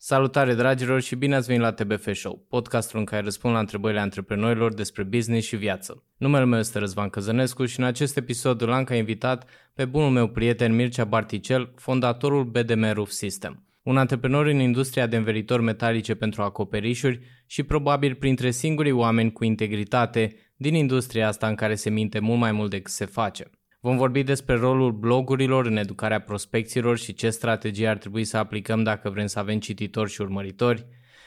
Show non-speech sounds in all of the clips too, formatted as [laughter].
Salutare dragilor și bine ați venit la TBF Show, podcastul în care răspund la întrebările antreprenorilor despre business și viață. Numele meu este Răzvan Căzănescu și în acest episod îl am ca invitat pe bunul meu prieten Mircea Barticel, fondatorul BDM Roof System, un antreprenor în industria de învelitori metalice pentru acoperișuri și probabil printre singurii oameni cu integritate din industria asta în care se minte mult mai mult decât se face. Vom vorbi despre rolul blogurilor în educarea prospecților și ce strategie ar trebui să aplicăm dacă vrem să avem cititori și urmăritori,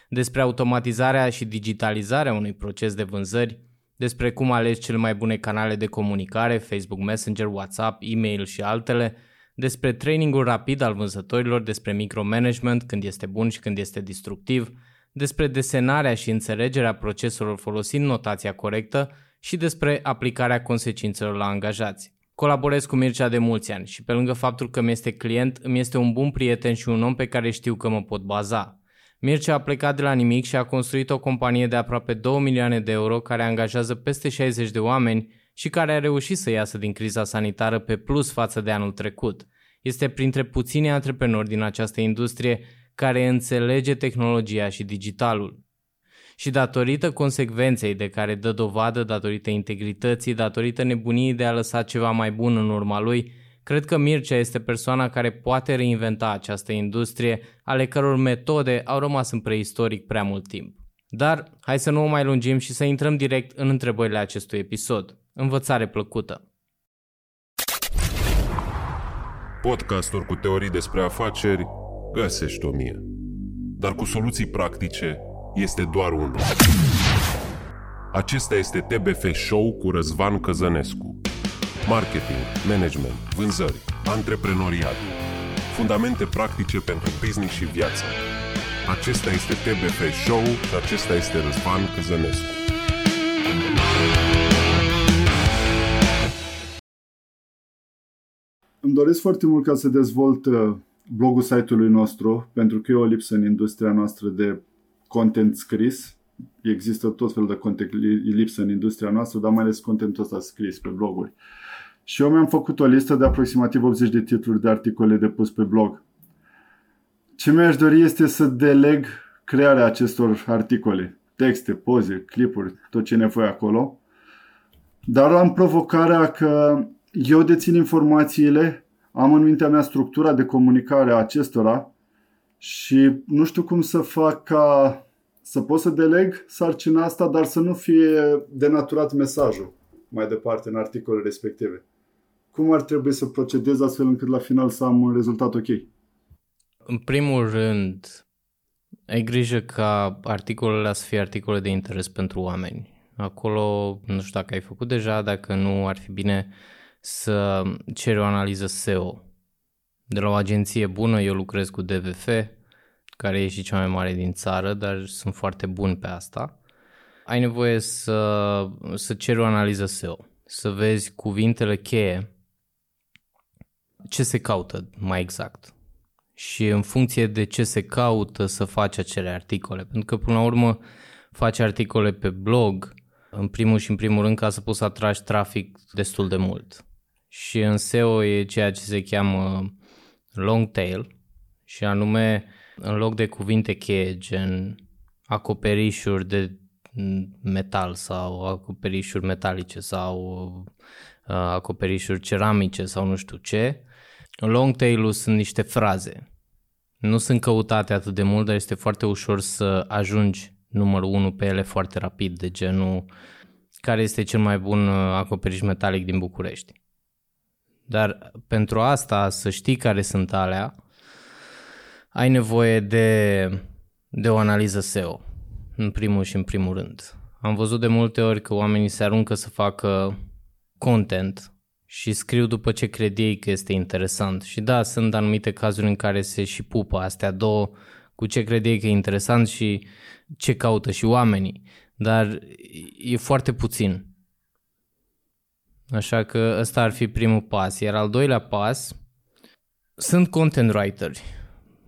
despre automatizarea și digitalizarea unui proces de vânzări, despre cum alegi cele mai bune canale de comunicare, Facebook Messenger, WhatsApp, e-mail și altele, despre trainingul rapid al vânzătorilor, despre micromanagement, când este bun și când este destructiv, despre desenarea și înțelegerea proceselor folosind notația corectă și despre aplicarea consecințelor la angajați. Colaborez cu Mircea de mulți ani și pe lângă faptul că mi este client, îmi este un bun prieten și un om pe care știu că mă pot baza. Mircea a plecat de la nimic și a construit o companie de aproape 2 milioane de euro care angajează peste 60 de oameni și care a reușit să iasă din criza sanitară pe plus față de anul trecut. Este printre puțini antreprenori din această industrie care înțelege tehnologia și digitalul și datorită consecvenței de care dă dovadă, datorită integrității, datorită nebuniei de a lăsa ceva mai bun în urma lui, cred că Mircea este persoana care poate reinventa această industrie, ale căror metode au rămas în preistoric prea mult timp. Dar hai să nu o mai lungim și să intrăm direct în întrebările acestui episod. Învățare plăcută! Podcasturi cu teorii despre afaceri găsești o mie. Dar cu soluții practice este doar unul. Acesta este TBF Show cu Răzvan Căzănescu. Marketing, management, vânzări, antreprenoriat. Fundamente practice pentru business și viață. Acesta este TBF Show și acesta este Răzvan Căzănescu. Îmi doresc foarte mult ca să dezvolt uh, blogul site-ului nostru, pentru că e o lipsă în industria noastră de content scris. Există tot felul de content lipsă în industria noastră, dar mai ales contentul ăsta scris pe bloguri. Și eu mi-am făcut o listă de aproximativ 80 de titluri de articole de pus pe blog. Ce mi-aș dori este să deleg crearea acestor articole, texte, poze, clipuri, tot ce nevoie acolo. Dar am provocarea că eu dețin informațiile, am în mintea mea structura de comunicare a acestora și nu știu cum să fac ca să pot să deleg sarcina asta, dar să nu fie denaturat mesajul mai departe în articolele respective. Cum ar trebui să procedez astfel încât la final să am un rezultat ok? În primul rând, ai grijă ca articolele să fie articole de interes pentru oameni. Acolo, nu știu dacă ai făcut deja, dacă nu, ar fi bine să ceri o analiză SEO de la o agenție bună, eu lucrez cu DVF, care e și cea mai mare din țară, dar sunt foarte bun pe asta. Ai nevoie să, să ceri o analiză SEO, să vezi cuvintele cheie, ce se caută mai exact și în funcție de ce se caută să faci acele articole. Pentru că până la urmă faci articole pe blog, în primul și în primul rând ca să poți să atragi trafic destul de mult. Și în SEO e ceea ce se cheamă long tail și anume în loc de cuvinte cheie gen acoperișuri de metal sau acoperișuri metalice sau uh, acoperișuri ceramice sau nu știu ce, long tail sunt niște fraze. Nu sunt căutate atât de mult, dar este foarte ușor să ajungi numărul 1 pe ele foarte rapid, de genul care este cel mai bun uh, acoperiș metalic din București. Dar pentru asta, să știi care sunt alea, ai nevoie de, de o analiză SEO, în primul și în primul rând. Am văzut de multe ori că oamenii se aruncă să facă content și scriu după ce cred ei că este interesant. Și da, sunt anumite cazuri în care se și pupă astea două cu ce cred ei că e interesant și ce caută și oamenii. Dar e foarte puțin. Așa că ăsta ar fi primul pas. Iar al doilea pas, sunt content writeri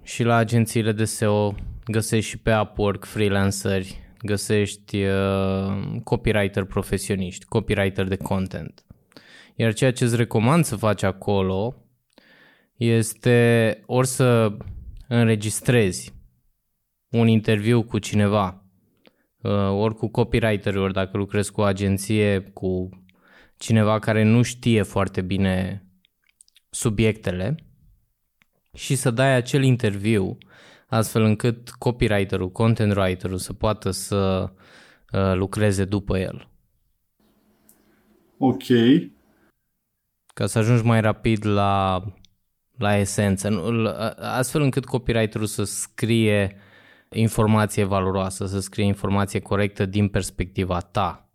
și la agențiile de SEO găsești și pe Upwork freelanceri, găsești uh, copywriter profesioniști, copywriter de content. Iar ceea ce îți recomand să faci acolo este ori să înregistrezi un interviu cu cineva, uh, ori cu copywriter ori dacă lucrezi cu o agenție, cu cineva care nu știe foarte bine subiectele și să dai acel interviu astfel încât copywriterul, content writerul să poată să uh, lucreze după el. Ok. Ca să ajungi mai rapid la, la esență, astfel încât copywriterul să scrie informație valoroasă, să scrie informație corectă din perspectiva ta.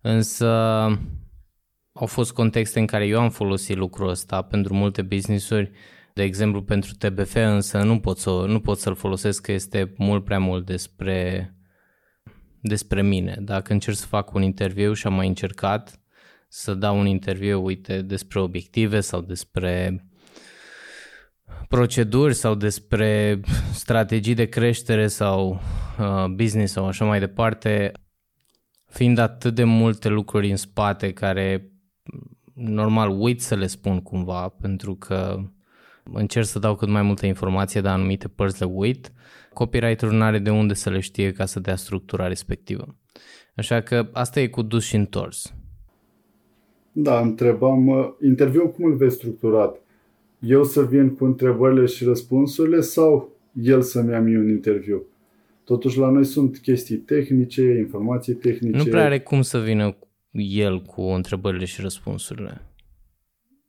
Însă au fost contexte în care eu am folosit lucrul ăsta pentru multe business-uri, de exemplu pentru TBF, însă nu pot, să, nu pot să-l folosesc că este mult prea mult despre, despre mine. Dacă încerc să fac un interviu și am mai încercat să dau un interviu, uite, despre obiective sau despre proceduri sau despre strategii de creștere sau uh, business sau așa mai departe, fiind atât de multe lucruri în spate care normal uit să le spun cumva pentru că încerc să dau cât mai multă informație, dar anumite părți le uit, copywriterul nu are de unde să le știe ca să dea structura respectivă. Așa că asta e cu dus și întors. Da, întrebam, interviul cum îl vezi structurat? Eu să vin cu întrebările și răspunsurile sau el să-mi ia mie un interviu? Totuși la noi sunt chestii tehnice, informații tehnice. Nu prea are cum să vină el cu întrebările și răspunsurile.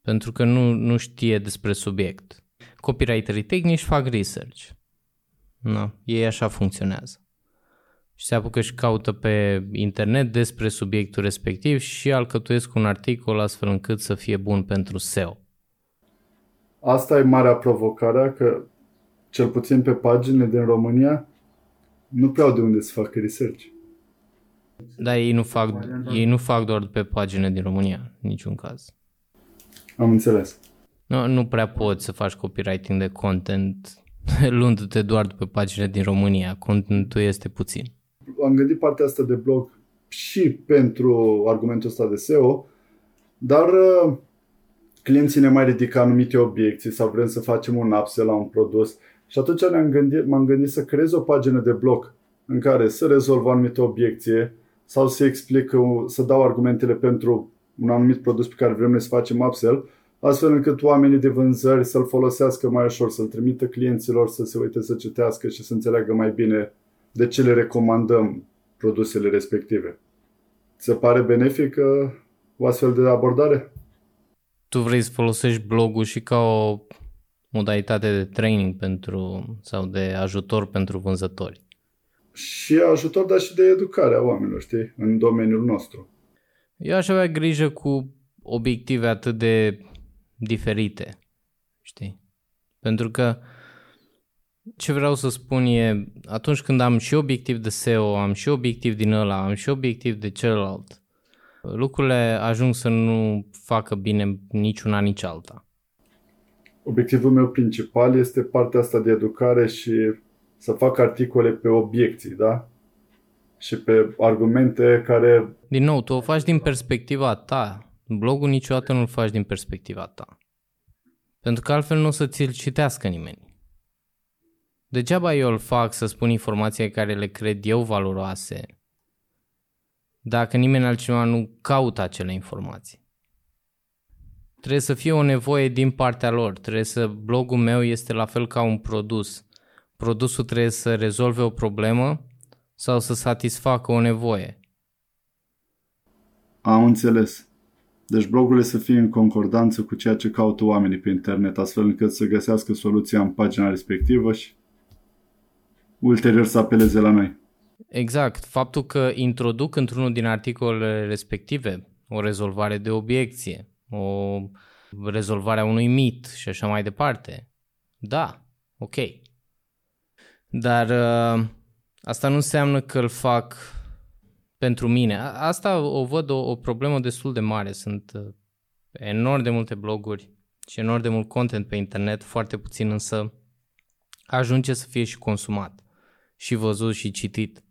Pentru că nu, nu știe despre subiect. Copywriterii tehnici fac research. No, ei așa funcționează. Și se apucă și caută pe internet despre subiectul respectiv și alcătuiesc un articol astfel încât să fie bun pentru SEO. Asta e marea provocare, că cel puțin pe paginile din România nu prea au de unde să facă research. Dar ei nu fac, ei nu fac doar pe pagine din România, în niciun caz. Am înțeles. Nu, nu prea poți să faci copywriting de content [laughs] luându-te doar pe pagine din România. Contentul este puțin. Am gândit partea asta de blog și pentru argumentul ăsta de SEO, dar uh, clienții ne mai ridică anumite obiecții sau vrem să facem un upsell la un produs și atunci ne-am gândit, m-am gândit să creez o pagină de blog în care să rezolv anumite obiecție sau să explic, să dau argumentele pentru un anumit produs pe care vrem să facem upsell, astfel încât oamenii de vânzări să-l folosească mai ușor, să-l trimită clienților să se uite să citească și să înțeleagă mai bine de ce le recomandăm produsele respective. Se pare benefică o astfel de abordare? Tu vrei să folosești blogul și ca o modalitate de training pentru sau de ajutor pentru vânzători. Și ajutor, dar și de educare a oamenilor, știi, în domeniul nostru. Eu aș avea grijă cu obiective atât de diferite, știi? Pentru că ce vreau să spun e, atunci când am și obiectiv de SEO, am și obiectiv din ăla, am și obiectiv de celălalt, lucrurile ajung să nu facă bine niciuna, nici alta. Obiectivul meu principal este partea asta de educare și să fac articole pe obiecții, da? Și pe argumente care... Din nou, tu o faci din perspectiva ta. Blogul niciodată nu-l faci din perspectiva ta. Pentru că altfel nu o să ți-l citească nimeni. Degeaba eu îl fac să spun informații care le cred eu valoroase, dacă nimeni altcineva nu caută acele informații. Trebuie să fie o nevoie din partea lor. Trebuie să blogul meu este la fel ca un produs. Produsul trebuie să rezolve o problemă sau să satisfacă o nevoie. Am înțeles. Deci blogurile să fie în concordanță cu ceea ce caută oamenii pe internet, astfel încât să găsească soluția în pagina respectivă și ulterior să apeleze la noi. Exact. Faptul că introduc într-unul din articolele respective o rezolvare de obiecție, o rezolvare a unui mit și așa mai departe. Da, ok. Dar uh, asta nu înseamnă că îl fac pentru mine. Asta o văd o, o problemă destul de mare. Sunt uh, enorm de multe bloguri și enorm de mult content pe internet, foarte puțin însă ajunge să fie și consumat și văzut și citit.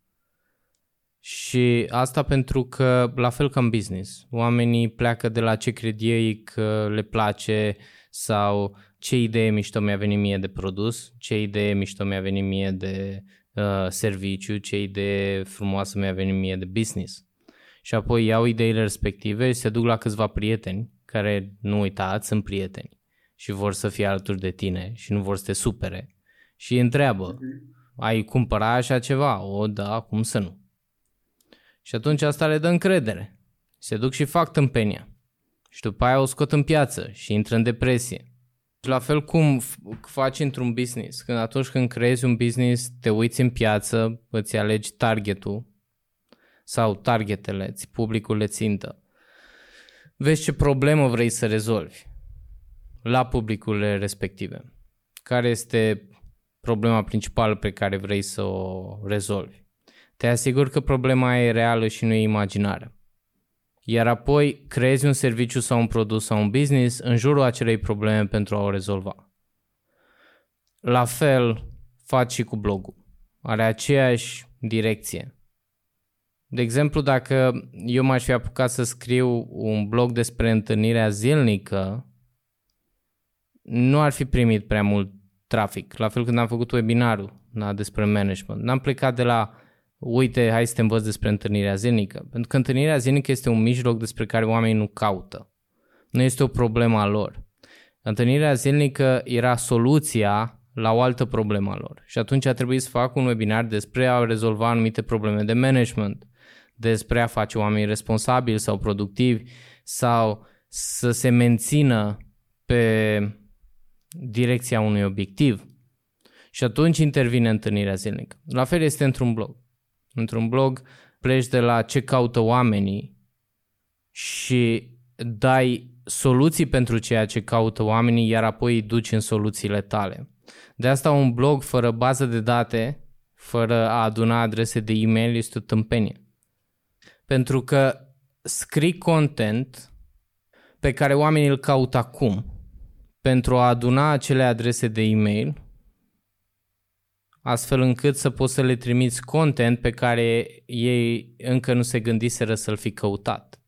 Și asta pentru că, la fel ca în business, oamenii pleacă de la ce cred ei că le place sau ce idee mișto mi-a venit mie de produs, ce idee mișto mi-a venit mie de uh, serviciu, ce idee frumoasă mi-a venit mie de business. Și apoi iau ideile respective și se duc la câțiva prieteni care, nu uitați, sunt prieteni și vor să fie alături de tine și nu vor să te supere și îi întreabă, ai cumpăra așa ceva? O, da, cum să nu? Și atunci asta le dă încredere. Se duc și fac tâmpenia. Și după aia o scot în piață și intră în depresie. Și la fel cum faci într-un business, când atunci când creezi un business, te uiți în piață, îți alegi targetul sau targetele, publicul le țintă. Vezi ce problemă vrei să rezolvi la publicurile respective. Care este problema principală pe care vrei să o rezolvi. Te asiguri că problema e reală și nu e imaginară. Iar apoi creezi un serviciu sau un produs sau un business în jurul acelei probleme pentru a o rezolva. La fel faci și cu blogul. Are aceeași direcție. De exemplu, dacă eu m-aș fi apucat să scriu un blog despre întâlnirea zilnică, nu ar fi primit prea mult trafic. La fel când am făcut webinarul da, despre management. N-am plecat de la uite, hai să te învăț despre întâlnirea zilnică. Pentru că întâlnirea zilnică este un mijloc despre care oamenii nu caută. Nu este o problemă a lor. Întâlnirea zilnică era soluția la o altă problemă a lor. Și atunci a trebuit să fac un webinar despre a rezolva anumite probleme de management, despre a face oameni responsabili sau productivi sau să se mențină pe direcția unui obiectiv. Și atunci intervine întâlnirea zilnică. La fel este într-un blog. Într-un blog pleci de la ce caută oamenii și dai soluții pentru ceea ce caută oamenii, iar apoi îi duci în soluțiile tale. De asta un blog fără bază de date, fără a aduna adrese de e-mail, este o tâmpenie. Pentru că scrii content pe care oamenii îl caută acum pentru a aduna acele adrese de e-mail, astfel încât să poți să le trimiți content pe care ei încă nu se gândiseră să-l fi căutat.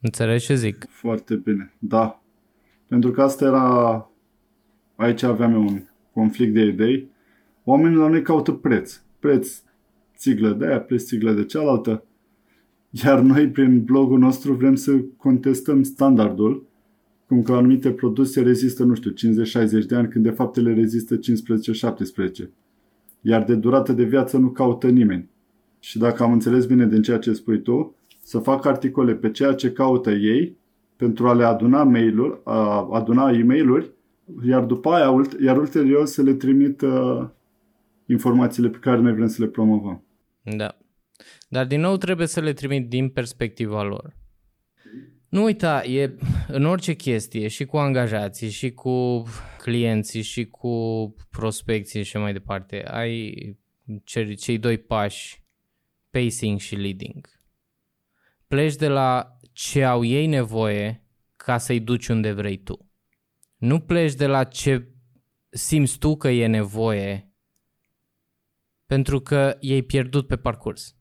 Înțelegi ce zic? Foarte bine, da. Pentru că asta era... Aici aveam eu un conflict de idei. Oamenii la noi caută preț. Preț țiglă de aia, preț țiglă de cealaltă. Iar noi, prin blogul nostru, vrem să contestăm standardul cum că anumite produse rezistă, nu știu, 50-60 de ani, când de fapt ele rezistă 15-17. Iar de durată de viață nu caută nimeni. Și dacă am înțeles bine din ceea ce spui tu, să fac articole pe ceea ce caută ei, pentru a le aduna mail-uri, a aduna e-mail-uri, iar după aia, iar ulterior să le trimit uh, informațiile pe care noi vrem să le promovăm. Da. Dar din nou trebuie să le trimit din perspectiva lor. Nu uita, e în orice chestie, și cu angajații, și cu clienții, și cu prospecții și mai departe, ai cei, cei doi pași, pacing și leading. Pleci de la ce au ei nevoie ca să-i duci unde vrei tu. Nu pleci de la ce simți tu că e nevoie pentru că ei pierdut pe parcurs.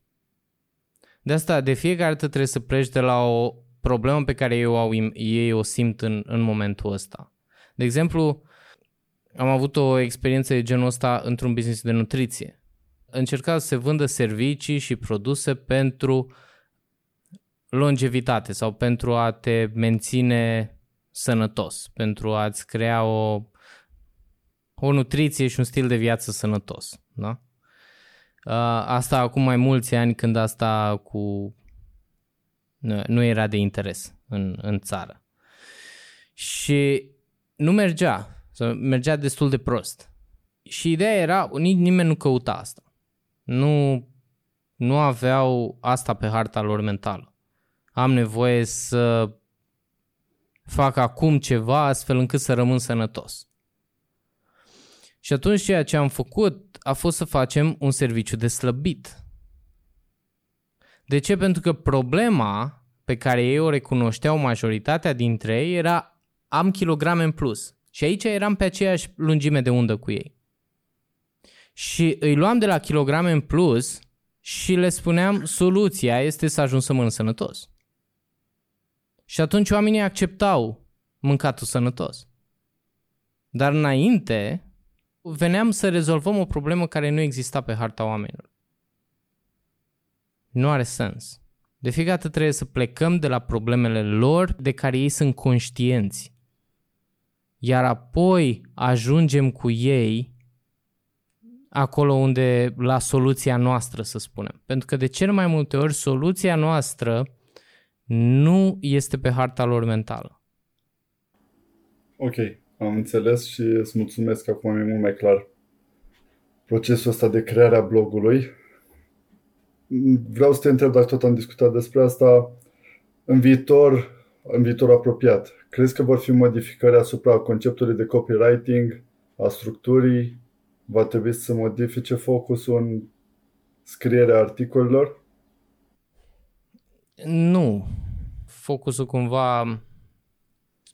De asta, de fiecare dată trebuie să pleci de la o problemă pe care ei o, au, ei o simt în, în momentul ăsta. De exemplu, am avut o experiență de genul ăsta într-un business de nutriție. Încerca să se vândă servicii și produse pentru longevitate sau pentru a te menține sănătos, pentru a-ți crea o, o nutriție și un stil de viață sănătos. Da? Asta acum mai mulți ani când asta cu nu, nu era de interes în, în țară. Și nu mergea, mergea destul de prost. Și ideea era, nici nimeni nu căuta asta. Nu, nu aveau asta pe harta lor mentală. Am nevoie să fac acum ceva astfel încât să rămân sănătos. Și atunci ceea ce am făcut a fost să facem un serviciu de slăbit. De ce? Pentru că problema pe care ei o recunoșteau majoritatea dintre ei era am kilograme în plus. Și aici eram pe aceeași lungime de undă cu ei. Și îi luam de la kilograme în plus și le spuneam soluția este să ajung să mănânc sănătos. Și atunci oamenii acceptau mâncatul sănătos. Dar înainte, Veneam să rezolvăm o problemă care nu exista pe harta oamenilor. Nu are sens. De fiecare dată trebuie să plecăm de la problemele lor de care ei sunt conștienți. Iar apoi ajungem cu ei acolo unde, la soluția noastră, să spunem. Pentru că de cel mai multe ori soluția noastră nu este pe harta lor mentală. Ok, am înțeles și îți mulțumesc că acum e mult mai clar procesul ăsta de creare a blogului. Vreau să te întreb dacă tot am discutat despre asta în viitor, în viitor apropiat. Crezi că vor fi modificări asupra conceptului de copywriting, a structurii? Va trebui să modifice focusul în scrierea articolelor? Nu. Focusul cumva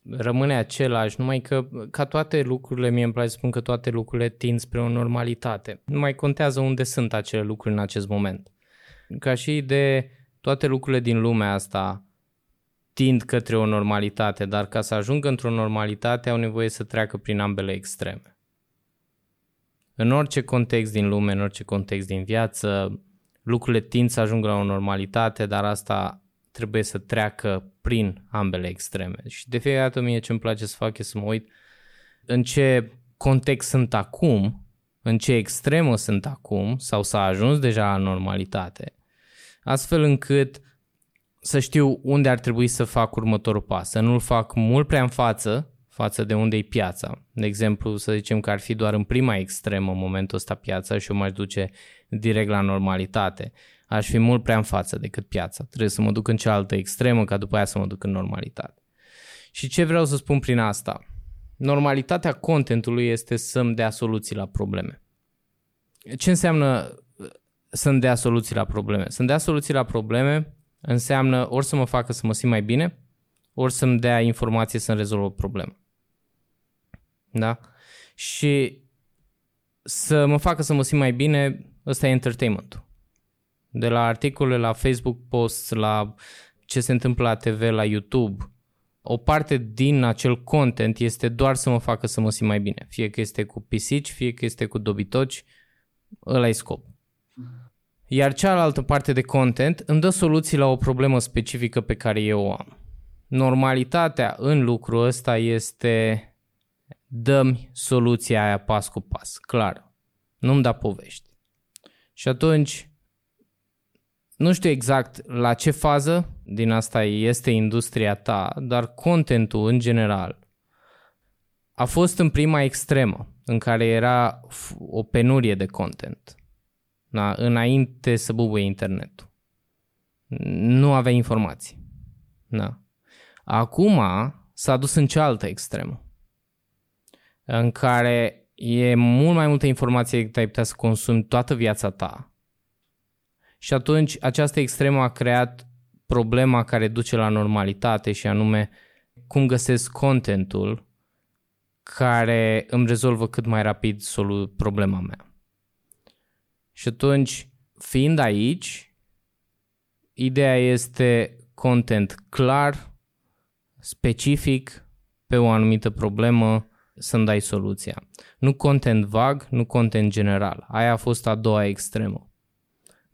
rămâne același, numai că ca toate lucrurile, mie îmi place să spun că toate lucrurile tind spre o normalitate. Nu mai contează unde sunt acele lucruri în acest moment. Ca și de toate lucrurile din lumea asta tind către o normalitate, dar ca să ajungă într-o normalitate au nevoie să treacă prin ambele extreme. În orice context din lume, în orice context din viață, lucrurile tind să ajungă la o normalitate, dar asta trebuie să treacă prin ambele extreme. Și de fiecare dată mie ce îmi place să fac e să mă uit în ce context sunt acum, în ce extremă sunt acum sau s-a ajuns deja la normalitate, astfel încât să știu unde ar trebui să fac următorul pas, să nu-l fac mult prea în față față de unde e piața. De exemplu, să zicem că ar fi doar în prima extremă în momentul ăsta piața și eu m-aș duce direct la normalitate. Aș fi mult prea în față decât piața. Trebuie să mă duc în cealaltă extremă ca după aia să mă duc în normalitate. Și ce vreau să spun prin asta? Normalitatea contentului este să-mi dea soluții la probleme. Ce înseamnă uh, să-mi dea soluții la probleme? Să-mi dea soluții la probleme înseamnă ori să mă facă să mă simt mai bine, ori să-mi dea informație să-mi rezolv o problemă. Da? Și să mă facă să mă simt mai bine, ăsta e entertainment De la articole la Facebook posts, la ce se întâmplă la TV, la YouTube, o parte din acel content este doar să mă facă să mă simt mai bine. Fie că este cu pisici, fie că este cu dobitoci, ăla e scop. Iar cealaltă parte de content îmi dă soluții la o problemă specifică pe care eu o am. Normalitatea în lucrul ăsta este dă-mi soluția aia pas cu pas, clar. Nu-mi da povești. Și atunci, nu știu exact la ce fază din asta este industria ta, dar contentul în general a fost în prima extremă, în care era o penurie de content. Da? Înainte să bubuie internetul. Nu avea informații. Da. Acum s-a dus în cealaltă extremă în care e mult mai multă informație decât ai putea să consumi toată viața ta. Și atunci această extremă a creat problema care duce la normalitate și anume cum găsesc contentul care îmi rezolvă cât mai rapid solu- problema mea. Și atunci, fiind aici, ideea este content clar, specific pe o anumită problemă să-mi dai soluția. Nu content vag, nu content general. Aia a fost a doua extremă.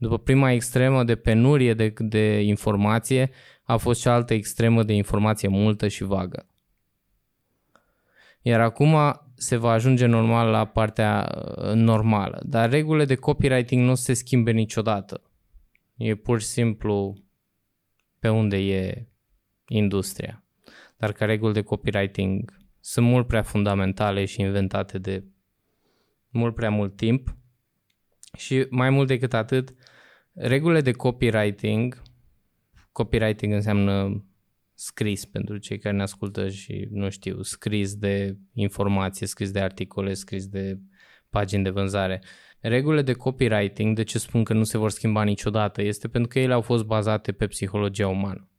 După prima extremă de penurie de, de informație, a fost cealaltă extremă de informație multă și vagă. Iar acum se va ajunge normal la partea uh, normală. Dar regulile de copywriting nu se schimbe niciodată. E pur și simplu pe unde e industria. Dar ca reguli de copywriting sunt mult prea fundamentale și inventate de mult prea mult timp. Și mai mult decât atât, regulile de copywriting, copywriting înseamnă scris pentru cei care ne ascultă și nu știu, scris de informație, scris de articole, scris de pagini de vânzare. Regulile de copywriting, de ce spun că nu se vor schimba niciodată, este pentru că ele au fost bazate pe psihologia umană.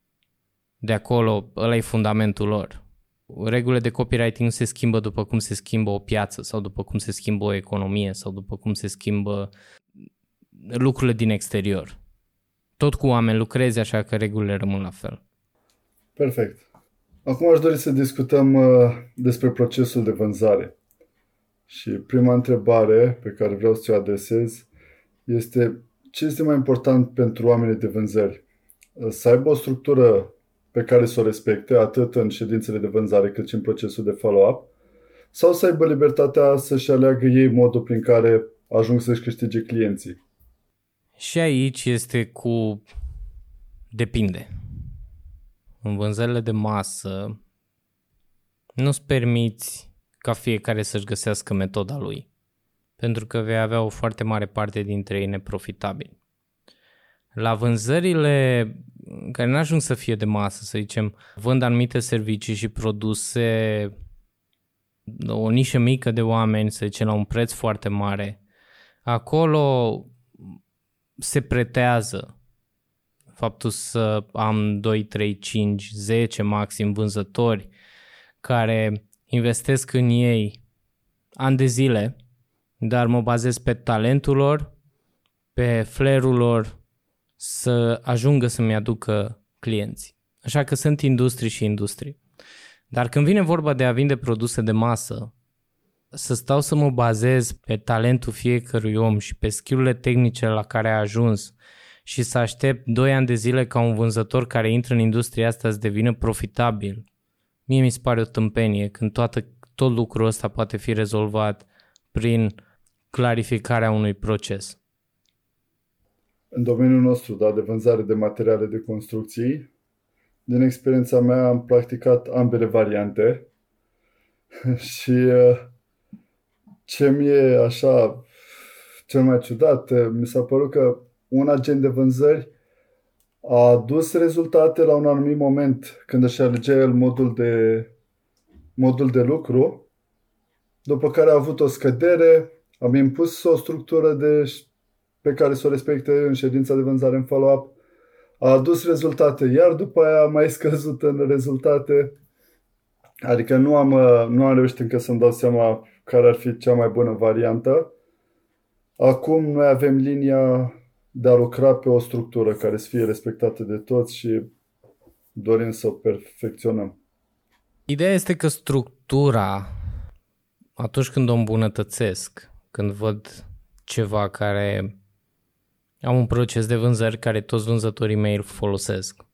De acolo, ăla e fundamentul lor regulile de copywriting nu se schimbă după cum se schimbă o piață sau după cum se schimbă o economie sau după cum se schimbă lucrurile din exterior. Tot cu oameni lucrezi, așa că regulile rămân la fel. Perfect. Acum aș dori să discutăm uh, despre procesul de vânzare. Și prima întrebare pe care vreau să o adresez este ce este mai important pentru oamenii de vânzări? Să aibă o structură pe care să o respecte, atât în ședințele de vânzare cât și în procesul de follow-up, sau să aibă libertatea să-și aleagă ei modul prin care ajung să-și câștige clienții. Și aici este cu depinde. În vânzările de masă nu-ți permiți ca fiecare să-și găsească metoda lui, pentru că vei avea o foarte mare parte dintre ei neprofitabili. La vânzările care nu ajung să fie de masă, să zicem, vând anumite servicii și produse o nișă mică de oameni, să zicem, la un preț foarte mare, acolo se pretează faptul să am 2, 3, 5, 10 maxim vânzători care investesc în ei ani de zile, dar mă bazez pe talentul lor, pe flair-ul lor să ajungă să-mi aducă clienți. Așa că sunt industrii și industrii. Dar când vine vorba de a vinde produse de masă, să stau să mă bazez pe talentul fiecărui om și pe skillurile tehnice la care a ajuns și să aștept 2 ani de zile ca un vânzător care intră în industria asta să devină profitabil, mie mi se pare o tâmpenie când toată, tot lucrul ăsta poate fi rezolvat prin clarificarea unui proces. În domeniul nostru da, de vânzare de materiale de construcții, din experiența mea am practicat ambele variante [laughs] și uh, ce mi-e așa cel mai ciudat, uh, mi s-a părut că un agent de vânzări a dus rezultate la un anumit moment când își alegea el modul de, modul de lucru, după care a avut o scădere, am impus o structură de, pe care să o respecte în ședința de vânzare în follow-up, a adus rezultate, iar după aia a mai scăzut în rezultate. Adică nu am, nu am reușit încă să-mi dau seama care ar fi cea mai bună variantă. Acum noi avem linia de a lucra pe o structură care să fie respectată de toți și dorim să o perfecționăm. Ideea este că structura, atunci când o îmbunătățesc, când văd ceva care am un proces de vânzări care toți vânzătorii mei îl folosesc.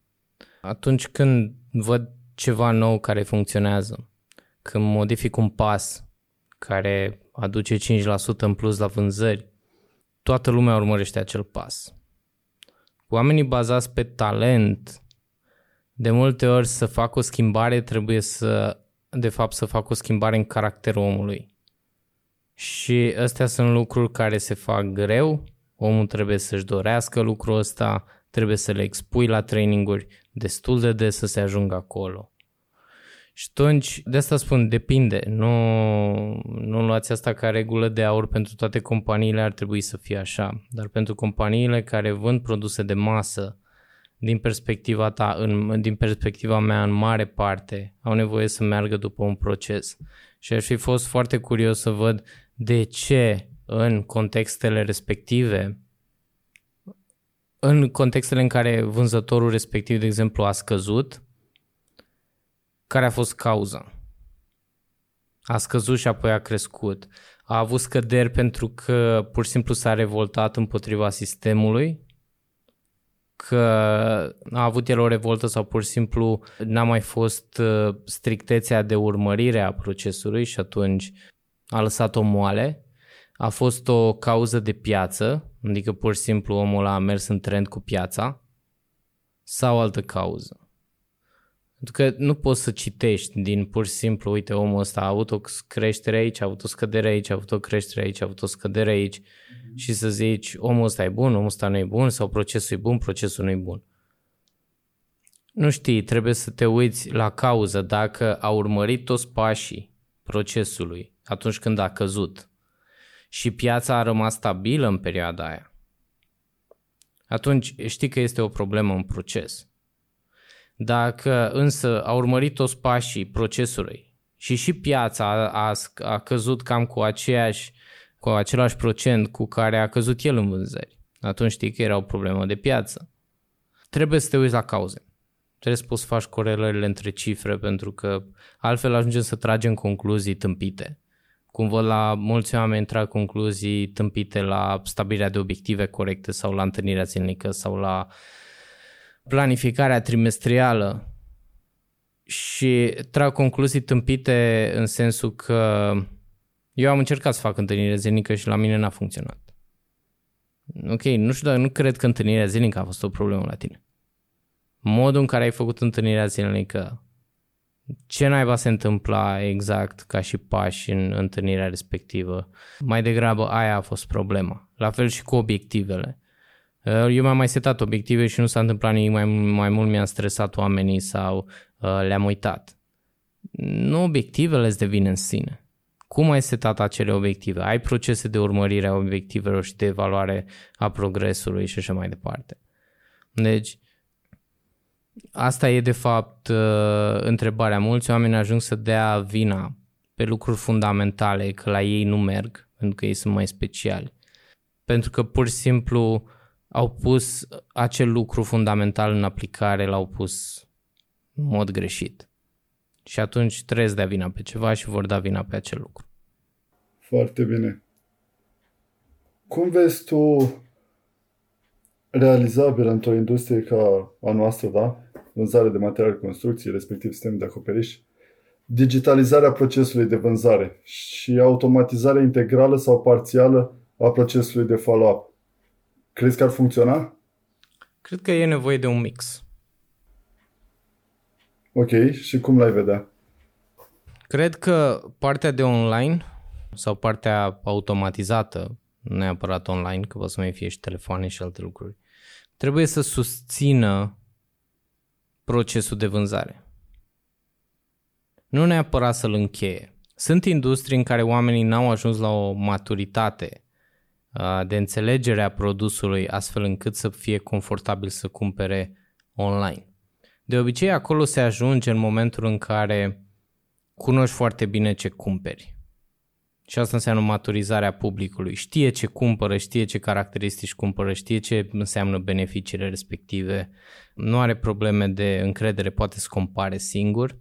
Atunci când văd ceva nou care funcționează, când modific un pas care aduce 5% în plus la vânzări, toată lumea urmărește acel pas. Oamenii bazați pe talent, de multe ori să fac o schimbare trebuie să, de fapt, să fac o schimbare în caracterul omului. Și astea sunt lucruri care se fac greu, omul trebuie să-și dorească lucrul ăsta, trebuie să le expui la traininguri destul de des să se ajungă acolo. Și atunci, de asta spun, depinde. Nu, nu luați asta ca regulă de aur pentru toate companiile, ar trebui să fie așa. Dar pentru companiile care vând produse de masă, din perspectiva ta, în, din perspectiva mea, în mare parte, au nevoie să meargă după un proces. Și aș fi fost foarte curios să văd de ce în contextele respective, în contextele în care vânzătorul respectiv, de exemplu, a scăzut, care a fost cauza? A scăzut și apoi a crescut. A avut scăderi pentru că pur și simplu s-a revoltat împotriva sistemului, că a avut el o revoltă sau pur și simplu n-a mai fost uh, strictețea de urmărire a procesului și atunci a lăsat-o moale a fost o cauză de piață, adică pur și simplu omul a mers în trend cu piața, sau altă cauză. Pentru că nu poți să citești din pur și simplu, uite, omul ăsta a avut o creștere aici, a avut o scădere aici, a avut o creștere aici, a avut o scădere aici mm-hmm. și să zici, omul ăsta e bun, omul ăsta nu e bun sau procesul e bun, procesul nu e bun. Nu știi, trebuie să te uiți la cauză dacă a urmărit toți pașii procesului atunci când a căzut și piața a rămas stabilă în perioada aia, atunci știi că este o problemă în proces. Dacă însă a urmărit toți pașii procesului și și piața a, a, a căzut cam cu aceeași cu același procent cu care a căzut el în vânzări, atunci știi că era o problemă de piață. Trebuie să te uiți la cauze. Trebuie să poți să faci corelările între cifre pentru că altfel ajungem să tragem concluzii tâmpite cum văd la mulți oameni trag concluzii tâmpite la stabilirea de obiective corecte sau la întâlnirea zilnică sau la planificarea trimestrială și trag concluzii tâmpite în sensul că eu am încercat să fac întâlnire zilnică și la mine n-a funcționat. Ok, nu știu, dar nu cred că întâlnirea zilnică a fost o problemă la tine. Modul în care ai făcut întâlnirea zilnică, ce naiba se întâmpla exact ca și pași în întâlnirea respectivă. Mai degrabă aia a fost problema. La fel și cu obiectivele. Eu mi-am mai setat obiective și nu s-a întâmplat nimic, mai, mai mult mi-am stresat oamenii sau uh, le-am uitat. Nu obiectivele îți devin în sine. Cum ai setat acele obiective? Ai procese de urmărire a obiectivelor și de evaluare a progresului și așa mai departe. Deci, asta e de fapt uh, întrebarea. Mulți oameni ajung să dea vina pe lucruri fundamentale, că la ei nu merg, pentru că ei sunt mai speciali. Pentru că pur și simplu au pus acel lucru fundamental în aplicare, l-au pus în mod greșit. Și atunci trebuie să dea vina pe ceva și vor da vina pe acel lucru. Foarte bine. Cum vezi tu realizabil într-o industrie ca a noastră, da? Vânzare de materiale de construcție, respectiv sistem de acoperiș, digitalizarea procesului de vânzare și automatizarea integrală sau parțială a procesului de follow-up. Crezi că ar funcționa? Cred că e nevoie de un mix. Ok, și cum l-ai vedea? Cred că partea de online sau partea automatizată, nu neapărat online, că poate să mai fie și telefoane și alte lucruri, trebuie să susțină procesul de vânzare. Nu neapărat să-l încheie. Sunt industrii în care oamenii n-au ajuns la o maturitate de înțelegere a produsului astfel încât să fie confortabil să cumpere online. De obicei acolo se ajunge în momentul în care cunoști foarte bine ce cumperi. Și asta înseamnă maturizarea publicului. Știe ce cumpără, știe ce caracteristici cumpără, știe ce înseamnă beneficiile respective. Nu are probleme de încredere, poate să compare singur.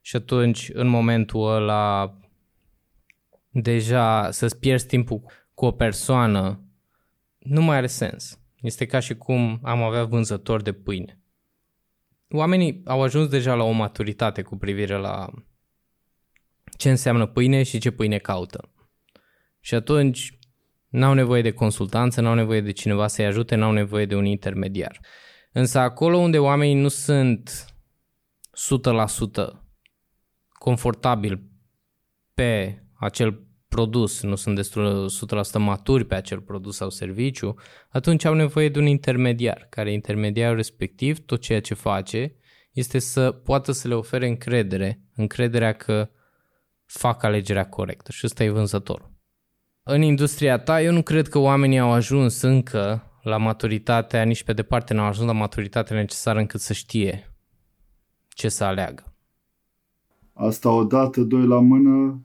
Și atunci, în momentul ăla, deja să-ți pierzi timpul cu o persoană nu mai are sens. Este ca și cum am avea vânzători de pâine. Oamenii au ajuns deja la o maturitate cu privire la ce înseamnă pâine și ce pâine caută. Și atunci n-au nevoie de consultanță, n-au nevoie de cineva să-i ajute, n-au nevoie de un intermediar. Însă acolo unde oamenii nu sunt 100% confortabil pe acel produs, nu sunt destul 100% maturi pe acel produs sau serviciu, atunci au nevoie de un intermediar, care intermediarul respectiv, tot ceea ce face, este să poată să le ofere încredere, încrederea că fac alegerea corectă și ăsta e vânzătorul. În industria ta, eu nu cred că oamenii au ajuns încă la maturitatea, nici pe departe n-au ajuns la maturitatea necesară încât să știe ce să aleagă. Asta odată, doi la mână,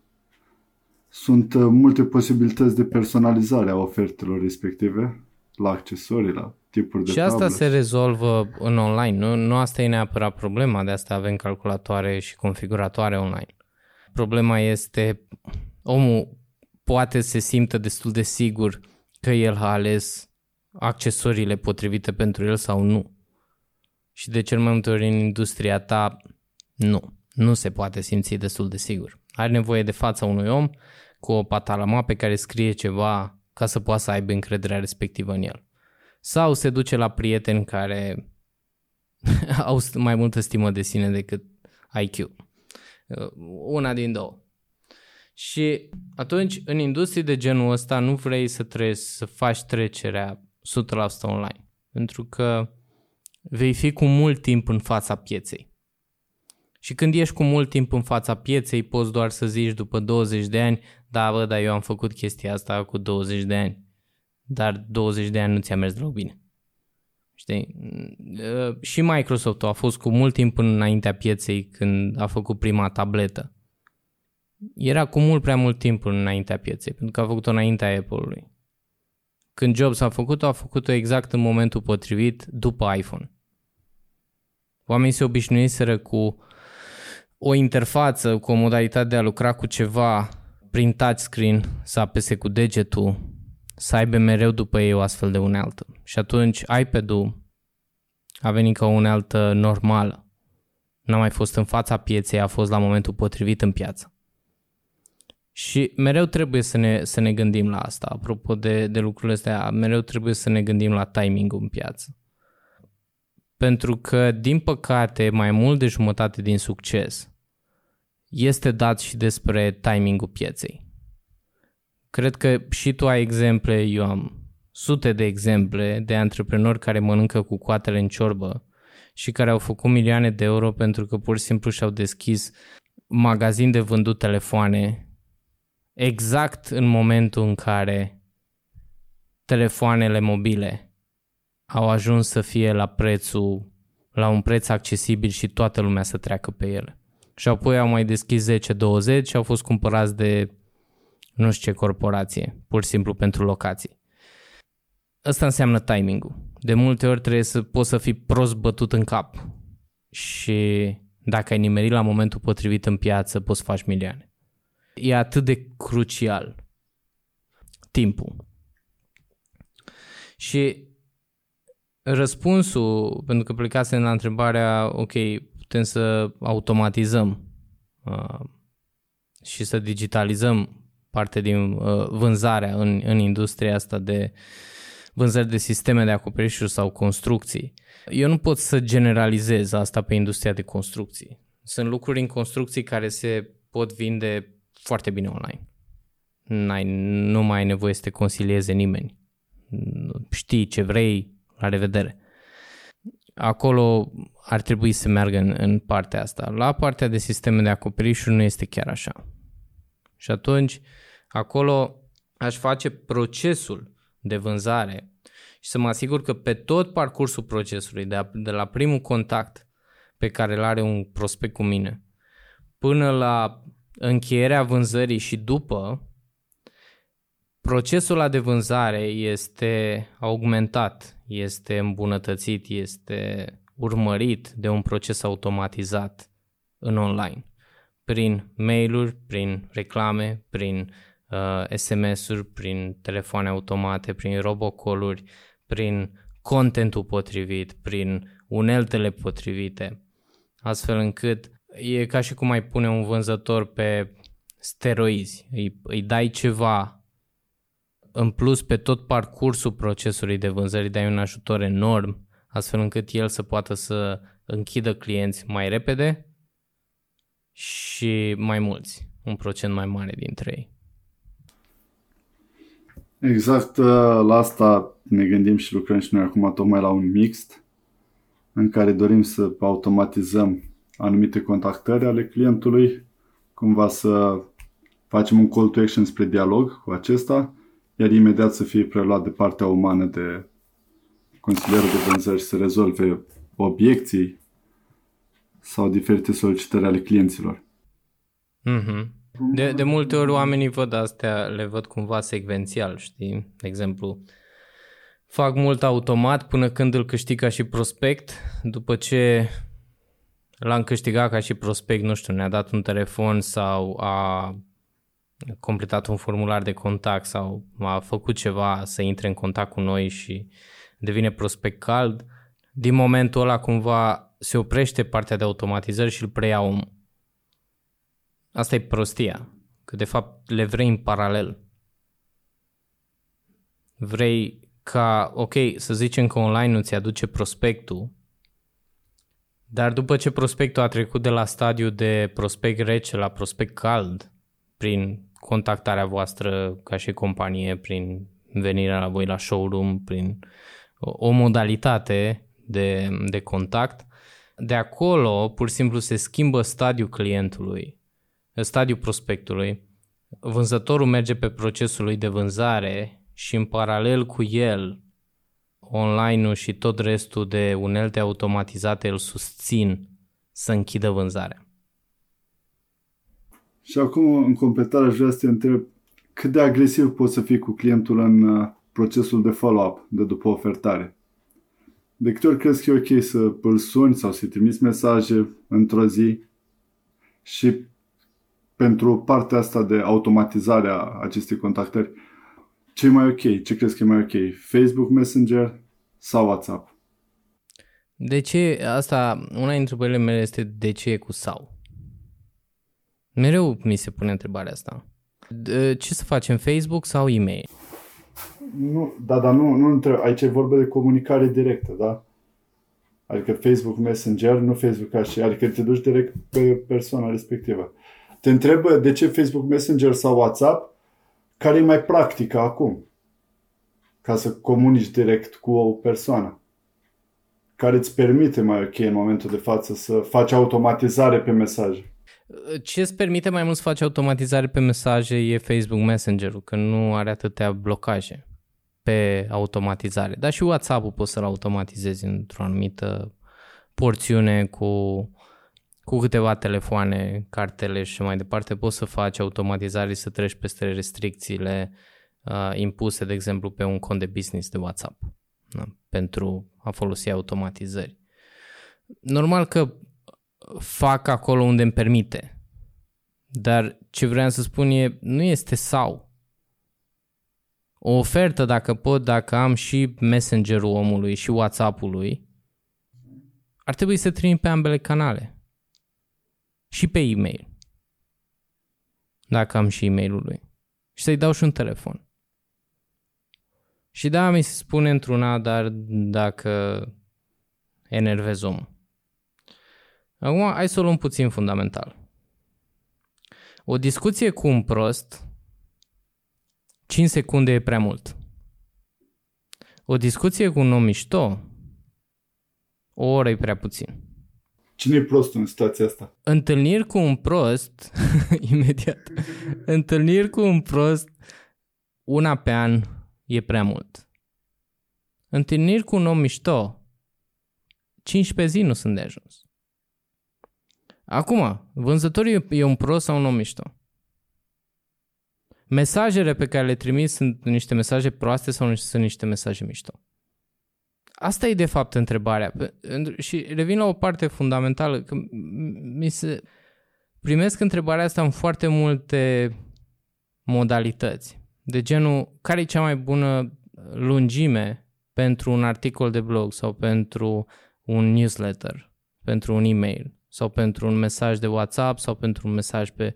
sunt uh, multe posibilități de personalizare a ofertelor respective, la accesorii, la tipuri de Și asta tablet. se rezolvă în online, nu, nu asta e neapărat problema, de asta avem calculatoare și configuratoare online. Problema este omul poate se simtă destul de sigur că el a ales accesoriile potrivite pentru el sau nu. Și de cel mai multe ori în industria ta, nu. Nu se poate simți destul de sigur. Are nevoie de fața unui om cu o patalama pe care scrie ceva ca să poată să aibă încrederea respectivă în el. Sau se duce la prieteni care [laughs] au mai multă stimă de sine decât IQ. Uh, una din două. Și atunci, în industrie de genul ăsta, nu vrei să treci să faci trecerea 100% online. Pentru că vei fi cu mult timp în fața pieței. Și când ești cu mult timp în fața pieței, poți doar să zici după 20 de ani, da, bă, dar eu am făcut chestia asta cu 20 de ani. Dar 20 de ani nu ți-a mers deloc bine. Știi? Uh, și Microsoft a fost cu mult timp înaintea pieței când a făcut prima tabletă. Era cu mult prea mult timp înaintea pieței, pentru că a făcut-o înaintea Apple-ului. Când Jobs a făcut-o, a făcut-o exact în momentul potrivit, după iPhone. Oamenii se obișnuiseră cu o interfață, cu o modalitate de a lucra cu ceva prin touchscreen să apese cu degetul, să aibă mereu după ei o astfel de unealtă. Și atunci iPad-ul a venit ca o unealtă normală. N-a mai fost în fața pieței, a fost la momentul potrivit în piață. Și mereu trebuie să ne, să ne gândim la asta. Apropo de, de lucrurile astea, mereu trebuie să ne gândim la timing în piață. Pentru că, din păcate, mai mult de jumătate din succes este dat și despre timingul pieței. Cred că și tu ai exemple, eu am sute de exemple de antreprenori care mănâncă cu coatele în ciorbă și care au făcut milioane de euro pentru că pur și simplu și-au deschis magazin de vândut telefoane exact în momentul în care telefoanele mobile au ajuns să fie la prețul la un preț accesibil și toată lumea să treacă pe ele. Și apoi au mai deschis 10-20 și au fost cumpărați de nu știu ce corporație, pur și simplu pentru locații. Asta înseamnă timingul. De multe ori trebuie să poți să fii prost bătut în cap și dacă ai nimerit la momentul potrivit în piață, poți să faci milioane. E atât de crucial timpul. Și răspunsul, pentru că plecase la întrebarea, ok, putem să automatizăm uh, și să digitalizăm parte din uh, vânzarea în, în industria asta de vânzări de sisteme de acoperișuri sau construcții. Eu nu pot să generalizez asta pe industria de construcții. Sunt lucruri în construcții care se pot vinde foarte bine online. N-ai, nu mai ai nevoie să te consilieze nimeni. Știi ce vrei, la revedere. Acolo ar trebui să meargă în, în partea asta. La partea de sisteme de acoperișuri nu este chiar așa. Și atunci, acolo aș face procesul de vânzare și să mă asigur că pe tot parcursul procesului, de, a, de la primul contact pe care îl are un prospect cu mine, până la încheierea vânzării și după, procesul de vânzare este augmentat, este îmbunătățit, este urmărit de un proces automatizat în online, prin mail-uri, prin reclame, prin uh, SMS-uri, prin telefoane automate, prin robocoluri, prin contentul potrivit, prin uneltele potrivite, astfel încât e ca și cum ai pune un vânzător pe steroizi, îi, îi dai ceva în plus pe tot parcursul procesului de vânzări, dai un ajutor enorm, astfel încât el să poată să închidă clienți mai repede și mai mulți, un procent mai mare dintre ei. Exact uh, la asta ne gândim și lucrăm și noi acum tocmai la un mixt în care dorim să automatizăm anumite contactări ale clientului, cumva să facem un call to action spre dialog cu acesta, iar imediat să fie preluat de partea umană de consilierul de vânzări să rezolve obiecții sau diferite solicitări ale clienților. Mm-hmm. De, de multe ori oamenii văd astea, le văd cumva secvențial, știi? De exemplu, fac mult automat până când îl câștig ca și prospect, după ce l-am câștigat ca și prospect, nu știu, ne-a dat un telefon sau a completat un formular de contact sau a făcut ceva să intre în contact cu noi și devine prospect cald, din momentul ăla cumva se oprește partea de automatizări și îl preia omul. Asta e prostia, că de fapt le vrei în paralel. Vrei ca, ok, să zicem că online nu ți aduce prospectul, dar după ce prospectul a trecut de la stadiu de prospect rece la prospect cald, prin contactarea voastră ca și companie, prin venirea la voi la showroom, prin o modalitate de, de contact, de acolo pur și simplu se schimbă stadiul clientului, stadiul prospectului, vânzătorul merge pe procesul lui de vânzare și în paralel cu el online-ul și tot restul de unelte automatizate îl susțin să închidă vânzarea. Și acum, în completare, aș vrea să te întreb cât de agresiv poți să fii cu clientul în uh, procesul de follow-up de după ofertare. De câte ori crezi că e ok să îl suni sau să-i trimiți mesaje într-o zi și pentru partea asta de automatizare a acestei contactări, ce e mai ok? Ce crezi că e mai ok? Facebook Messenger sau WhatsApp? De ce, asta, una dintre întrebările mele este de ce e cu sau? Mereu mi se pune întrebarea asta. De, ce să facem, Facebook sau e-mail? Nu, da, dar nu, nu între, aici e vorba de comunicare directă, da? Adică Facebook Messenger, nu Facebook așa, adică te duci direct pe persoana respectivă. Te întrebă de ce Facebook Messenger sau WhatsApp, care e mai practică acum, ca să comunici direct cu o persoană, care îți permite mai ok în momentul de față să faci automatizare pe mesaje. Ce îți permite mai mult să faci automatizare pe mesaje e Facebook Messenger-ul, că nu are atâtea blocaje pe automatizare. Dar și WhatsApp-ul poți să-l automatizezi într-o anumită porțiune cu, cu câteva telefoane, cartele și mai departe. Poți să faci automatizare să treci peste restricțiile uh, impuse, de exemplu, pe un cont de business de WhatsApp da? pentru a folosi automatizări. Normal că fac acolo unde îmi permite, dar ce vreau să spun e, nu este sau o ofertă dacă pot, dacă am și Messengerul omului și WhatsApp-ului, ar trebui să trimit pe ambele canale. Și pe e-mail. Dacă am și e-mailul lui. Și să-i dau și un telefon. Și da, mi se spune într-una, dar dacă enervez omul. Acum, hai să o luăm puțin fundamental. O discuție cu un prost 5 secunde e prea mult. O discuție cu un om mișto, o oră e prea puțin. Cine e prost în situația asta? Întâlniri cu un prost, [laughs] imediat, întâlniri cu un prost, una pe an e prea mult. Întâlniri cu un om mișto, 15 zi nu sunt de ajuns. Acum, vânzătorul e un prost sau un om mișto? mesajele pe care le trimis sunt niște mesaje proaste sau sunt niște mesaje mișto? Asta e de fapt întrebarea. Și revin la o parte fundamentală. Că mi se... Primesc întrebarea asta în foarte multe modalități. De genul, care e cea mai bună lungime pentru un articol de blog sau pentru un newsletter, pentru un e-mail sau pentru un mesaj de WhatsApp sau pentru un mesaj pe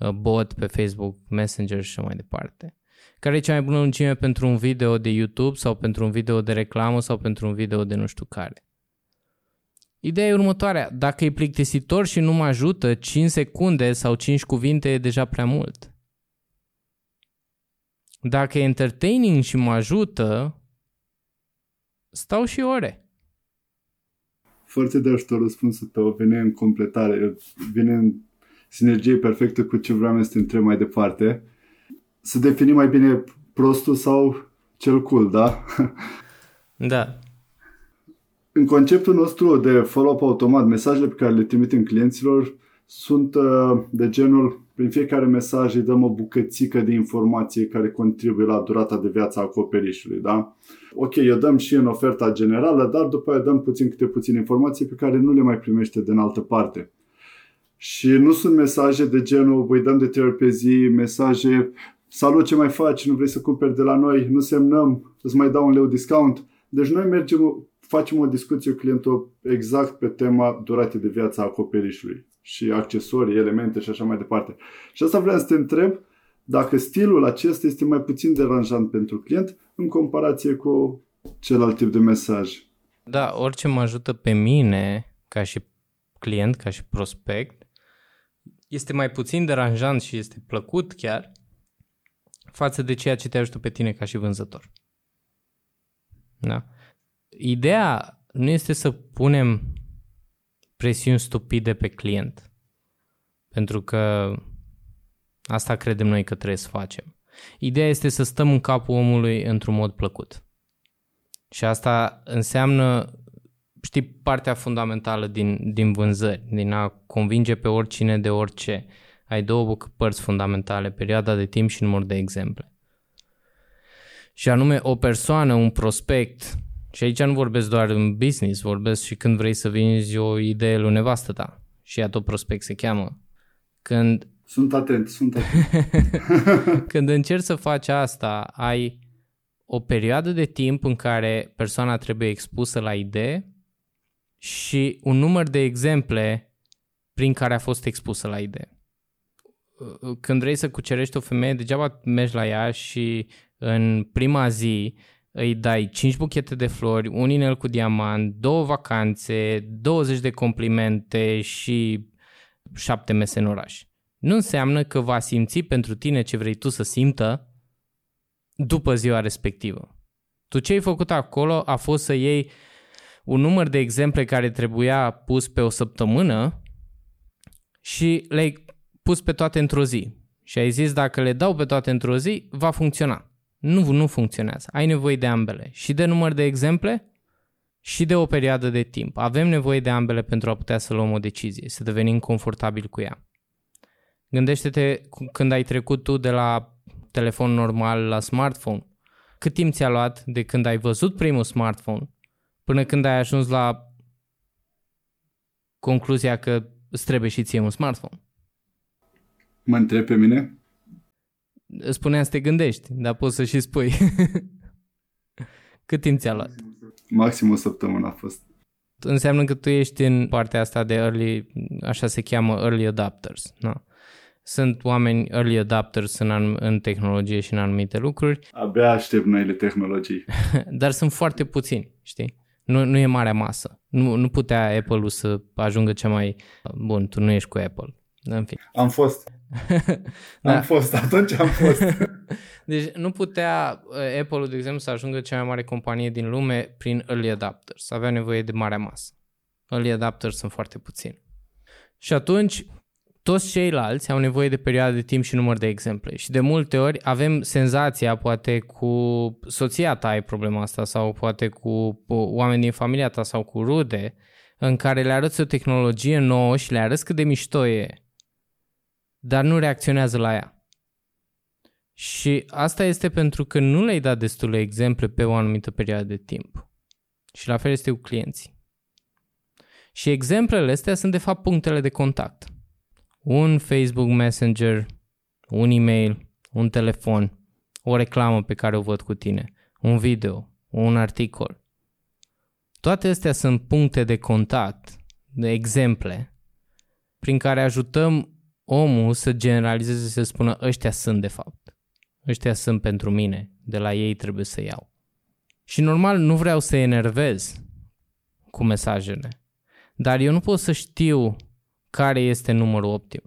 Uh, bot pe Facebook, Messenger și așa mai departe. Care e cea mai bună lungime pentru un video de YouTube sau pentru un video de reclamă sau pentru un video de nu știu care. Ideea e următoarea. Dacă e plictisitor și nu mă ajută, 5 secunde sau 5 cuvinte e deja prea mult. Dacă e entertaining și mă ajută, stau și ore. Foarte de ajutor răspunsul tău, vine în completare, vine în sinergie perfectă cu ce vreau să te întreb mai departe. Să definim mai bine prostul sau cel cool, da? Da. În conceptul nostru de follow-up automat, mesajele pe care le trimitem clienților sunt uh, de genul, prin fiecare mesaj îi dăm o bucățică de informație care contribuie la durata de viață a acoperișului. Da? Ok, eu dăm și în oferta generală, dar după aia dăm puțin câte puțin informații pe care nu le mai primește din altă parte. Și nu sunt mesaje de genul, voi dăm de trei ori pe zi, mesaje, salut, ce mai faci, nu vrei să cumperi de la noi, nu semnăm, îți mai dau un leu discount. Deci noi mergem, facem o discuție cu clientul exact pe tema durate de viață a acoperișului și accesorii, elemente și așa mai departe. Și asta vreau să te întreb dacă stilul acesta este mai puțin deranjant pentru client în comparație cu celălalt tip de mesaj. Da, orice mă ajută pe mine ca și client, ca și prospect, este mai puțin deranjant și este plăcut chiar față de ceea ce te ajută pe tine ca și vânzător. Da? Ideea nu este să punem presiuni stupide pe client, pentru că asta credem noi că trebuie să facem. Ideea este să stăm în capul omului într-un mod plăcut. Și asta înseamnă știi, partea fundamentală din, din vânzări, din a convinge pe oricine de orice. Ai două părți fundamentale, perioada de timp și număr de exemple. Și anume o persoană, un prospect, și aici nu vorbesc doar în business, vorbesc și când vrei să vinzi o idee lui nevastă ta. Și ea tot prospect se cheamă. Când Sunt atent, sunt atent. [laughs] Când încerci să faci asta, ai o perioadă de timp în care persoana trebuie expusă la idee și un număr de exemple prin care a fost expusă la idee. Când vrei să cucerești o femeie, degeaba mergi la ea și în prima zi îi dai 5 buchete de flori, un inel cu diamant, două vacanțe, 20 de complimente și 7 mese în oraș. Nu înseamnă că va simți pentru tine ce vrei tu să simtă după ziua respectivă. Tu ce ai făcut acolo a fost să iei un număr de exemple care trebuia pus pe o săptămână și le-ai pus pe toate într-o zi. Și ai zis dacă le dau pe toate într-o zi, va funcționa. Nu, nu funcționează. Ai nevoie de ambele. Și de număr de exemple și de o perioadă de timp. Avem nevoie de ambele pentru a putea să luăm o decizie, să devenim confortabil cu ea. Gândește-te când ai trecut tu de la telefon normal la smartphone. Cât timp ți-a luat de când ai văzut primul smartphone până când ai ajuns la concluzia că îți trebuie și ție un smartphone? Mă întreb pe mine? Spuneam să te gândești, dar poți să și spui. [laughs] Cât timp ți-a luat? Maxim o săptămână a fost. Înseamnă că tu ești în partea asta de early, așa se cheamă early adapters. No? Sunt oameni early adapters în, în tehnologie și în anumite lucruri. Abia aștept noile tehnologii. [laughs] Dar sunt foarte puțini, știi? Nu, nu e marea masă. Nu, nu putea Apple-ul să ajungă cea mai... Bun, tu nu ești cu Apple. În fine. Am fost. [laughs] da. Am fost, atunci am fost. [laughs] deci nu putea uh, Apple-ul, de exemplu, să ajungă cea mai mare companie din lume prin early adapters. Avea nevoie de marea masă. Early adapters sunt foarte puțini. Și atunci, toți ceilalți au nevoie de perioade de timp și număr de exemple. Și de multe ori avem senzația, poate cu soția ta ai problema asta sau poate cu oameni din familia ta sau cu rude, în care le arăți o tehnologie nouă și le arăți cât de mișto e, dar nu reacționează la ea. Și asta este pentru că nu le-ai dat destule exemple pe o anumită perioadă de timp. Și la fel este cu clienții. Și exemplele astea sunt de fapt punctele de contact un Facebook Messenger, un e-mail, un telefon, o reclamă pe care o văd cu tine, un video, un articol. Toate astea sunt puncte de contact, de exemple, prin care ajutăm omul să generalizeze, să spună ăștia sunt de fapt. Ăștia sunt pentru mine, de la ei trebuie să iau. Și normal nu vreau să enervez cu mesajele, dar eu nu pot să știu care este numărul optim.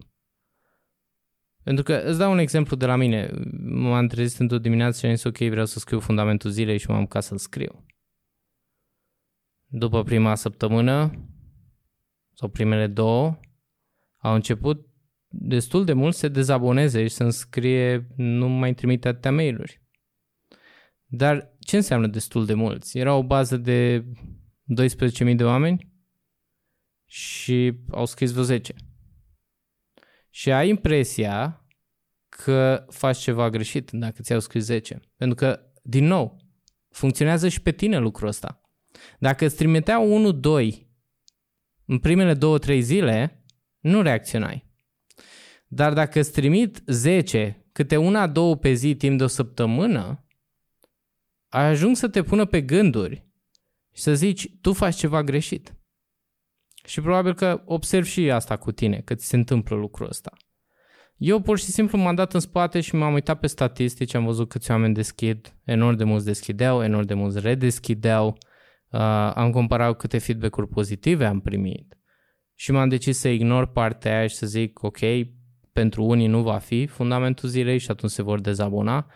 Pentru că îți dau un exemplu de la mine. M-am trezit într-o dimineață și am zis ok, vreau să scriu fundamentul zilei și m-am ca să-l scriu. După prima săptămână sau primele două, au început destul de mult să se dezaboneze și să-mi scrie nu mai trimite atâtea mail-uri. Dar ce înseamnă destul de mulți? Era o bază de 12.000 de oameni și au scris vreo 10. Și ai impresia că faci ceva greșit dacă ți-au scris 10. Pentru că, din nou, funcționează și pe tine lucrul ăsta. Dacă îți trimiteau 1-2 în primele 2-3 zile, nu reacționai. Dar dacă îți trimit 10, câte una, două pe zi timp de o săptămână, ajung să te pună pe gânduri și să zici, tu faci ceva greșit. Și probabil că observ și asta cu tine, că ți se întâmplă lucrul ăsta. Eu pur și simplu m-am dat în spate și m-am uitat pe statistici, am văzut câți oameni deschid, enorm de mulți deschideau, enorm de mulți redeschideau, uh, am comparat câte feedback-uri pozitive am primit și m-am decis să ignor partea aia și să zic, ok, pentru unii nu va fi fundamentul zilei și atunci se vor dezabona,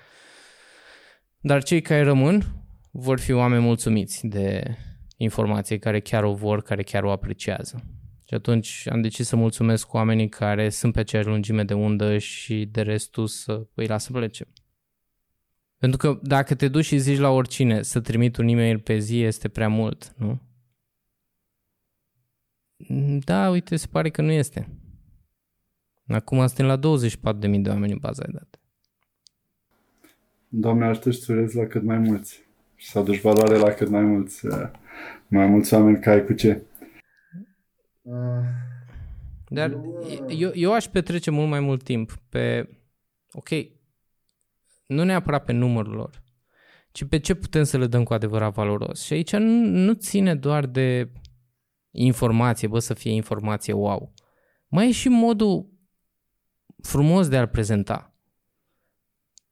dar cei care rămân vor fi oameni mulțumiți de, informație care chiar o vor, care chiar o apreciază. Și atunci am decis să mulțumesc cu oamenii care sunt pe aceeași lungime de undă și de restul să îi lasă plece. Pentru că dacă te duci și zici la oricine să trimit un e-mail pe zi este prea mult, nu? Da, uite, se pare că nu este. Acum suntem la 24.000 de oameni în baza de date. Doamne, ajută și la cât mai mulți și să aduci valoare la cât mai mulți mai mulți oameni ca ai cu ce. Dar eu, eu aș petrece mult mai mult timp pe, ok, nu neapărat pe numărul lor, ci pe ce putem să le dăm cu adevărat valoros. Și aici nu, nu ține doar de informație, bă, să fie informație wow. Mai e și modul frumos de a-l prezenta.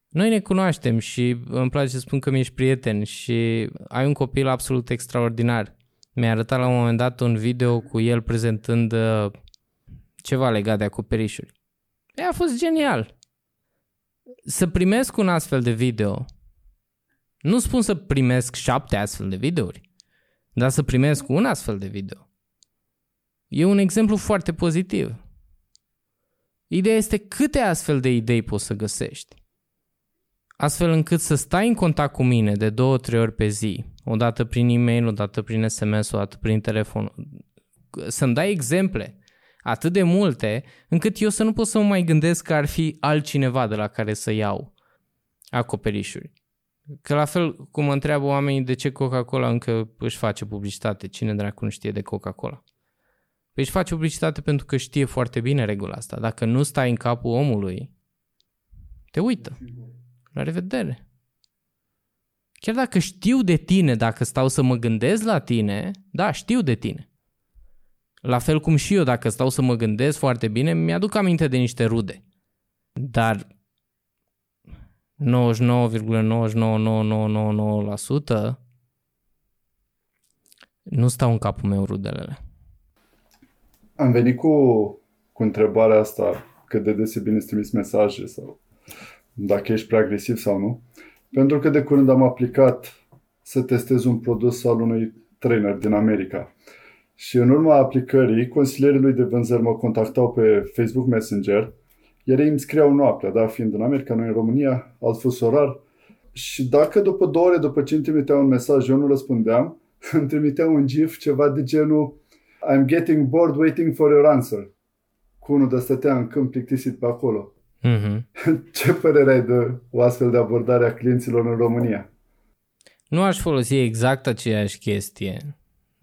Noi ne cunoaștem și îmi place să spun că mi-ești prieten și ai un copil absolut extraordinar. Mi-a arătat la un moment dat un video cu el prezentând uh, ceva legat de acoperișuri. E, a fost genial. Să primesc un astfel de video, nu spun să primesc șapte astfel de videouri, dar să primesc un astfel de video. E un exemplu foarte pozitiv. Ideea este câte astfel de idei poți să găsești. Astfel încât să stai în contact cu mine de două, trei ori pe zi, o dată prin e-mail, o dată prin SMS, o dată prin telefon, să-mi dai exemple atât de multe, încât eu să nu pot să mă mai gândesc că ar fi altcineva de la care să iau acoperișuri. Că la fel cum mă întreabă oamenii de ce Coca-Cola încă își face publicitate, cine dracu nu știe de Coca-Cola. Păi își face publicitate pentru că știe foarte bine regula asta. Dacă nu stai în capul omului, te uită. La revedere. Chiar dacă știu de tine, dacă stau să mă gândesc la tine, da, știu de tine. La fel cum și eu, dacă stau să mă gândesc foarte bine, mi-aduc aminte de niște rude. Dar 99,99999% nu stau în capul meu rudelele. Am venit cu, cu întrebarea asta cât de des e bine să trimiți mesaje sau dacă ești prea agresiv sau nu. Pentru că de curând am aplicat să testez un produs al unui trainer din America. Și în urma aplicării, consilierii lui de vânzări mă contactau pe Facebook Messenger, iar ei îmi scriau noaptea, da, fiind în America, noi în România, alt fost orar. Și dacă după două ore după ce îmi trimiteau un mesaj, eu nu răspundeam, [laughs] îmi trimiteau un gif ceva de genul I'm getting bored waiting for your answer. Cu unul de stătea în câmp plictisit pe acolo. Mm-hmm. [laughs] Ce părere ai de o astfel de abordare a clienților în România? Nu aș folosi exact aceeași chestie.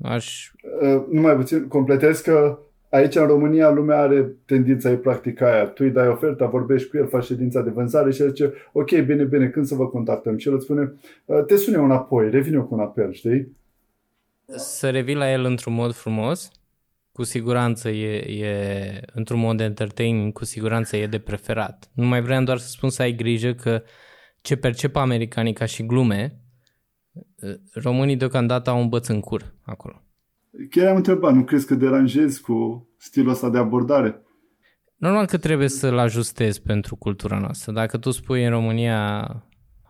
Aș... Uh, numai puțin, completez că aici în România lumea are tendința, e practica aia. Tu îi dai oferta, vorbești cu el, faci ședința de vânzare și el zice, ok, bine, bine, când să vă contactăm? Și el îți spune, uh, te sun eu înapoi, revin eu cu un apel, știi? Să revii la el într-un mod frumos, cu siguranță e, e într-un mod de entertaining, cu siguranță e de preferat. Nu mai vreau doar să spun să ai grijă că ce percep americanii ca și glume, românii deocamdată au un băț în cur acolo. Chiar am întrebat, nu crezi că deranjezi cu stilul ăsta de abordare? Normal că trebuie să-l ajustezi pentru cultura noastră. Dacă tu spui în România,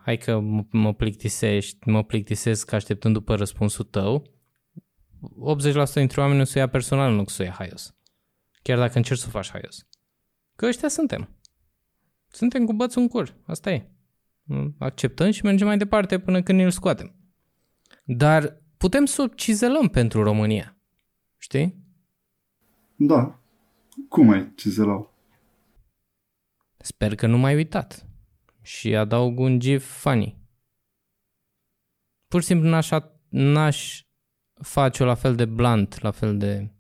hai că mă plictisești, mă plictisesc așteptând după răspunsul tău, 80% dintre oameni o să ia personal, nu să ia haios. Chiar dacă încerci să faci haios. Că ăștia suntem. Suntem cu bățul în cur. Asta e. Acceptăm și mergem mai departe până când îl scoatem. Dar putem să o cizelăm pentru România. Știi? Da. Cum ai cizelau? Sper că nu m-ai uitat. Și adaug un gif funny. Pur și simplu n-aș, n-aș face-o la fel de blunt, la fel de...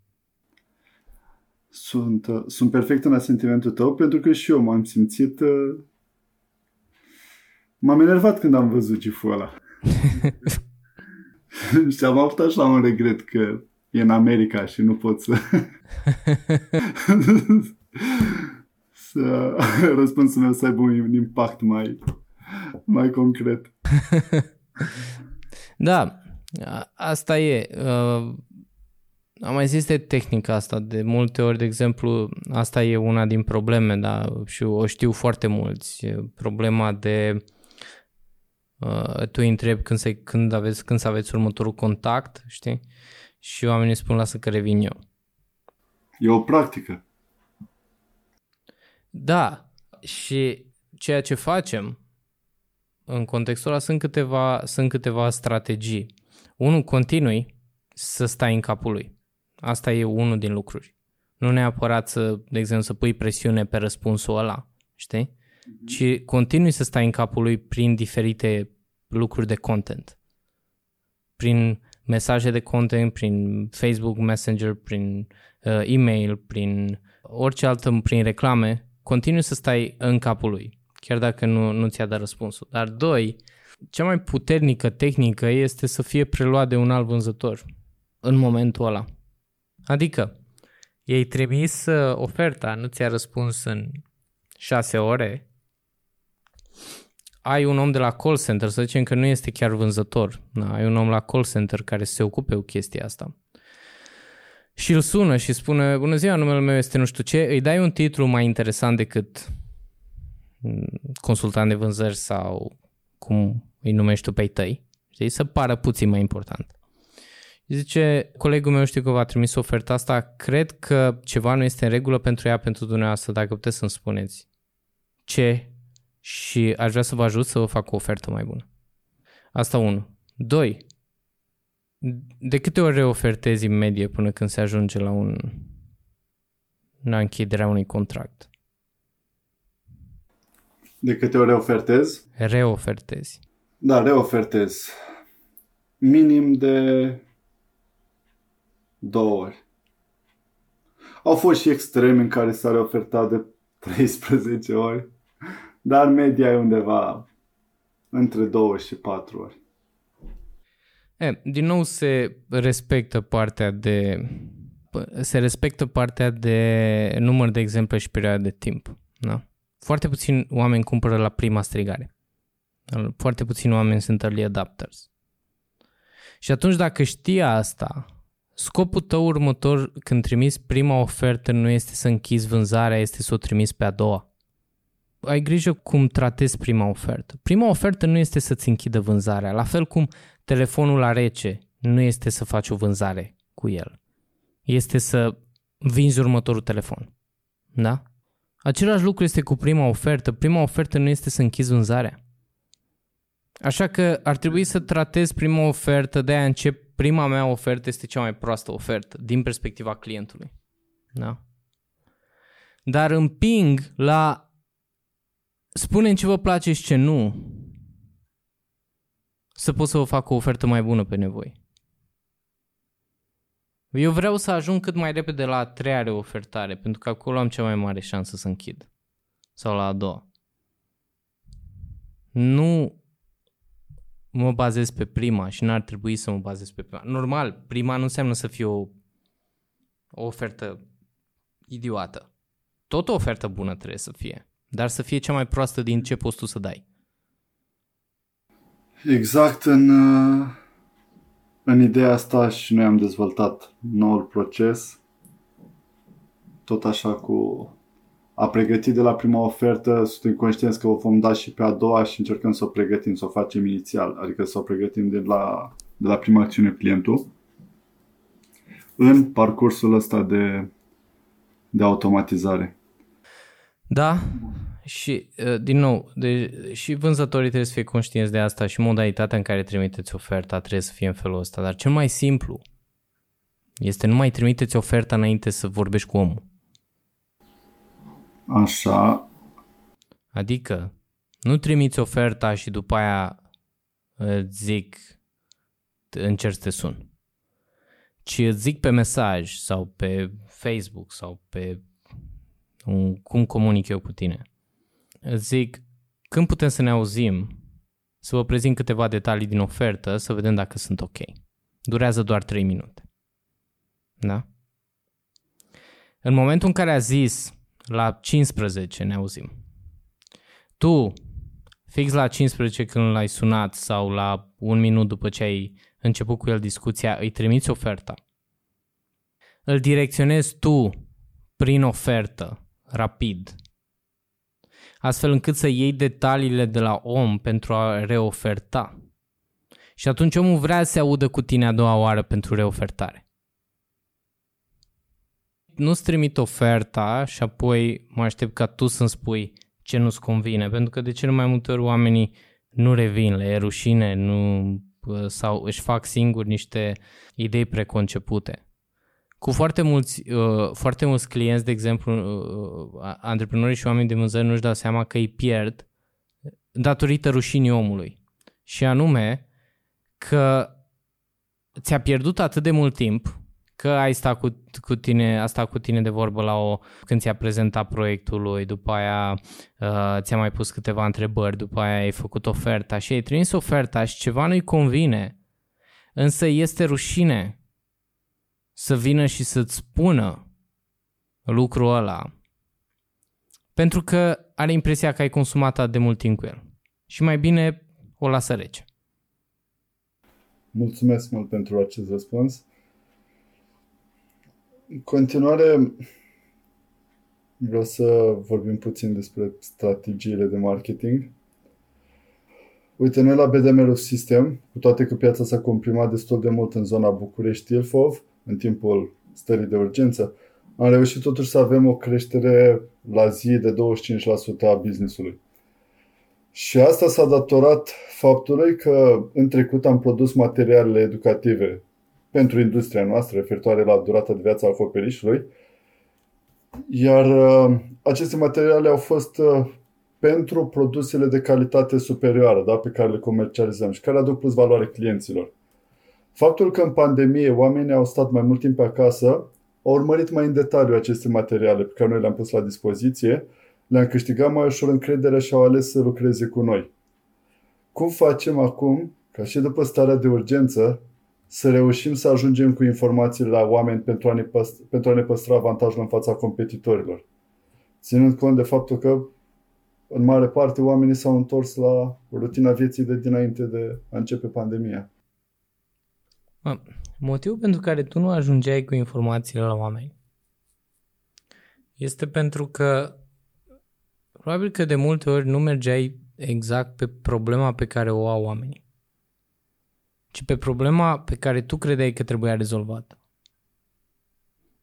Sunt, uh, sunt perfect în sentimentul tău pentru că și eu m-am simțit... Uh, m-am enervat când am văzut giful ăla. [laughs] și am avut așa un regret că e în America și nu pot să... [laughs] să răspunsul meu să aibă un impact mai, mai concret. da, Asta e. Uh, am mai zis de tehnica asta de multe ori, de exemplu, asta e una din probleme, da, și o știu foarte mulți. Problema de uh, tu îi întrebi când, se, când, aveți, când să aveți următorul contact, știi? Și oamenii spun, lasă că revin eu. E o practică. Da, și ceea ce facem în contextul ăla sunt câteva, sunt câteva strategii. Unul, continui să stai în capul lui. Asta e unul din lucruri. Nu neapărat să, de exemplu, să pui presiune pe răspunsul ăla, știi? Mm-hmm. Ci continui să stai în capul lui prin diferite lucruri de content. Prin mesaje de content, prin Facebook Messenger, prin uh, e-mail, prin orice altă, prin reclame, continui să stai în capul lui, chiar dacă nu, nu ți-a dat răspunsul. Dar doi, cea mai puternică tehnică este să fie preluat de un alt vânzător în momentul ăla. Adică, ei trimis uh, oferta, nu ți-a răspuns în șase ore, ai un om de la call center, să zicem că nu este chiar vânzător, da? ai un om la call center care se ocupe cu chestia asta și îl sună și spune, bună ziua, numele meu este nu știu ce, îi dai un titlu mai interesant decât mm, consultant de vânzări sau cum îi numești tu pe tăi, știi, să pară puțin mai important. Zice, colegul meu știu că v-a trimis oferta asta, cred că ceva nu este în regulă pentru ea, pentru dumneavoastră, dacă puteți să-mi spuneți ce și aș vrea să vă ajut să vă fac o ofertă mai bună. Asta unu. Doi, de câte ori reofertezi în medie până când se ajunge la un la închiderea unui contract? De câte ori reofertez? Reofertezi. Da, reofertez. Minim de două ori. Au fost și extreme în care s-a reofertat de [laughs] 13 ori, dar media e undeva între 2 și 4 ori. E, din nou se respectă partea de se respectă partea de număr de exemple și perioada de timp. Da? Foarte puțini oameni cumpără la prima strigare. Foarte puțini oameni sunt early adapters. Și atunci dacă știi asta, scopul tău următor când trimiți prima ofertă nu este să închizi vânzarea, este să o trimiți pe a doua. Ai grijă cum tratezi prima ofertă. Prima ofertă nu este să-ți închidă vânzarea, la fel cum telefonul la rece nu este să faci o vânzare cu el. Este să vinzi următorul telefon. Da? Același lucru este cu prima ofertă. Prima ofertă nu este să închizi vânzarea. Așa că ar trebui să tratezi prima ofertă, de aia încep, prima mea ofertă este cea mai proastă ofertă, din perspectiva clientului. Da? Dar împing la spune ce vă place și ce nu să pot să vă fac o ofertă mai bună pe nevoi. Eu vreau să ajung cât mai repede la a treia reofertare, pentru că acolo am cea mai mare șansă să închid. Sau la a doua. Nu mă bazez pe prima și n-ar trebui să mă bazez pe prima. Normal, prima nu înseamnă să fie o, o ofertă idiotă. Tot o ofertă bună trebuie să fie, dar să fie cea mai proastă din ce poți tu să dai. Exact în, uh, în ideea asta și noi am dezvoltat noul proces. Tot așa cu a pregăti de la prima ofertă, suntem conștienți că o vom da și pe a doua și încercăm să o pregătim, să o facem inițial, adică să o pregătim de la, de la prima acțiune clientul în parcursul ăsta de, de automatizare. Da, și, uh, din nou, de, și vânzătorii trebuie să fie conștienți de asta și modalitatea în care trimiteți oferta trebuie să fie în felul ăsta. Dar cel mai simplu este nu mai trimiteți oferta înainte să vorbești cu omul. Așa. Adică, nu trimiți oferta și după aia îți zic încerc să te sun. Ci îți zic pe mesaj sau pe Facebook sau pe un, cum comunic eu cu tine zic, când putem să ne auzim, să vă prezint câteva detalii din ofertă, să vedem dacă sunt ok. Durează doar 3 minute. Da? În momentul în care a zis la 15 ne auzim, tu, fix la 15 când l-ai sunat sau la un minut după ce ai început cu el discuția, îi trimiți oferta. Îl direcționezi tu prin ofertă, rapid, astfel încât să iei detaliile de la om pentru a reoferta. Și atunci omul vrea să se audă cu tine a doua oară pentru reofertare. Nu-ți trimit oferta și apoi mă aștept ca tu să-mi spui ce nu-ți convine, pentru că de cele mai multe ori oamenii nu revin, le e rușine, nu, sau își fac singuri niște idei preconcepute cu foarte mulți, uh, foarte mulți clienți, de exemplu, uh, uh antreprenorii și oamenii de vânzări nu-și dau seama că îi pierd datorită rușinii omului. Și anume că ți-a pierdut atât de mult timp că ai stat cu, cu tine, a stat cu tine de vorbă la o, când ți-a prezentat proiectul lui, după aia uh, ți-a mai pus câteva întrebări, după aia ai făcut oferta și ai trimis oferta și ceva nu-i convine, însă este rușine să vină și să-ți spună lucrul ăla pentru că are impresia că ai consumat atât de mult timp cu el. Și mai bine o lasă rece. Mulțumesc mult pentru acest răspuns. În continuare, vreau să vorbim puțin despre strategiile de marketing. Uite, noi la BDM System, cu toate că piața s-a comprimat destul de mult în zona București-Ilfov, în timpul stării de urgență, am reușit totuși să avem o creștere la zi de 25% a businessului. Și asta s-a datorat faptului că în trecut am produs materiale educative pentru industria noastră, referitoare la durata de viață a acoperișului, iar uh, aceste materiale au fost uh, pentru produsele de calitate superioară da, pe care le comercializăm și care aduc plus valoare clienților. Faptul că în pandemie oamenii au stat mai mult timp pe acasă, au urmărit mai în detaliu aceste materiale pe care noi le-am pus la dispoziție, le-am câștigat mai ușor încredere și au ales să lucreze cu noi. Cum facem acum, ca și după starea de urgență, să reușim să ajungem cu informații la oameni pentru a ne păstra, pentru a ne păstra avantajul în fața competitorilor? Ținând cont de faptul că în mare parte oamenii s-au întors la rutina vieții de dinainte de a începe pandemia. Motivul pentru care tu nu ajungeai cu informațiile la oameni este pentru că probabil că de multe ori nu mergeai exact pe problema pe care o au oamenii, ci pe problema pe care tu credeai că trebuia rezolvată.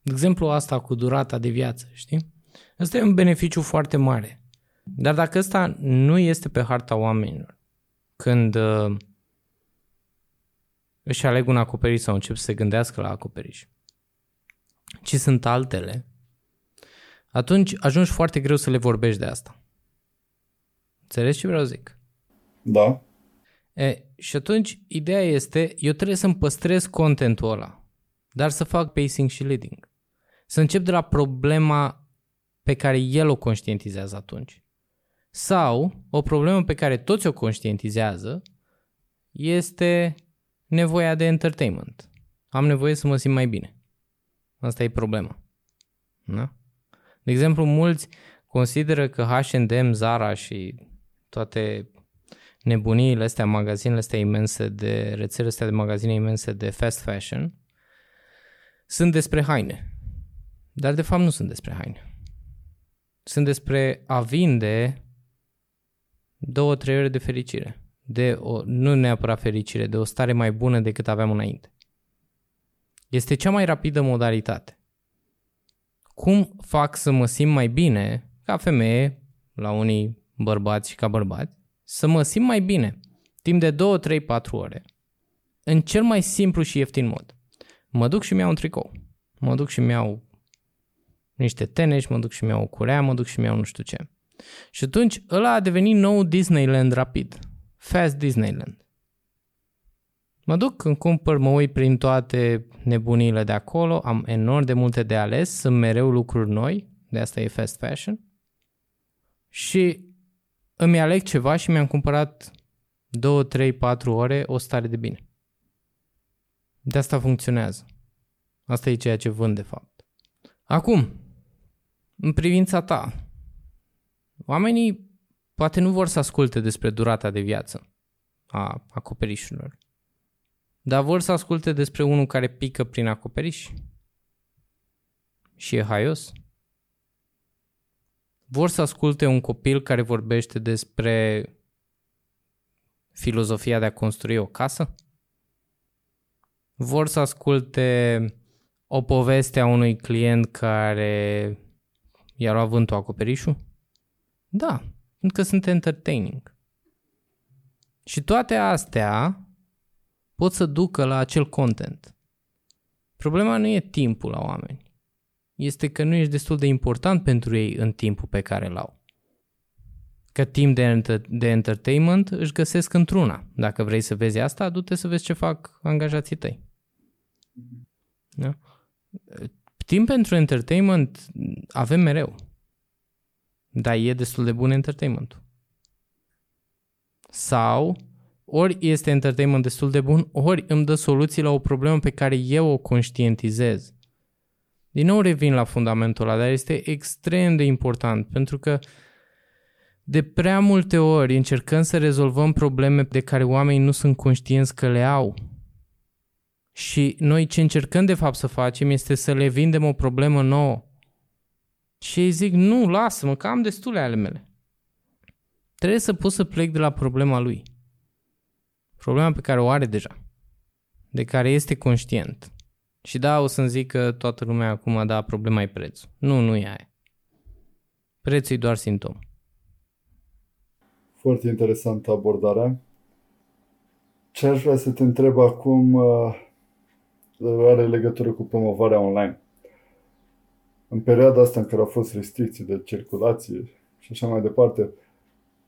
De exemplu, asta cu durata de viață, știi? Asta e un beneficiu foarte mare. Dar dacă ăsta nu este pe harta oamenilor, când uh, își aleg un acoperiș sau încep să se gândească la acoperiș, ci sunt altele, atunci ajungi foarte greu să le vorbești de asta. Înțelegi ce vreau să zic? Da. E, și atunci ideea este, eu trebuie să-mi păstrez contentul ăla, dar să fac pacing și leading. Să încep de la problema pe care el o conștientizează atunci. Sau o problemă pe care toți o conștientizează este nevoia de entertainment. Am nevoie să mă simt mai bine. Asta e problema. Da? De exemplu, mulți consideră că H&M, Zara și toate nebuniile astea, magazinele astea imense de, rețele astea de magazine imense de fast fashion, sunt despre haine. Dar de fapt nu sunt despre haine. Sunt despre a vinde două, trei ore de fericire de o, nu neapărat fericire, de o stare mai bună decât aveam înainte. Este cea mai rapidă modalitate. Cum fac să mă simt mai bine ca femeie, la unii bărbați și ca bărbați, să mă simt mai bine timp de 2, 3, 4 ore în cel mai simplu și ieftin mod. Mă duc și mi-au un tricou. Mă duc și mi-au niște tenești, mă duc și mi-au o curea, mă duc și mi-au nu știu ce. Și atunci ăla a devenit nou Disneyland rapid. Fast Disneyland. Mă duc când cumpăr, mă uit prin toate nebunile de acolo, am enorm de multe de ales, sunt mereu lucruri noi, de asta e fast fashion. Și îmi aleg ceva și mi-am cumpărat 2, 3, 4 ore o stare de bine. De asta funcționează. Asta e ceea ce vând de fapt. Acum, în privința ta, oamenii poate nu vor să asculte despre durata de viață a acoperișurilor, dar vor să asculte despre unul care pică prin acoperiș și e haios. Vor să asculte un copil care vorbește despre filozofia de a construi o casă? Vor să asculte o poveste a unui client care i-a luat vântul acoperișul? Da, pentru că sunt entertaining. Și toate astea pot să ducă la acel content. Problema nu e timpul la oameni. Este că nu ești destul de important pentru ei în timpul pe care îl au. Că timp de, enter- de entertainment își găsesc într-una. Dacă vrei să vezi asta, du-te să vezi ce fac angajații tăi. Da? Timp pentru entertainment avem mereu. Dar e destul de bun entertainment Sau ori este entertainment destul de bun, ori îmi dă soluții la o problemă pe care eu o conștientizez. Din nou revin la fundamentul ăla, dar este extrem de important pentru că de prea multe ori încercăm să rezolvăm probleme de care oamenii nu sunt conștienți că le au. Și noi ce încercăm de fapt să facem este să le vindem o problemă nouă. Și ei zic, nu, lasă-mă, că am destule ale mele. Trebuie să pot să plec de la problema lui. Problema pe care o are deja. De care este conștient. Și da, o să-mi zic că toată lumea acum, da, problema e prețul. Nu, nu e aia. Prețul e doar simptom. Foarte interesantă abordarea. Ce aș vrea să te întreb acum uh, are legătură cu promovarea online. În perioada asta în care au fost restricții de circulație și așa mai departe,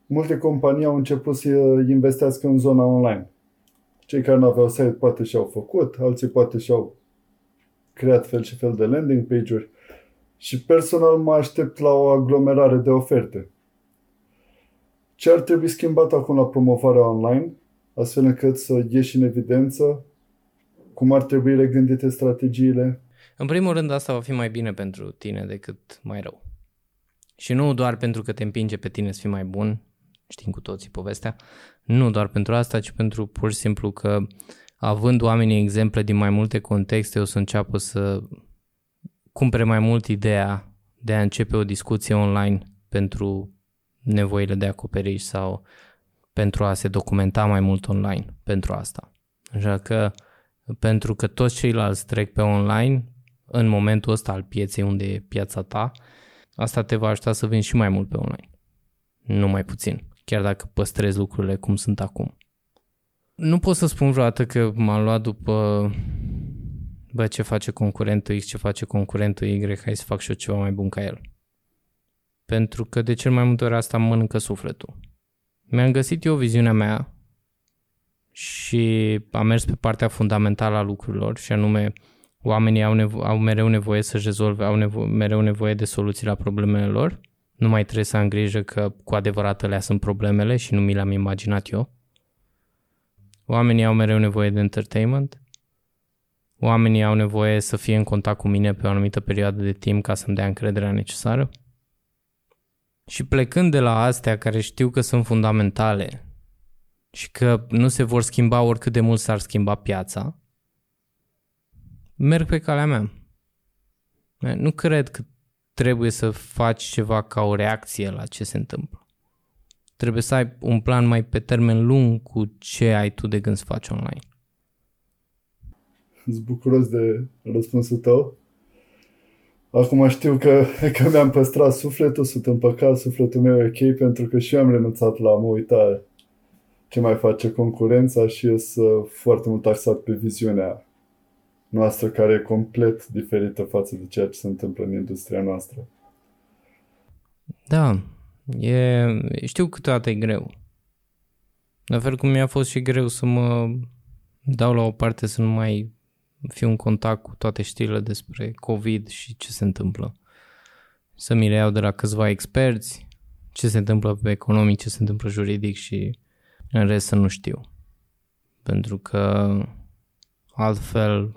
multe companii au început să investească în zona online. Cei care nu aveau site poate și-au făcut, alții poate și-au creat fel și fel de landing page-uri și personal mă aștept la o aglomerare de oferte. Ce ar trebui schimbat acum la promovarea online, astfel încât să ieși în evidență cum ar trebui regândite strategiile? În primul rând, asta va fi mai bine pentru tine decât mai rău. Și nu doar pentru că te împinge pe tine să fii mai bun, știm cu toții povestea, nu doar pentru asta, ci pentru pur și simplu că având oamenii exemple din mai multe contexte, o să înceapă să cumpere mai mult ideea de a începe o discuție online pentru nevoile de acoperiș sau pentru a se documenta mai mult online pentru asta. Așa că pentru că toți ceilalți trec pe online în momentul ăsta al pieței unde e piața ta, asta te va ajuta să vinzi și mai mult pe online. Nu mai puțin, chiar dacă păstrezi lucrurile cum sunt acum. Nu pot să spun vreodată că m-am luat după bă, ce face concurentul X, ce face concurentul Y, hai să fac și eu ceva mai bun ca el. Pentru că de cel mai multe ori asta mănâncă sufletul. Mi-am găsit eu viziunea mea și am mers pe partea fundamentală a lucrurilor și anume oamenii au, nevo- au mereu nevoie să-și rezolve, au nevo- mereu nevoie de soluții la problemele lor. Nu mai trebuie să am grijă că cu adevărat alea sunt problemele și nu mi le-am imaginat eu. Oamenii au mereu nevoie de entertainment. Oamenii au nevoie să fie în contact cu mine pe o anumită perioadă de timp ca să-mi dea încrederea necesară. Și plecând de la astea care știu că sunt fundamentale și că nu se vor schimba oricât de mult s-ar schimba piața, merg pe calea mea. Nu cred că trebuie să faci ceva ca o reacție la ce se întâmplă. Trebuie să ai un plan mai pe termen lung cu ce ai tu de gând să faci online. Sunt bucuros de răspunsul tău. Acum știu că, [laughs] că mi-am păstrat sufletul, sunt împăcat, sufletul meu e ok pentru că și eu am renunțat la a mă uita ce mai face concurența și eu sunt foarte mult taxat pe viziunea noastră care e complet diferită față de ceea ce se întâmplă în industria noastră. Da, e, știu câteodată e greu. La fel cum mi-a fost și greu să mă dau la o parte să nu mai fiu în contact cu toate știrile despre COVID și ce se întâmplă. Să mi le iau de la câțiva experți, ce se întâmplă pe economic, ce se întâmplă juridic și în rest să nu știu. Pentru că altfel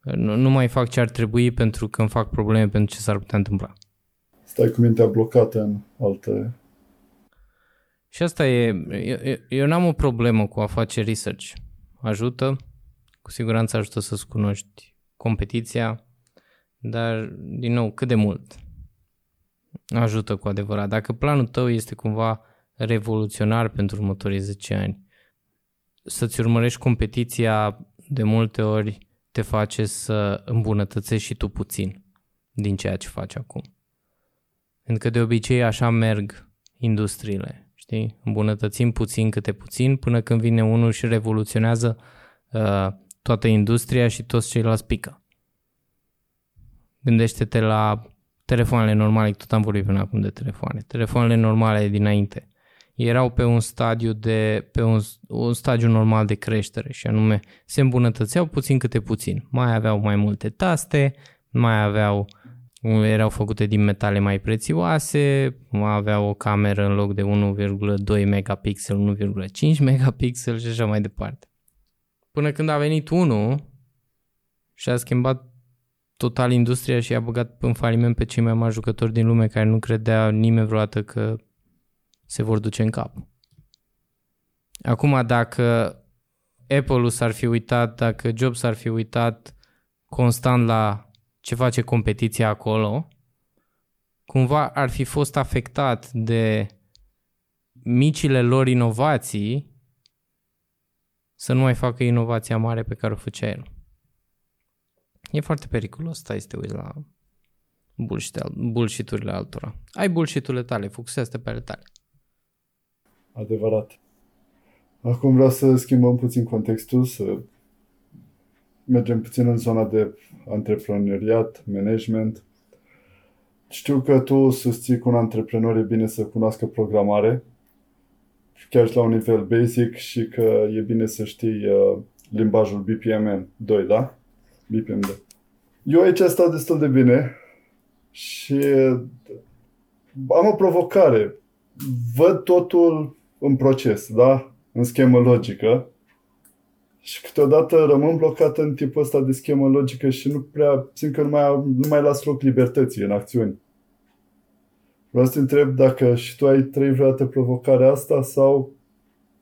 nu, nu mai fac ce ar trebui pentru că îmi fac probleme pentru ce s-ar putea întâmpla. Stai cu mintea blocată în alte... Și asta e, eu, eu n-am o problemă cu a face research. Ajută, cu siguranță ajută să-ți cunoști competiția, dar, din nou, cât de mult ajută cu adevărat. Dacă planul tău este cumva revoluționar pentru următorii 10 ani, să-ți urmărești competiția de multe ori te face să îmbunătățești și tu puțin din ceea ce faci acum. Pentru că de obicei așa merg industriile, știi? Îmbunătățim puțin câte puțin până când vine unul și revoluționează uh, toată industria și toți ceilalți pică. Gândește-te la telefoanele normale, tot am vorbit până acum de telefoane, telefoanele normale dinainte. erau pe un stadiu de pe un, un stadiu normal de creștere și anume se îmbunătățeau puțin câte puțin. Mai aveau mai multe taste, mai aveau erau făcute din metale mai prețioase, mai aveau o cameră în loc de 1,2 megapixel, 1,5 megapixel și așa mai departe. Până când a venit unul și a schimbat total industria și a băgat în faliment pe cei mai mari jucători din lume care nu credea nimeni vreodată că se vor duce în cap. Acum, dacă Apple-ul s-ar fi uitat, dacă Jobs s-ar fi uitat constant la ce face competiția acolo, cumva ar fi fost afectat de micile lor inovații să nu mai facă inovația mare pe care o făcea el. E foarte periculos, stai să te uiți la bullshit-urile altora. Ai bullshit-urile tale, focusează pe ale tale. Adevărat. Acum vreau să schimbăm puțin contextul, să mergem puțin în zona de antreprenoriat, management. Știu că tu susții că un antreprenor e bine să cunoască programare, chiar și la un nivel basic și că e bine să știi uh, limbajul BPMN 2, da? BPM 2. Eu aici stau destul de bine și am o provocare. Văd totul în proces, da? În schemă logică. Și câteodată rămân blocat în tipul ăsta de schemă logică și nu prea simt că nu mai, nu mai las loc libertății în acțiuni. Vreau să te întreb dacă și tu ai trăit vreodată provocarea asta sau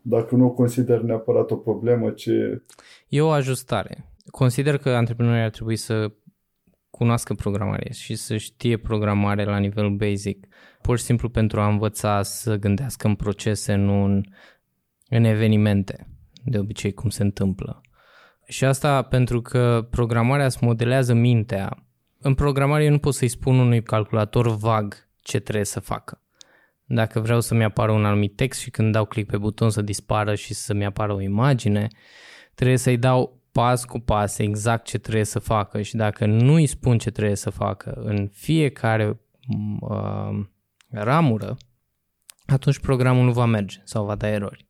dacă nu o consider neapărat o problemă, ce... E o ajustare. Consider că antreprenorii ar trebui să cunoască programare și să știe programare la nivel basic, pur și simplu pentru a învăța să gândească în procese, nu în, în evenimente, de obicei cum se întâmplă. Și asta pentru că programarea îți modelează mintea. În programare eu nu pot să-i spun unui calculator vag ce trebuie să facă. Dacă vreau să-mi apară un anumit text și când dau click pe buton să dispară și să-mi apară o imagine, trebuie să-i dau pas cu pas exact ce trebuie să facă și dacă nu îi spun ce trebuie să facă în fiecare uh, ramură, atunci programul nu va merge sau va da erori.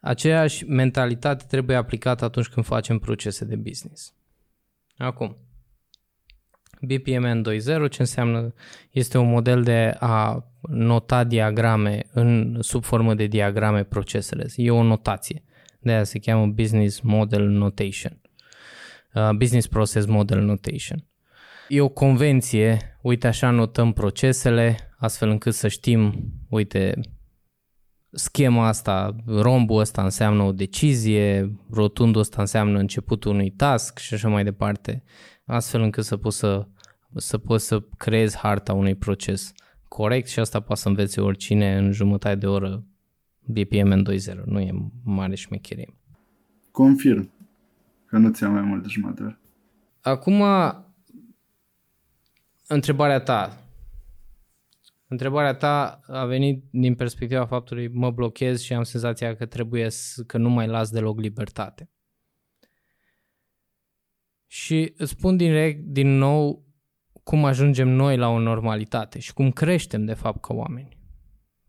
Aceeași mentalitate trebuie aplicată atunci când facem procese de business. Acum, BPMN 2.0 ce înseamnă este un model de a nota diagrame în sub formă de diagrame procesele. E o notație. De aia se cheamă Business Model Notation. Uh, business Process Model Notation. E o convenție, uite așa notăm procesele, astfel încât să știm, uite, schema asta, rombul ăsta înseamnă o decizie, rotundul ăsta înseamnă începutul unui task și așa mai departe, astfel încât să poți să, să poți să creezi harta unui proces corect și asta poate să învețe oricine în jumătate de oră BPM în 2.0, nu e mare șmecherie. Confirm că nu ți-a mai mult de jumătate. Acum, întrebarea ta. Întrebarea ta a venit din perspectiva faptului mă blochez și am senzația că trebuie să, că nu mai las deloc libertate. Și îți spun direct, din nou, cum ajungem noi la o normalitate și cum creștem, de fapt, ca oameni.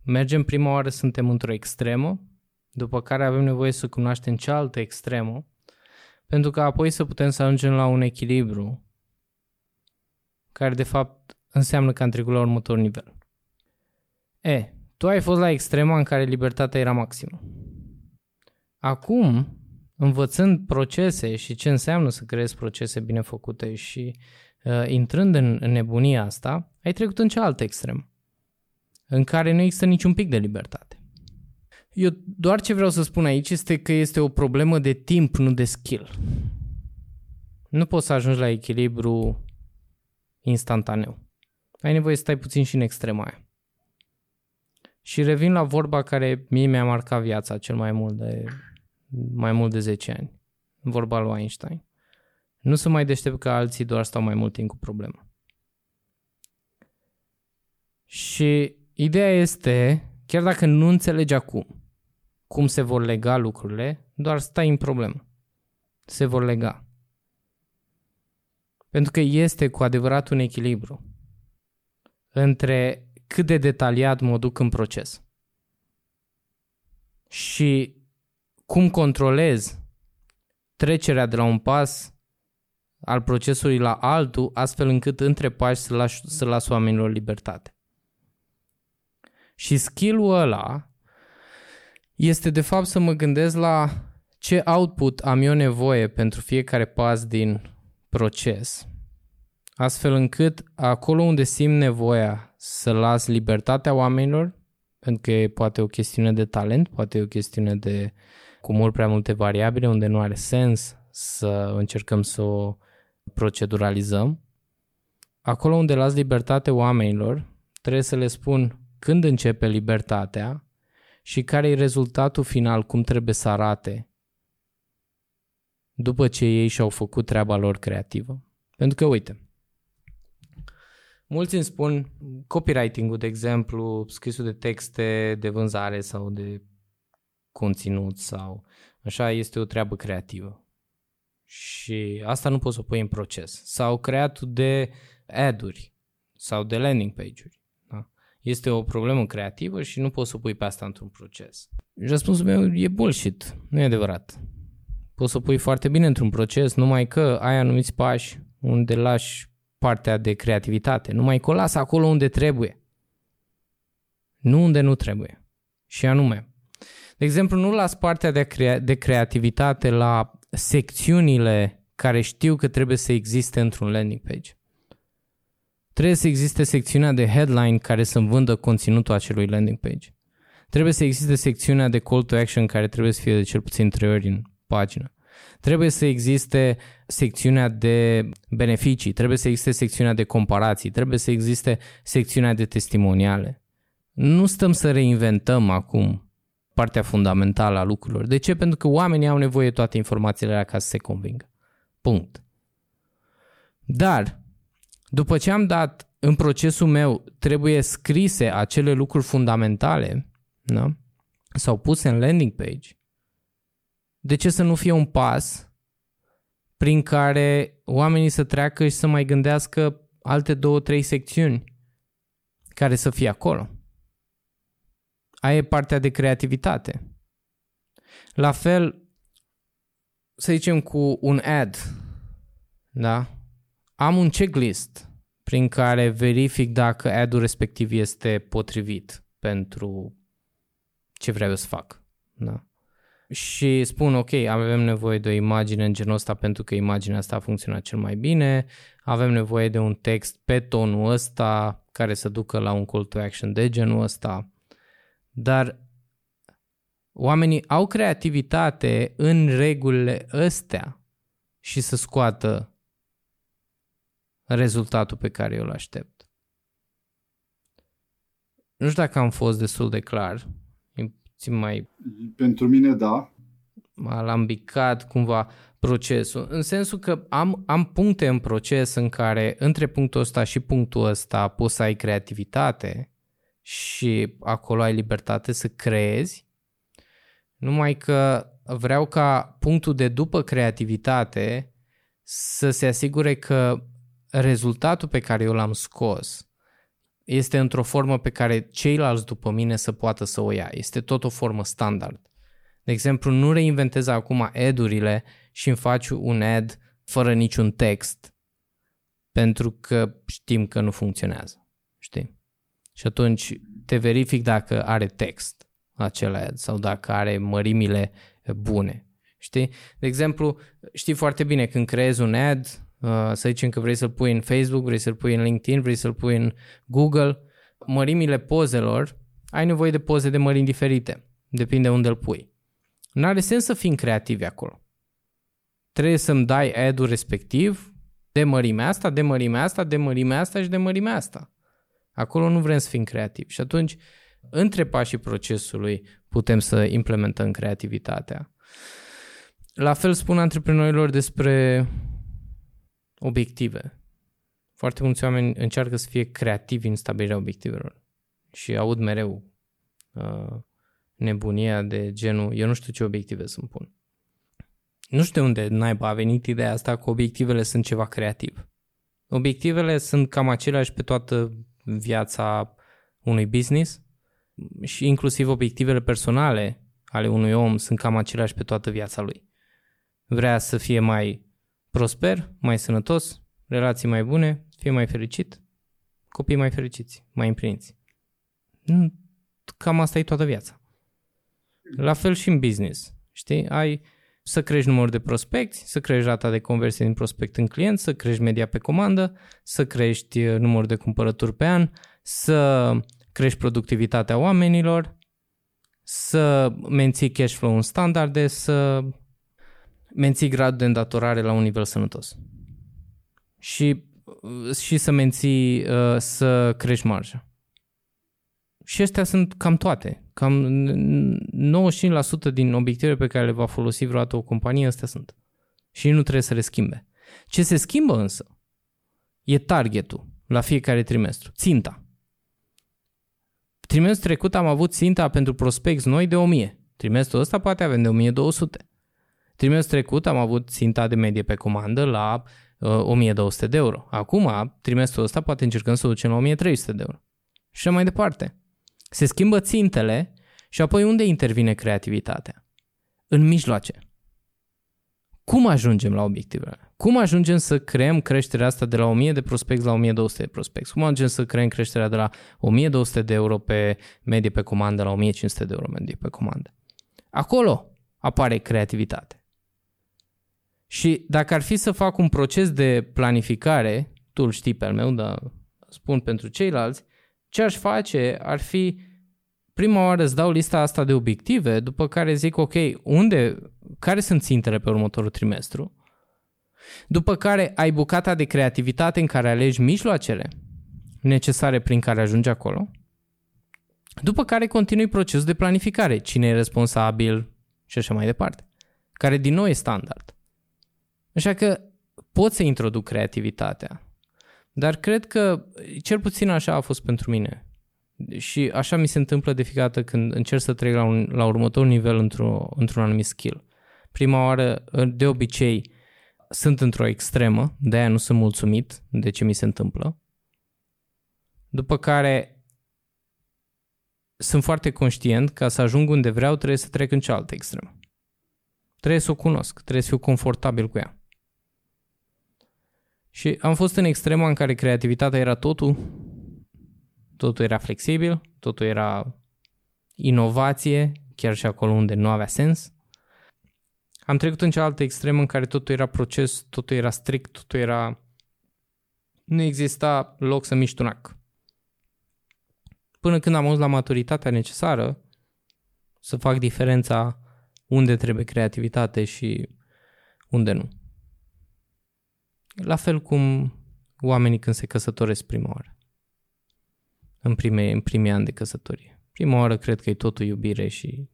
Mergem prima oară, suntem într-o extremă, după care avem nevoie să cunoaștem cealaltă extremă, pentru că apoi să putem să ajungem la un echilibru care de fapt înseamnă că am trecut la următor nivel. E, tu ai fost la extrema în care libertatea era maximă. Acum, învățând procese și ce înseamnă să creezi procese bine făcute și uh, intrând în, în nebunia asta, ai trecut în cealaltă extremă în care nu există niciun pic de libertate. Eu doar ce vreau să spun aici este că este o problemă de timp, nu de skill. Nu poți să ajungi la echilibru instantaneu. Ai nevoie să stai puțin și în extrema aia. Și revin la vorba care mie mi-a marcat viața cel mai mult de, mai mult de 10 ani. Vorba lui Einstein. Nu să mai deștept că alții doar stau mai mult timp cu problema. Și Ideea este, chiar dacă nu înțelegi acum cum se vor lega lucrurile, doar stai în problemă. Se vor lega. Pentru că este cu adevărat un echilibru între cât de detaliat mă duc în proces. și cum controlez trecerea de la un pas al procesului la altul, astfel încât între pași să las, să las oamenilor libertate. Și skill-ul ăla este de fapt să mă gândesc la ce output am eu nevoie pentru fiecare pas din proces, astfel încât acolo unde simt nevoia să las libertatea oamenilor, pentru că e poate o chestiune de talent, poate e o chestiune de cu mult prea multe variabile unde nu are sens să încercăm să o proceduralizăm. Acolo unde las libertate oamenilor, trebuie să le spun când începe libertatea și care e rezultatul final, cum trebuie să arate după ce ei și-au făcut treaba lor creativă. Pentru că, uite, mulți îmi spun copywriting-ul, de exemplu, scrisul de texte de vânzare sau de conținut sau așa, este o treabă creativă. Și asta nu poți să o pui în proces. Sau creatul de ad-uri sau de landing page-uri. Da? Este o problemă creativă și nu poți să pui pe asta într-un proces. Răspunsul meu e bullshit. Nu e adevărat. Poți să pui foarte bine într-un proces, numai că ai anumiți pași unde lași partea de creativitate. Numai că o lasă acolo unde trebuie. Nu unde nu trebuie. Și anume, de exemplu, nu las partea de, crea- de creativitate la secțiunile care știu că trebuie să existe într-un landing page. Trebuie să existe secțiunea de headline care să vândă conținutul acelui landing page. Trebuie să existe secțiunea de call to action care trebuie să fie de cel puțin trei ori în pagină. Trebuie să existe secțiunea de beneficii, trebuie să existe secțiunea de comparații, trebuie să existe secțiunea de testimoniale. Nu stăm să reinventăm acum partea fundamentală a lucrurilor. De ce? Pentru că oamenii au nevoie de toate informațiile alea ca să se convingă. Punct. Dar, după ce am dat în procesul meu, trebuie scrise acele lucruri fundamentale, da? sau puse în landing page, de ce să nu fie un pas prin care oamenii să treacă și să mai gândească alte două, trei secțiuni care să fie acolo? Aia e partea de creativitate. La fel, să zicem cu un ad, da? Am un checklist prin care verific dacă ad-ul respectiv este potrivit pentru ce vreau să fac. Da? Și spun, ok, avem nevoie de o imagine în genul ăsta pentru că imaginea asta a funcționat cel mai bine, avem nevoie de un text pe tonul ăsta care să ducă la un call to action de genul ăsta, dar oamenii au creativitate în regulile astea și să scoată rezultatul pe care eu îl aștept. Nu știu dacă am fost destul de clar. E puțin mai... Pentru mine, da. M-a alambicat cumva procesul. În sensul că am, am puncte în proces în care între punctul ăsta și punctul ăsta poți să ai creativitate și acolo ai libertate să creezi, numai că vreau ca punctul de după creativitate să se asigure că rezultatul pe care eu l-am scos este într-o formă pe care ceilalți după mine să poată să o ia. Este tot o formă standard. De exemplu, nu reinventez acum ad-urile și îmi faci un ad fără niciun text pentru că știm că nu funcționează. Știi? Și atunci te verific dacă are text acel ad sau dacă are mărimile bune. Știi? De exemplu, știi foarte bine când creezi un ad, uh, să zicem că vrei să-l pui în Facebook, vrei să-l pui în LinkedIn, vrei să-l pui în Google, mărimile pozelor, ai nevoie de poze de mărimi diferite. Depinde unde îl pui. Nu are sens să fim creativi acolo. Trebuie să-mi dai ad-ul respectiv de mărimea asta, de mărimea asta, de mărimea asta și de mărimea asta. Acolo nu vrem să fim creativi și atunci între pașii procesului putem să implementăm creativitatea. La fel spun antreprenorilor despre obiective. Foarte mulți oameni încearcă să fie creativi în stabilirea obiectivelor și aud mereu uh, nebunia de genul eu nu știu ce obiective să-mi pun. Nu știu unde naiba a venit ideea asta că obiectivele sunt ceva creativ. Obiectivele sunt cam aceleași pe toată viața unui business și inclusiv obiectivele personale ale unui om sunt cam aceleași pe toată viața lui. Vrea să fie mai prosper, mai sănătos, relații mai bune, fie mai fericit, copii mai fericiți, mai împliniți. Cam asta e toată viața. La fel și în business. Știi? Ai să crești numărul de prospecți, să crești rata de conversie din prospect în client, să crești media pe comandă, să crești uh, numărul de cumpărături pe an, să crești productivitatea oamenilor, să menții cash flow în standarde, să menții gradul de îndatorare la un nivel sănătos. Și, uh, și să menții, uh, să crești marja. Și astea sunt cam toate. Cam 95% din obiectivele pe care le va folosi vreodată o companie, astea sunt. Și nu trebuie să le schimbe. Ce se schimbă însă e targetul la fiecare trimestru, ținta. Trimestrul trecut am avut ținta pentru prospecți noi de 1000. Trimestrul ăsta poate avem de 1200. Trimestrul trecut am avut ținta de medie pe comandă la uh, 1200 de euro. Acum, trimestrul ăsta poate încercăm să o ducem la 1300 de euro. Și mai departe. Se schimbă țintele și apoi unde intervine creativitatea? În mijloace. Cum ajungem la obiectivele? Cum ajungem să creăm creșterea asta de la 1000 de prospecți la 1200 de prospecți? Cum ajungem să creăm creșterea de la 1200 de euro pe medie pe comandă la 1500 de euro medie pe comandă? Acolo apare creativitate. Și dacă ar fi să fac un proces de planificare, tu îl știi pe al meu, dar spun pentru ceilalți, ce aș face ar fi prima oară îți dau lista asta de obiective, după care zic, ok, unde, care sunt țintele pe următorul trimestru? După care ai bucata de creativitate în care alegi mijloacele necesare prin care ajungi acolo. După care continui procesul de planificare, cine e responsabil și așa mai departe, care din nou e standard. Așa că pot să introduc creativitatea, dar cred că cel puțin așa a fost pentru mine. Și așa mi se întâmplă de fiecare dată când încerc să trec la, un, la următorul nivel într-o, într-un anumit skill. Prima oară, de obicei, sunt într-o extremă, de aia nu sunt mulțumit de ce mi se întâmplă. După care sunt foarte conștient ca să ajung unde vreau trebuie să trec în cealaltă extremă. Trebuie să o cunosc, trebuie să fiu confortabil cu ea. Și am fost în extrema în care creativitatea era totul, totul era flexibil, totul era inovație, chiar și acolo unde nu avea sens. Am trecut în cealaltă extremă în care totul era proces, totul era strict, totul era... Nu exista loc să miști un ac. Până când am ajuns la maturitatea necesară să fac diferența unde trebuie creativitate și unde nu. La fel cum oamenii când se căsătoresc prima oară. În, prime, în primii ani de căsătorie. Prima oară cred că e totul iubire și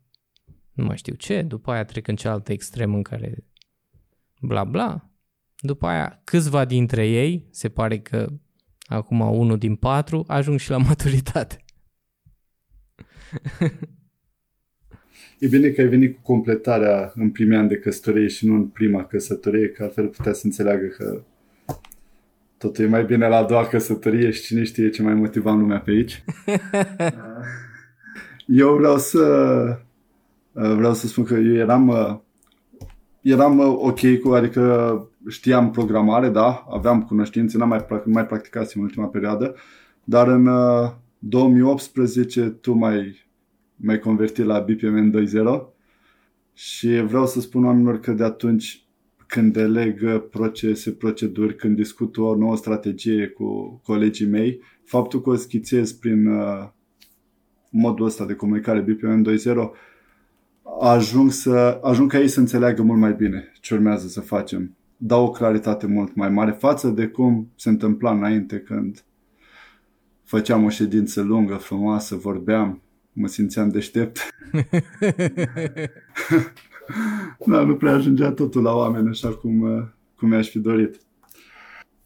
nu mai știu ce, după aia trec în cealaltă extrem în care bla bla. După aia câțiva dintre ei, se pare că acum unul din patru, ajung și la [laughs] maturitate. E bine că ai venit cu completarea în primii ani de căsătorie și nu în prima căsătorie, că altfel putea să înțeleagă că totul e mai bine la a doua căsătorie și cine știe ce mai motiva lumea pe aici. [laughs] eu vreau să vreau să spun că eu eram eram ok cu, adică știam programare, da, aveam cunoștințe, n-am mai, mai practicat în ultima perioadă, dar în 2018 tu mai mai convertit la BPMN 2.0 și vreau să spun oamenilor că de atunci când deleg procese, proceduri, când discut o nouă strategie cu colegii mei, faptul că o schițez prin uh, modul ăsta de comunicare BPM 2.0 ajung, să, ajung ca ei să înțeleagă mult mai bine ce urmează să facem. Dau o claritate mult mai mare față de cum se întâmpla înainte când făceam o ședință lungă, frumoasă, vorbeam, mă simțeam deștept. [laughs] [laughs] da, nu prea ajungea totul la oameni așa cum, uh, cum mi-aș fi dorit.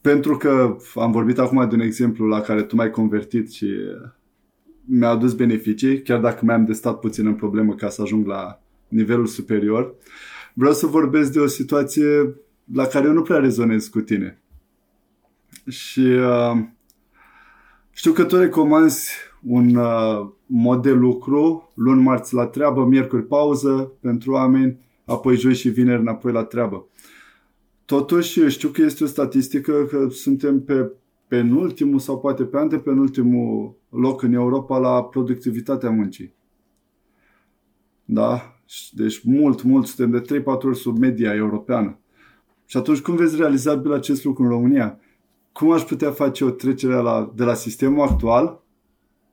Pentru că am vorbit acum de un exemplu la care tu m-ai convertit și uh, mi-a adus beneficii, chiar dacă mi-am destat puțin în problemă ca să ajung la nivelul superior, vreau să vorbesc de o situație la care eu nu prea rezonez cu tine. Și uh, știu că tu recomanzi un uh, mod de lucru, luni, marți la treabă, miercuri pauză pentru oameni, apoi joi și vineri înapoi la treabă. Totuși, știu că este o statistică că suntem pe penultimul sau poate pe antepenultimul loc în Europa la productivitatea muncii. Da? Deci mult, mult, suntem de 3-4 ori sub media europeană. Și atunci cum vezi realizabil acest lucru în România? Cum aș putea face o trecere la, de la sistemul actual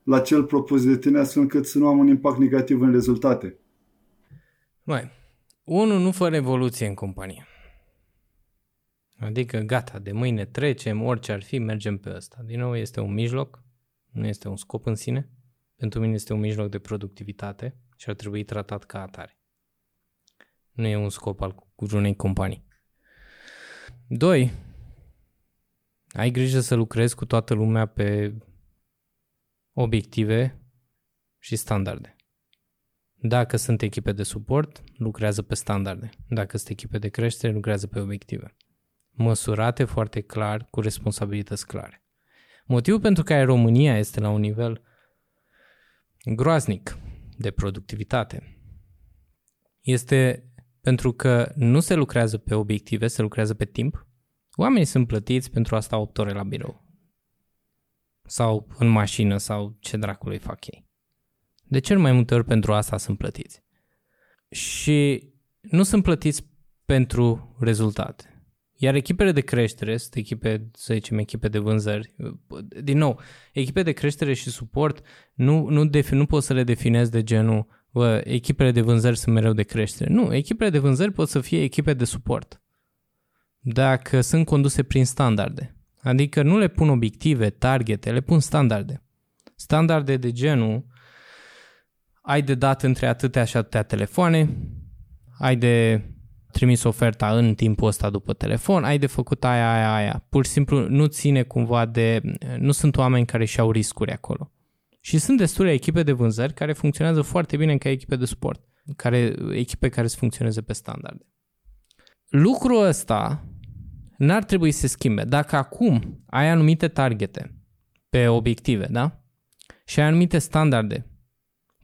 la cel propus de tine astfel încât să nu am un impact negativ în rezultate? Mai, unul nu fă revoluție în companie. Adică gata, de mâine trecem, orice ar fi, mergem pe ăsta. Din nou, este un mijloc, nu este un scop în sine. Pentru mine este un mijloc de productivitate și ar trebui tratat ca atare. Nu e un scop al unei companii. Doi, ai grijă să lucrezi cu toată lumea pe obiective și standarde. Dacă sunt echipe de suport, lucrează pe standarde. Dacă sunt echipe de creștere, lucrează pe obiective. Măsurate foarte clar, cu responsabilități clare. Motivul pentru care România este la un nivel groaznic de productivitate este pentru că nu se lucrează pe obiective, se lucrează pe timp. Oamenii sunt plătiți pentru a sta 8 ore la birou. Sau în mașină sau ce dracului fac ei. De cel mai multe ori pentru asta sunt plătiți. Și nu sunt plătiți pentru rezultate. Iar echipele de creștere sunt echipe, să zicem, echipe de vânzări. Din nou, echipe de creștere și suport nu, nu, defi, nu poți să le definezi de genul bă, echipele de vânzări sunt mereu de creștere. Nu, echipele de vânzări pot să fie echipe de suport. Dacă sunt conduse prin standarde. Adică nu le pun obiective, targete, le pun standarde. Standarde de genul ai de dat între atâtea și atâtea telefoane, ai de trimis oferta în timpul ăsta după telefon, ai de făcut aia, aia, aia. Pur și simplu nu ține cumva de... Nu sunt oameni care și-au riscuri acolo. Și sunt destule echipe de vânzări care funcționează foarte bine ca echipe de suport, care, echipe care să funcționeze pe standarde. Lucrul ăsta n-ar trebui să se schimbe. Dacă acum ai anumite targete pe obiective, da? Și ai anumite standarde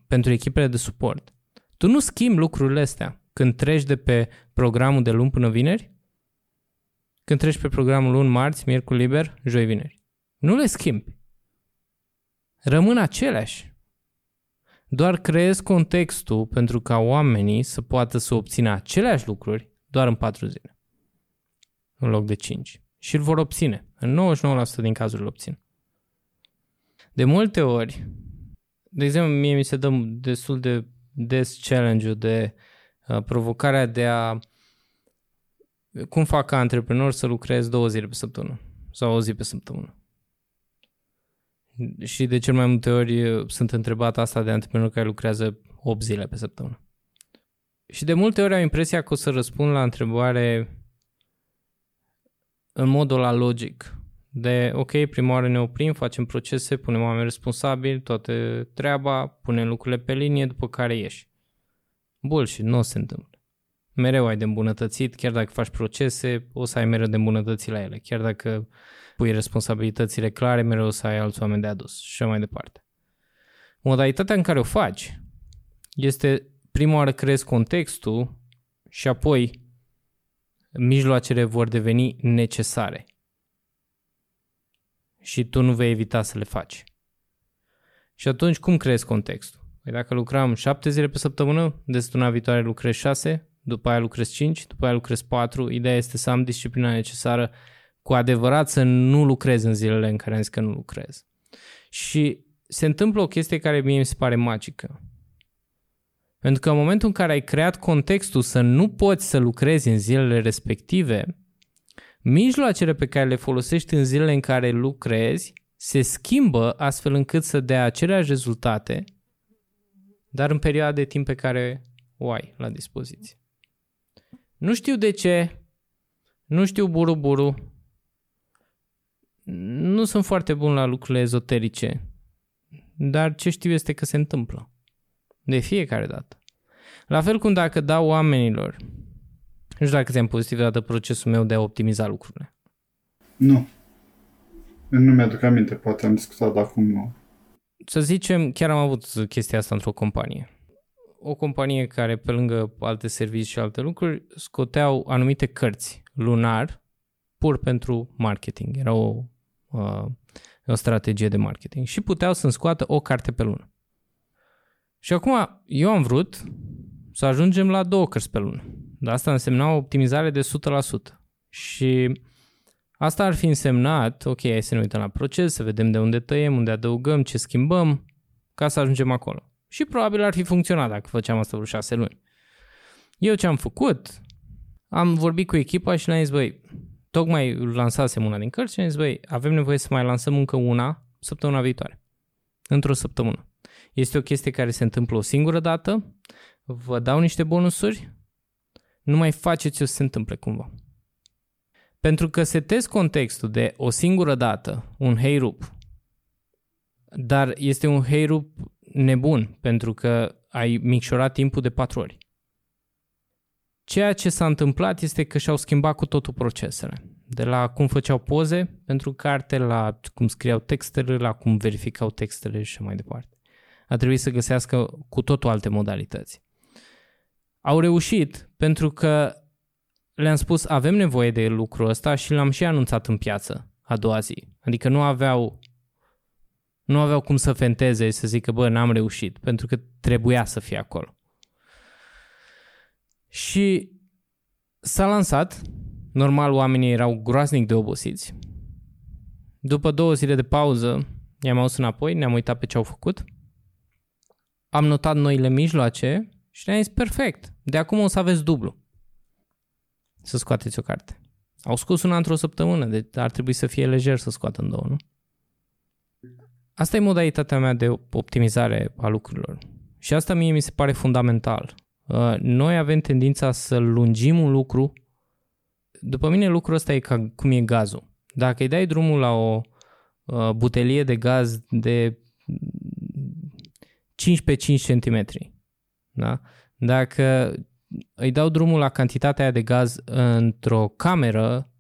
pentru echipele de suport, tu nu schimbi lucrurile astea când treci de pe programul de luni până vineri, când treci pe programul luni, marți, miercuri liber, joi, vineri. Nu le schimbi rămân aceleași. Doar creezi contextul pentru ca oamenii să poată să obțină aceleași lucruri doar în 4 zile, în loc de 5. Și îl vor obține. În 99% din cazuri îl obțin. De multe ori, de exemplu, mie mi se dă destul de des challenge-ul de uh, provocarea de a cum fac ca antreprenor să lucrez două zile pe săptămână sau o zi pe săptămână și de cel mai multe ori sunt întrebat asta de antreprenori care lucrează 8 zile pe săptămână. Și de multe ori am impresia că o să răspund la întrebare în modul la logic. De, ok, prima oară ne oprim, facem procese, punem oameni responsabili, toate treaba, punem lucrurile pe linie, după care ieși. Bullshit, nu se întâmplă. Mereu ai de îmbunătățit, chiar dacă faci procese, o să ai mereu de îmbunătățit la ele. Chiar dacă pui responsabilitățile clare, mereu să ai alți oameni de adus și mai departe. Modalitatea în care o faci este prima oară creezi contextul și apoi mijloacele vor deveni necesare. Și tu nu vei evita să le faci. Și atunci cum creezi contextul? Păi dacă lucram 7 zile pe săptămână, de săptămâna viitoare lucrez 6, după aia lucrez 5, după aia lucrez 4. Ideea este să am disciplina necesară cu adevărat să nu lucrez în zilele în care am zis că nu lucrez. Și se întâmplă o chestie care mie mi se pare magică. Pentru că în momentul în care ai creat contextul să nu poți să lucrezi în zilele respective, mijloacele pe care le folosești în zilele în care lucrezi se schimbă astfel încât să dea aceleași rezultate, dar în perioada de timp pe care o ai la dispoziție. Nu știu de ce, nu știu buru-buru, nu sunt foarte bun la lucrurile ezoterice, dar ce știu este că se întâmplă. De fiecare dată. La fel cum dacă dau oamenilor, nu știu dacă ți-am pozitiv dată procesul meu de a optimiza lucrurile. Nu. Nu mi-aduc aminte, poate am discutat, dar acum nu. să zicem, chiar am avut chestia asta într-o companie. O companie care, pe lângă alte servicii și alte lucruri, scoteau anumite cărți lunar pur pentru marketing. Era o, uh, o strategie de marketing. Și puteau să-mi scoată o carte pe lună. Și acum, eu am vrut să ajungem la două cărți pe lună. Dar asta însemna o optimizare de 100%. Și asta ar fi însemnat, ok, hai să ne uităm la proces, să vedem de unde tăiem, unde adăugăm, ce schimbăm, ca să ajungem acolo. Și probabil ar fi funcționat dacă făceam asta vreo șase luni. Eu ce am făcut? Am vorbit cu echipa și le-am zis, băi, tocmai lansasem una din cărți și am zis, băi, avem nevoie să mai lansăm încă una săptămâna viitoare. Într-o săptămână. Este o chestie care se întâmplă o singură dată, vă dau niște bonusuri, nu mai faceți-o să se întâmple cumva. Pentru că setezi contextul de o singură dată, un heyrup, dar este un heyrup nebun, pentru că ai micșorat timpul de patru ori. Ceea ce s-a întâmplat este că și-au schimbat cu totul procesele. De la cum făceau poze pentru carte, la cum scriau textele, la cum verificau textele și mai departe. A trebuit să găsească cu totul alte modalități. Au reușit pentru că le-am spus avem nevoie de lucrul ăsta și l-am și anunțat în piață a doua zi. Adică nu aveau nu aveau cum să fenteze să zică bă, n-am reușit, pentru că trebuia să fie acolo. Și s-a lansat, normal oamenii erau groaznic de obosiți. După două zile de pauză, i-am auzit înapoi, ne-am uitat pe ce au făcut, am notat noile mijloace și le-am zis perfect, de acum o să aveți dublu să scoateți o carte. Au scos una într-o săptămână, deci ar trebui să fie lejer să scoată în două, nu? Asta e modalitatea mea de optimizare a lucrurilor. Și asta mie mi se pare fundamental. Uh, noi avem tendința să lungim un lucru. După mine lucrul ăsta e ca cum e gazul. Dacă îi dai drumul la o uh, butelie de gaz de 5 pe 5 cm, da? dacă îi dau drumul la cantitatea aia de gaz într-o cameră,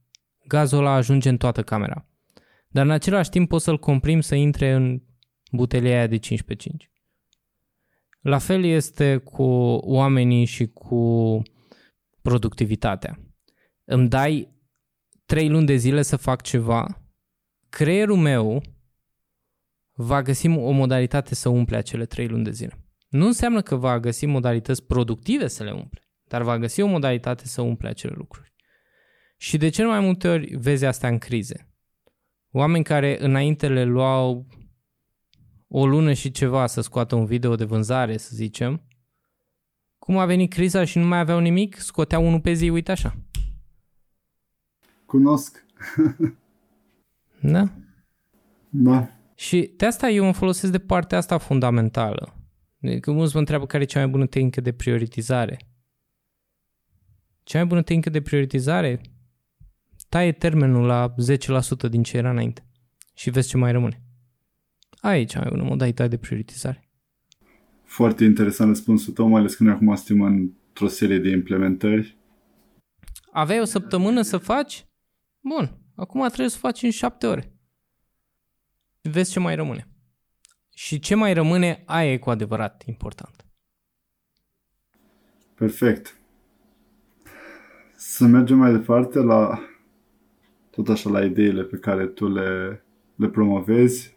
gazul ăla ajunge în toată camera. Dar în același timp poți să-l comprim să intre în butelia aia de 5 pe 5. La fel este cu oamenii și cu productivitatea. Îmi dai 3 luni de zile să fac ceva, creierul meu va găsi o modalitate să umple acele 3 luni de zile. Nu înseamnă că va găsi modalități productive să le umple, dar va găsi o modalitate să umple acele lucruri. Și de ce nu mai multe ori vezi asta în crize? Oameni care înainte le luau o lună și ceva să scoată un video de vânzare, să zicem, cum a venit criza și nu mai aveau nimic, scoteau unul pe zi, uite așa. Cunosc. [laughs] da? Da. Și de asta eu mă folosesc de partea asta fundamentală. Că mulți mă întreabă care e cea mai bună tehnică de prioritizare. Cea mai bună tehnică de prioritizare taie termenul la 10% din ce era înainte și vezi ce mai rămâne. Aici ai o modalitate de prioritizare. Foarte interesant răspunsul tău, mai ales că noi acum suntem într-o serie de implementări. Aveai o săptămână să faci? Bun, acum trebuie să faci în șapte ore. Vezi ce mai rămâne. Și ce mai rămâne, aia e cu adevărat important. Perfect. Să mergem mai departe la tot așa la ideile pe care tu le, le promovezi.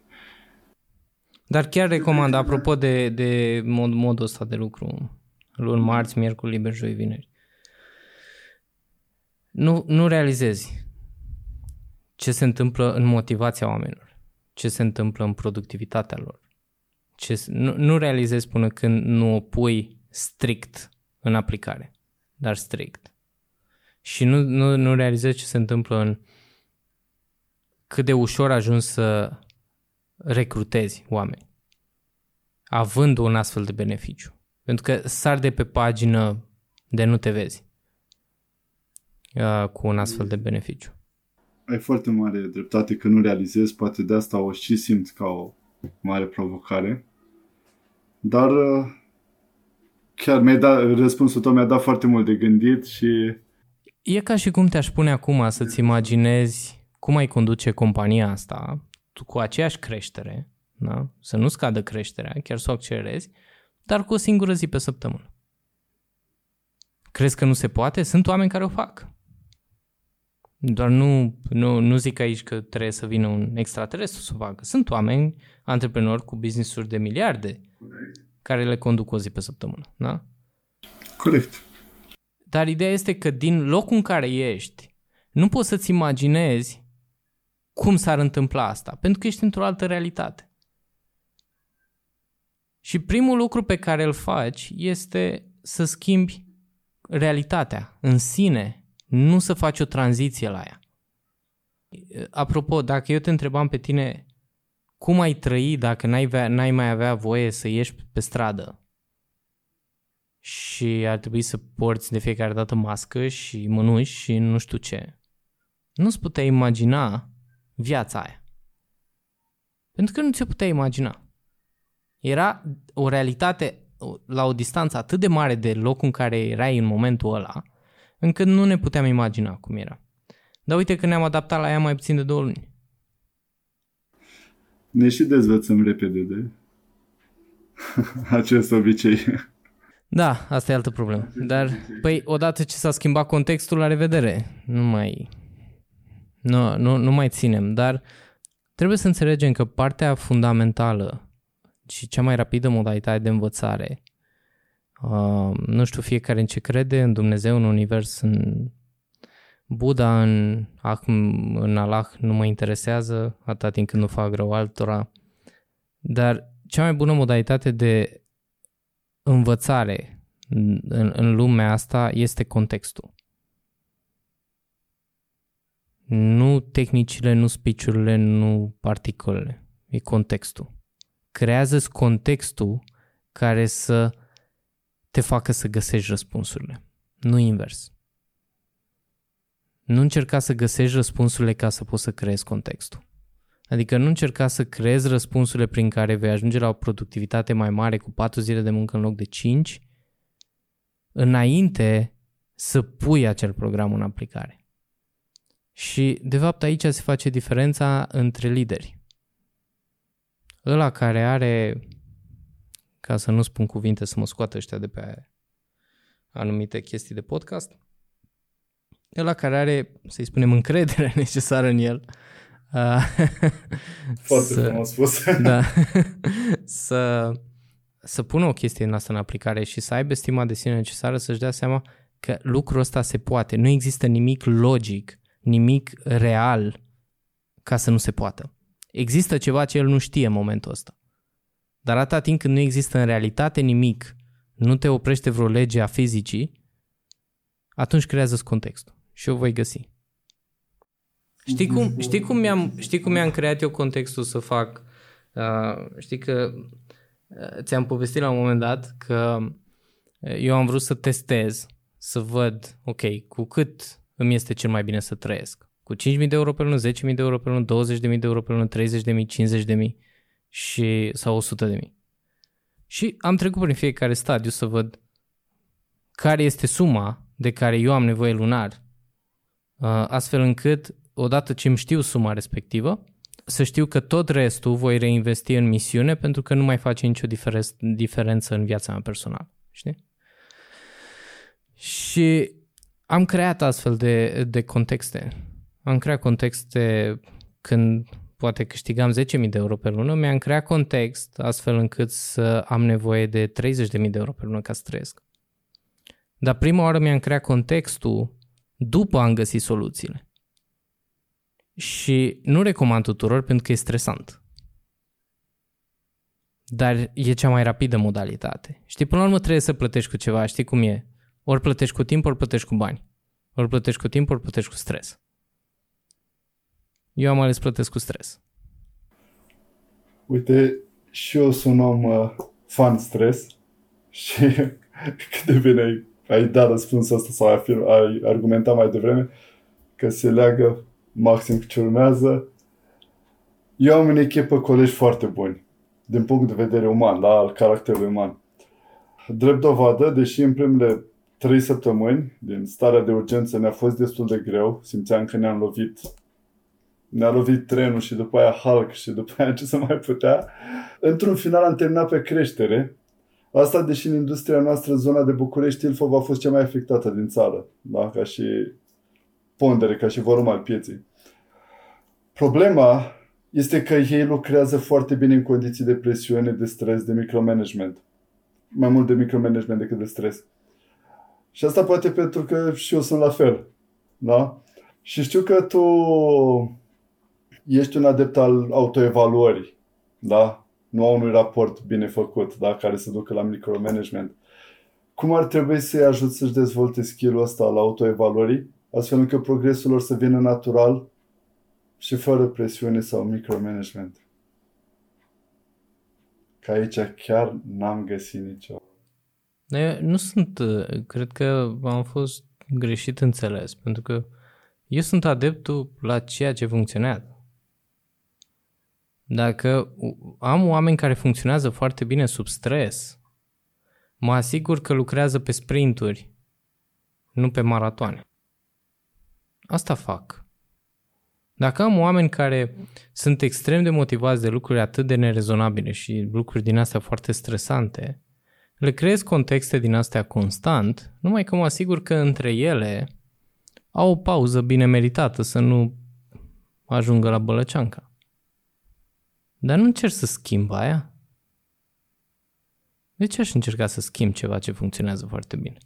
Dar chiar recomand, apropo de, de mod, modul ăsta de lucru, luni, marți, miercuri, liber, joi, vineri. Nu, nu realizezi ce se întâmplă în motivația oamenilor, ce se întâmplă în productivitatea lor. Ce, nu, nu realizezi până când nu o pui strict în aplicare, dar strict. Și nu, nu, nu realizezi ce se întâmplă în cât de ușor ajungi să recrutezi oameni, având un astfel de beneficiu. Pentru că sar de pe pagină de nu te vezi uh, cu un astfel de beneficiu. Ai foarte mare dreptate că nu realizezi, poate de asta o și simt ca o mare provocare. Dar uh, chiar mi-ai dat, răspunsul tău mi-a dat foarte mult de gândit și... E ca și cum te-aș pune acum să-ți imaginezi cum ai conduce compania asta cu aceeași creștere, da? să nu scadă creșterea, chiar să o accelerezi, dar cu o singură zi pe săptămână. Crezi că nu se poate? Sunt oameni care o fac. Doar nu, nu, nu zic aici că trebuie să vină un extraterestru să o facă. Sunt oameni, antreprenori cu business-uri de miliarde care le conduc o zi pe săptămână. Da? Corect. Dar ideea este că din locul în care ești, nu poți să-ți imaginezi cum s-ar întâmpla asta, pentru că ești într-o altă realitate. Și primul lucru pe care îl faci este să schimbi realitatea în sine, nu să faci o tranziție la ea. Apropo, dacă eu te întrebam pe tine cum ai trăi dacă n-ai, n-ai mai avea voie să ieși pe stradă și ar trebui să porți de fiecare dată mască și mânuși și nu știu ce. Nu-ți puteai imagina viața aia. Pentru că nu ți-o puteai imagina. Era o realitate la o distanță atât de mare de locul în care erai în momentul ăla, încât nu ne puteam imagina cum era. Dar uite că ne-am adaptat la ea mai puțin de două luni. Ne și dezvățăm repede de [laughs] acest obicei. Da, asta e altă problemă. Dar, păi, odată ce s-a schimbat contextul, la revedere. Nu mai... Nu, nu, nu mai ținem, dar trebuie să înțelegem că partea fundamentală și cea mai rapidă modalitate de învățare, uh, nu știu fiecare în ce crede, în Dumnezeu, în Univers, în Buddha, în, în Allah, nu mă interesează, atâta timp când nu fac rău altora, dar cea mai bună modalitate de învățare în, în lumea asta este contextul. Nu tehnicile, nu speech nu particolele. E contextul. Creează contextul care să te facă să găsești răspunsurile. Nu invers. Nu încerca să găsești răspunsurile ca să poți să creezi contextul. Adică nu încerca să creezi răspunsurile prin care vei ajunge la o productivitate mai mare cu 4 zile de muncă în loc de 5, înainte să pui acel program în aplicare. Și, de fapt, aici se face diferența între lideri. Ăla care are, ca să nu spun cuvinte să mă scoată ăștia de pe anumite chestii de podcast, ăla care are, să-i spunem, încredere [laughs] necesară în el, [laughs] Foarte să, frumos spus. [laughs] da, să, să pună o chestie în asta în aplicare și să aibă stima de sine necesară să-și dea seama că lucrul ăsta se poate. Nu există nimic logic, nimic real ca să nu se poată. Există ceva ce el nu știe în momentul ăsta. Dar atâta timp când nu există în realitate nimic, nu te oprește vreo lege a fizicii, atunci creează contextul. Și o voi găsi. Știi cum, știi cum, mi-am, știi cum mi-am creat eu contextul să fac? Uh, știi că uh, ți-am povestit la un moment dat că uh, eu am vrut să testez, să văd, ok, cu cât îmi este cel mai bine să trăiesc. Cu 5.000 de euro pe lună, 10.000 de euro pe lună, 20.000 de euro pe lună, 30.000, 50.000 și, sau 100.000. Și am trecut prin fiecare stadiu să văd care este suma de care eu am nevoie lunar, uh, astfel încât odată ce îmi știu suma respectivă, să știu că tot restul voi reinvesti în misiune pentru că nu mai face nicio diferență în viața mea personală. Știi? Și am creat astfel de, de contexte. Am creat contexte când poate câștigam 10.000 de euro pe lună, mi-am creat context astfel încât să am nevoie de 30.000 de euro pe lună ca să trăiesc. Dar prima oară mi-am creat contextul după am găsit soluțiile și nu recomand tuturor pentru că e stresant. Dar e cea mai rapidă modalitate. Știi, până la urmă trebuie să plătești cu ceva, știi cum e? Ori plătești cu timp, ori plătești cu bani. Ori plătești cu timp, ori plătești cu stres. Eu am ales plătesc cu stres. Uite, și eu sunt un om uh, fan stres [laughs] și cât de bine ai, ai dat răspunsul ăsta sau ai, ai argumentat mai devreme că se leagă maxim ce urmează. Eu am în echipă colegi foarte buni, din punct de vedere uman, da, al caracterului uman. Drept dovadă, deși în primele trei săptămâni din starea de urgență ne-a fost destul de greu, simțeam că ne-am lovit ne-a lovit trenul și după aia Hulk și după aia ce să mai putea. Într-un final am terminat pe creștere. Asta, deși în industria noastră, zona de București, Ilfov a fost cea mai afectată din țară, da? ca și pondere, ca și volum al pieței. Problema este că ei lucrează foarte bine în condiții de presiune, de stres, de micromanagement. Mai mult de micromanagement decât de stres. Și asta poate pentru că și eu sunt la fel. Da? Și știu că tu ești un adept al autoevaluării, da? Nu a unui raport bine făcut, da? Care să ducă la micromanagement. Cum ar trebui să-i ajut să-și dezvolte skill-ul ăsta al autoevaluării, astfel încât progresul lor să vină natural și fără presiune sau micromanagement? Că aici chiar n-am găsit nicio. Nu sunt, cred că am fost greșit înțeles, pentru că eu sunt adeptul la ceea ce funcționează. Dacă am oameni care funcționează foarte bine sub stres, mă asigur că lucrează pe sprinturi, nu pe maratoane. Asta fac. Dacă am oameni care sunt extrem de motivați de lucruri atât de nerezonabile și lucruri din astea foarte stresante, le creez contexte din astea constant, numai că mă asigur că între ele au o pauză bine meritată să nu ajungă la bălăceanca. Dar nu încerc să schimb aia. De ce aș încerca să schimb ceva ce funcționează foarte bine?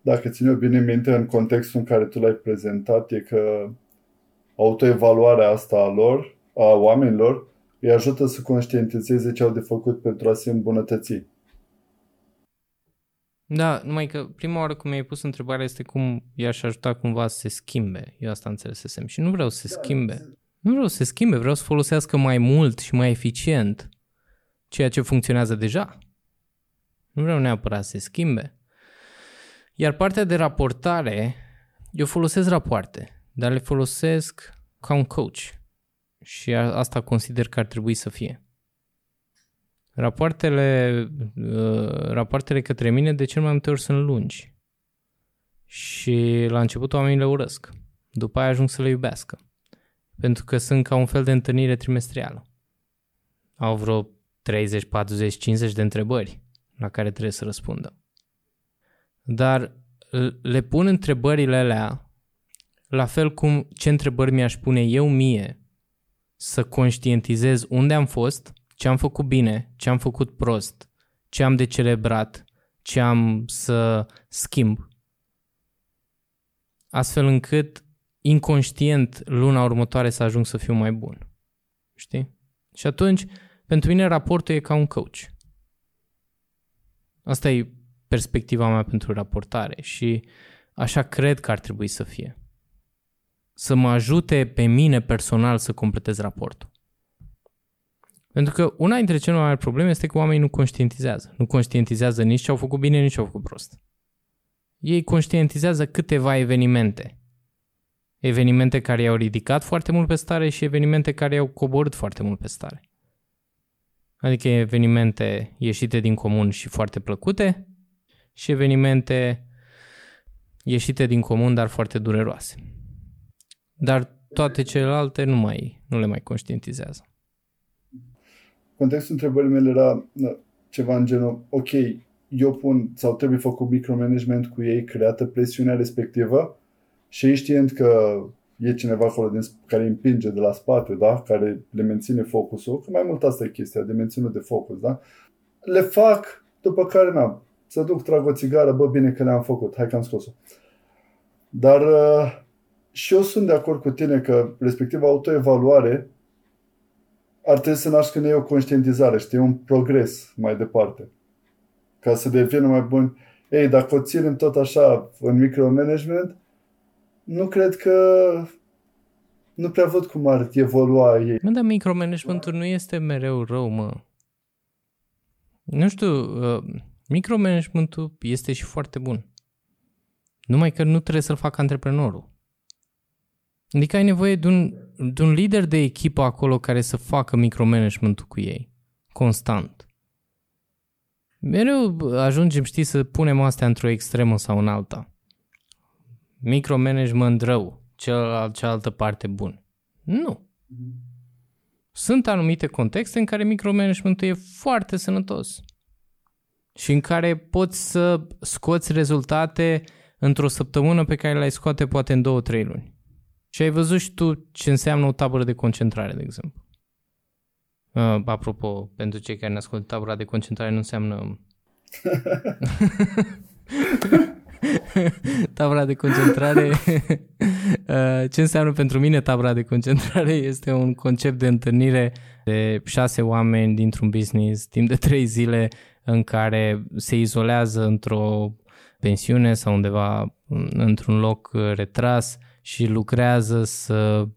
Dacă ține bine minte, în contextul în care tu l-ai prezentat, e că autoevaluarea asta a lor, a oamenilor, îi ajută să conștientizeze ce au de făcut pentru a se îmbunătăți. Da, numai că prima oară cum mi-ai pus întrebarea este cum i-aș ajuta cumva să se schimbe. Eu asta înțelesesem și nu vreau să se da, schimbe. Nu vreau să se schimbe, vreau să folosească mai mult și mai eficient ceea ce funcționează deja. Nu vreau neapărat să se schimbe. Iar partea de raportare, eu folosesc rapoarte, dar le folosesc ca un coach. Și asta consider că ar trebui să fie. Rapoartele, uh, rapoartele către mine de cel mai multe ori sunt lungi. Și la început oamenii le urăsc. După aia ajung să le iubească. Pentru că sunt ca un fel de întâlnire trimestrială. Au vreo 30, 40, 50 de întrebări la care trebuie să răspundă. Dar le pun întrebările alea la fel cum ce întrebări mi-aș pune eu mie să conștientizez unde am fost ce am făcut bine, ce am făcut prost, ce am de celebrat, ce am să schimb. Astfel încât inconștient luna următoare să ajung să fiu mai bun. Știi? Și atunci, pentru mine raportul e ca un coach. Asta e perspectiva mea pentru raportare și așa cred că ar trebui să fie. Să mă ajute pe mine personal să completez raportul. Pentru că una dintre cele mai mari probleme este că oamenii nu conștientizează. Nu conștientizează nici ce au făcut bine, nici ce au făcut prost. Ei conștientizează câteva evenimente. Evenimente care i-au ridicat foarte mult pe stare și evenimente care i-au coborât foarte mult pe stare. Adică evenimente ieșite din comun și foarte plăcute și evenimente ieșite din comun, dar foarte dureroase. Dar toate celelalte nu, mai, nu le mai conștientizează contextul întrebării mele era ceva în genul, ok, eu pun sau trebuie făcut micromanagement cu ei, creată presiunea respectivă și ei știind că e cineva acolo din, care îi împinge de la spate, da? care le menține focusul, că mai mult asta e chestia, de menținut de focus, da? le fac, după care, na, să duc, trag o țigară, bă, bine că le-am făcut, hai că am scos-o. Dar uh, și eu sunt de acord cu tine că respectiv autoevaluare ar trebui să nașcă în ei o conștientizare, știi, un progres mai departe. Ca să devină mai bun. Ei, dacă o ținem tot așa în micromanagement, nu cred că nu prea văd cum ar evolua ei. Mă, dar micromanagementul nu este mereu rău, mă. Nu știu, uh, micromanagementul este și foarte bun. Numai că nu trebuie să-l facă antreprenorul. Adică ai nevoie de un, de un lider de echipă acolo care să facă micromanagementul cu ei. Constant. Mereu ajungem, știi, să punem astea într-o extremă sau în alta. Micromanagement rău, celălalt, cealaltă parte bun. Nu. Sunt anumite contexte în care micromanagementul e foarte sănătos și în care poți să scoți rezultate într-o săptămână pe care le-ai scoate poate în două, trei luni. Și ai văzut și tu ce înseamnă o tabără de concentrare, de exemplu. Uh, apropo, pentru cei care ne ascultă, tabăra de concentrare nu înseamnă... [laughs] [laughs] tabăra de concentrare... [laughs] uh, ce înseamnă pentru mine tabăra de concentrare? [laughs] Este un concept de întâlnire de șase oameni dintr-un business timp de trei zile în care se izolează într-o pensiune sau undeva într-un loc retras și lucrează să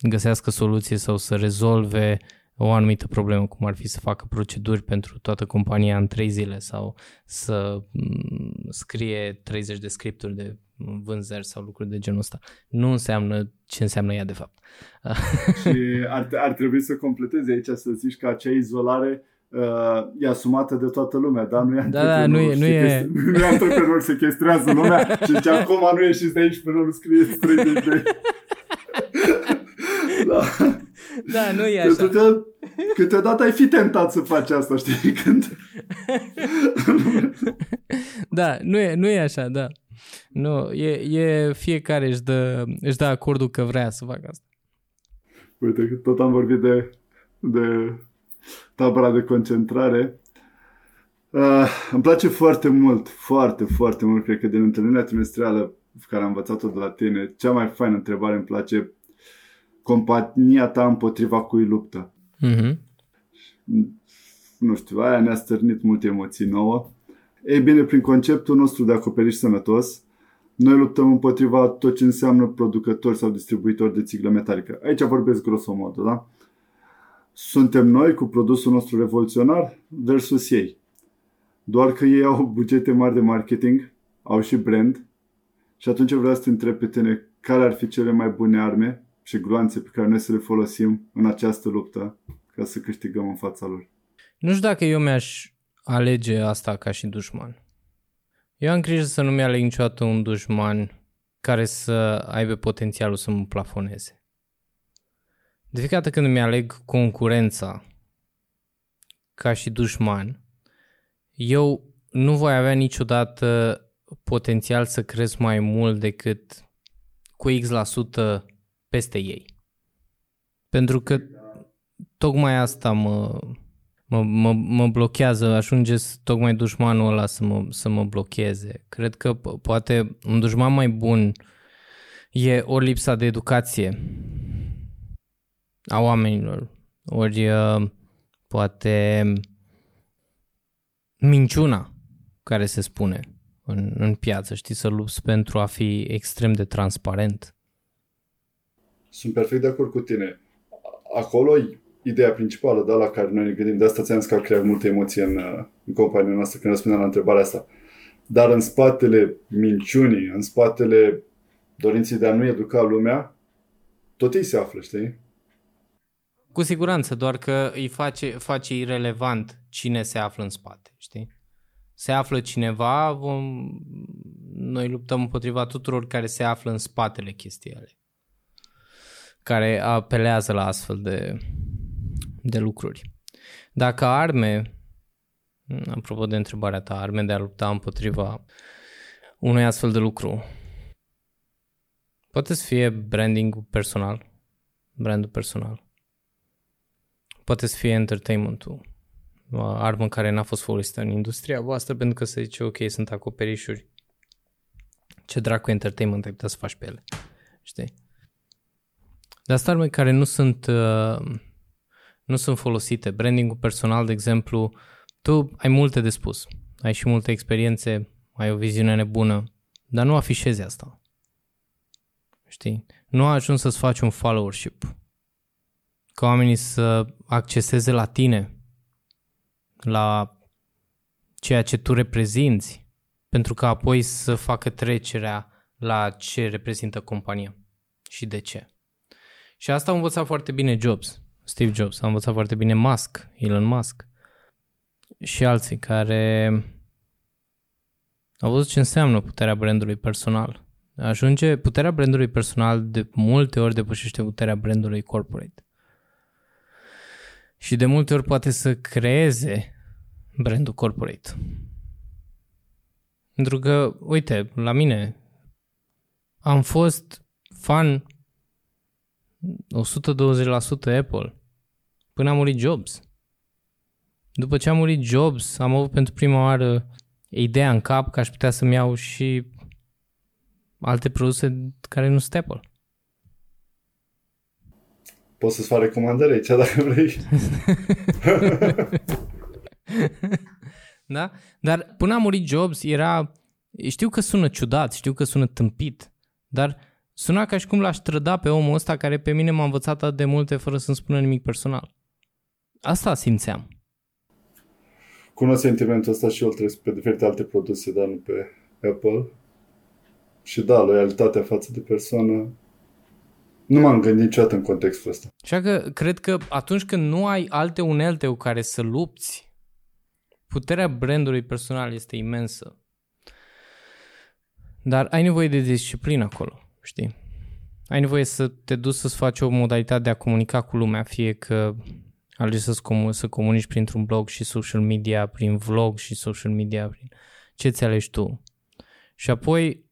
găsească soluții sau să rezolve o anumită problemă, cum ar fi să facă proceduri pentru toată compania în trei zile sau să mm, scrie 30 de scripturi de vânzări sau lucruri de genul ăsta. Nu înseamnă ce înseamnă ea de fapt. [laughs] și ar, ar trebui să completezi aici să zici că acea izolare uh, e asumată de toată lumea, dar nu e da, da, nu e, nu e... nu e antreprenor, chestrează lumea și zice, acum nu ieșiți de aici până nu scrieți 30 de... [laughs] da. Da, nu e așa. Câteodată, câteodată ai fi tentat să faci asta, știi? Când... [laughs] da, nu e, nu e așa, da. Nu, e, e fiecare își dă, își dă acordul că vrea să facă asta. Uite, că tot am vorbit de, de tabăra de concentrare. Uh, îmi place foarte mult, foarte, foarte mult, cred că din întâlnirea trimestrială care am învățat-o de la tine, cea mai faină întrebare îmi place compania ta împotriva cui luptă. Mm-hmm. Nu știu, aia ne-a stârnit multe emoții nouă. Ei bine, prin conceptul nostru de acoperiș sănătos, noi luptăm împotriva tot ce înseamnă producători sau distribuitori de țiglă metalică. Aici vorbesc grosomodo, da? Suntem noi cu produsul nostru revoluționar versus ei. Doar că ei au bugete mari de marketing, au și brand și atunci vreau să te întreb pe tine care ar fi cele mai bune arme și gloanțe pe care noi să le folosim în această luptă ca să câștigăm în fața lor. Nu știu dacă eu mi-aș alege asta ca și dușman. Eu am grijă să nu mi-aleg niciodată un dușman care să aibă potențialul să mă plafoneze. De fiecare dată când mi-aleg concurența ca și dușman, eu nu voi avea niciodată potențial să cresc mai mult decât cu X la sută peste ei. Pentru că tocmai asta mă, mă, mă, mă blochează, ajunge tocmai dușmanul ăla să mă, să mă blocheze. Cred că poate un dușman mai bun e ori lipsa de educație a oamenilor, ori uh, poate minciuna care se spune în, în piață, știi, să lupți pentru a fi extrem de transparent. Sunt perfect de acord cu tine. Acolo ideea principală da, la care noi ne gândim, de asta ți-am zis că a creat multe emoții în, în compania noastră când răspundeam la întrebarea asta. Dar în spatele minciunii, în spatele dorinței de a nu educa lumea, tot ei se află, știi? Cu siguranță, doar că îi face, face irrelevant cine se află în spate, știi? Se află cineva, vom... noi luptăm împotriva tuturor care se află în spatele chestiei care apelează la astfel de, de lucruri. Dacă arme, apropo de întrebarea ta, arme de a lupta împotriva unui astfel de lucru, poate să fie branding personal, brandul personal. Poate să fie entertainment-ul, o armă care n-a fost folosită în industria voastră pentru că se zice, ok, sunt acoperișuri, ce dracu entertainment ai putea să faci pe ele, știi? Dar sunt arme care nu sunt, uh, nu sunt folosite. Brandingul personal, de exemplu, tu ai multe de spus, ai și multe experiențe, ai o viziune nebună, dar nu afișezi asta. Știi? Nu a ajuns să-ți faci un followership. Ca oamenii să acceseze la tine, la ceea ce tu reprezinți, pentru că apoi să facă trecerea la ce reprezintă compania și de ce. Și asta a învățat foarte bine Jobs, Steve Jobs, a învățat foarte bine Musk, Elon Musk și alții care au văzut ce înseamnă puterea brandului personal. Ajunge, puterea brandului personal de multe ori depășește puterea brandului corporate. Și de multe ori poate să creeze brandul corporate. Pentru că, uite, la mine am fost fan 120% Apple până a murit Jobs. După ce a murit Jobs, am avut pentru prima oară ideea în cap că aș putea să-mi iau și alte produse care nu sunt Apple. Poți să-ți fac recomandări aici [laughs] dacă vrei. da? Dar până a murit Jobs era... Știu că sună ciudat, știu că sună tâmpit, dar suna ca și cum l-aș trăda pe omul ăsta care pe mine m-a învățat atât de multe fără să-mi spună nimic personal. Asta simțeam. Cunosc sentimentul ăsta și eu trăiesc pe diferite alte produse, dar nu pe Apple. Și da, loialitatea față de persoană nu m-am gândit niciodată în contextul ăsta. Așa că cred că atunci când nu ai alte unelte cu care să lupți, puterea brandului personal este imensă. Dar ai nevoie de disciplină acolo, știi? Ai nevoie să te duci să-ți faci o modalitate de a comunica cu lumea, fie că alegi să, comun- să comunici printr-un blog și social media, prin vlog și social media, prin ce ți alegi tu. Și apoi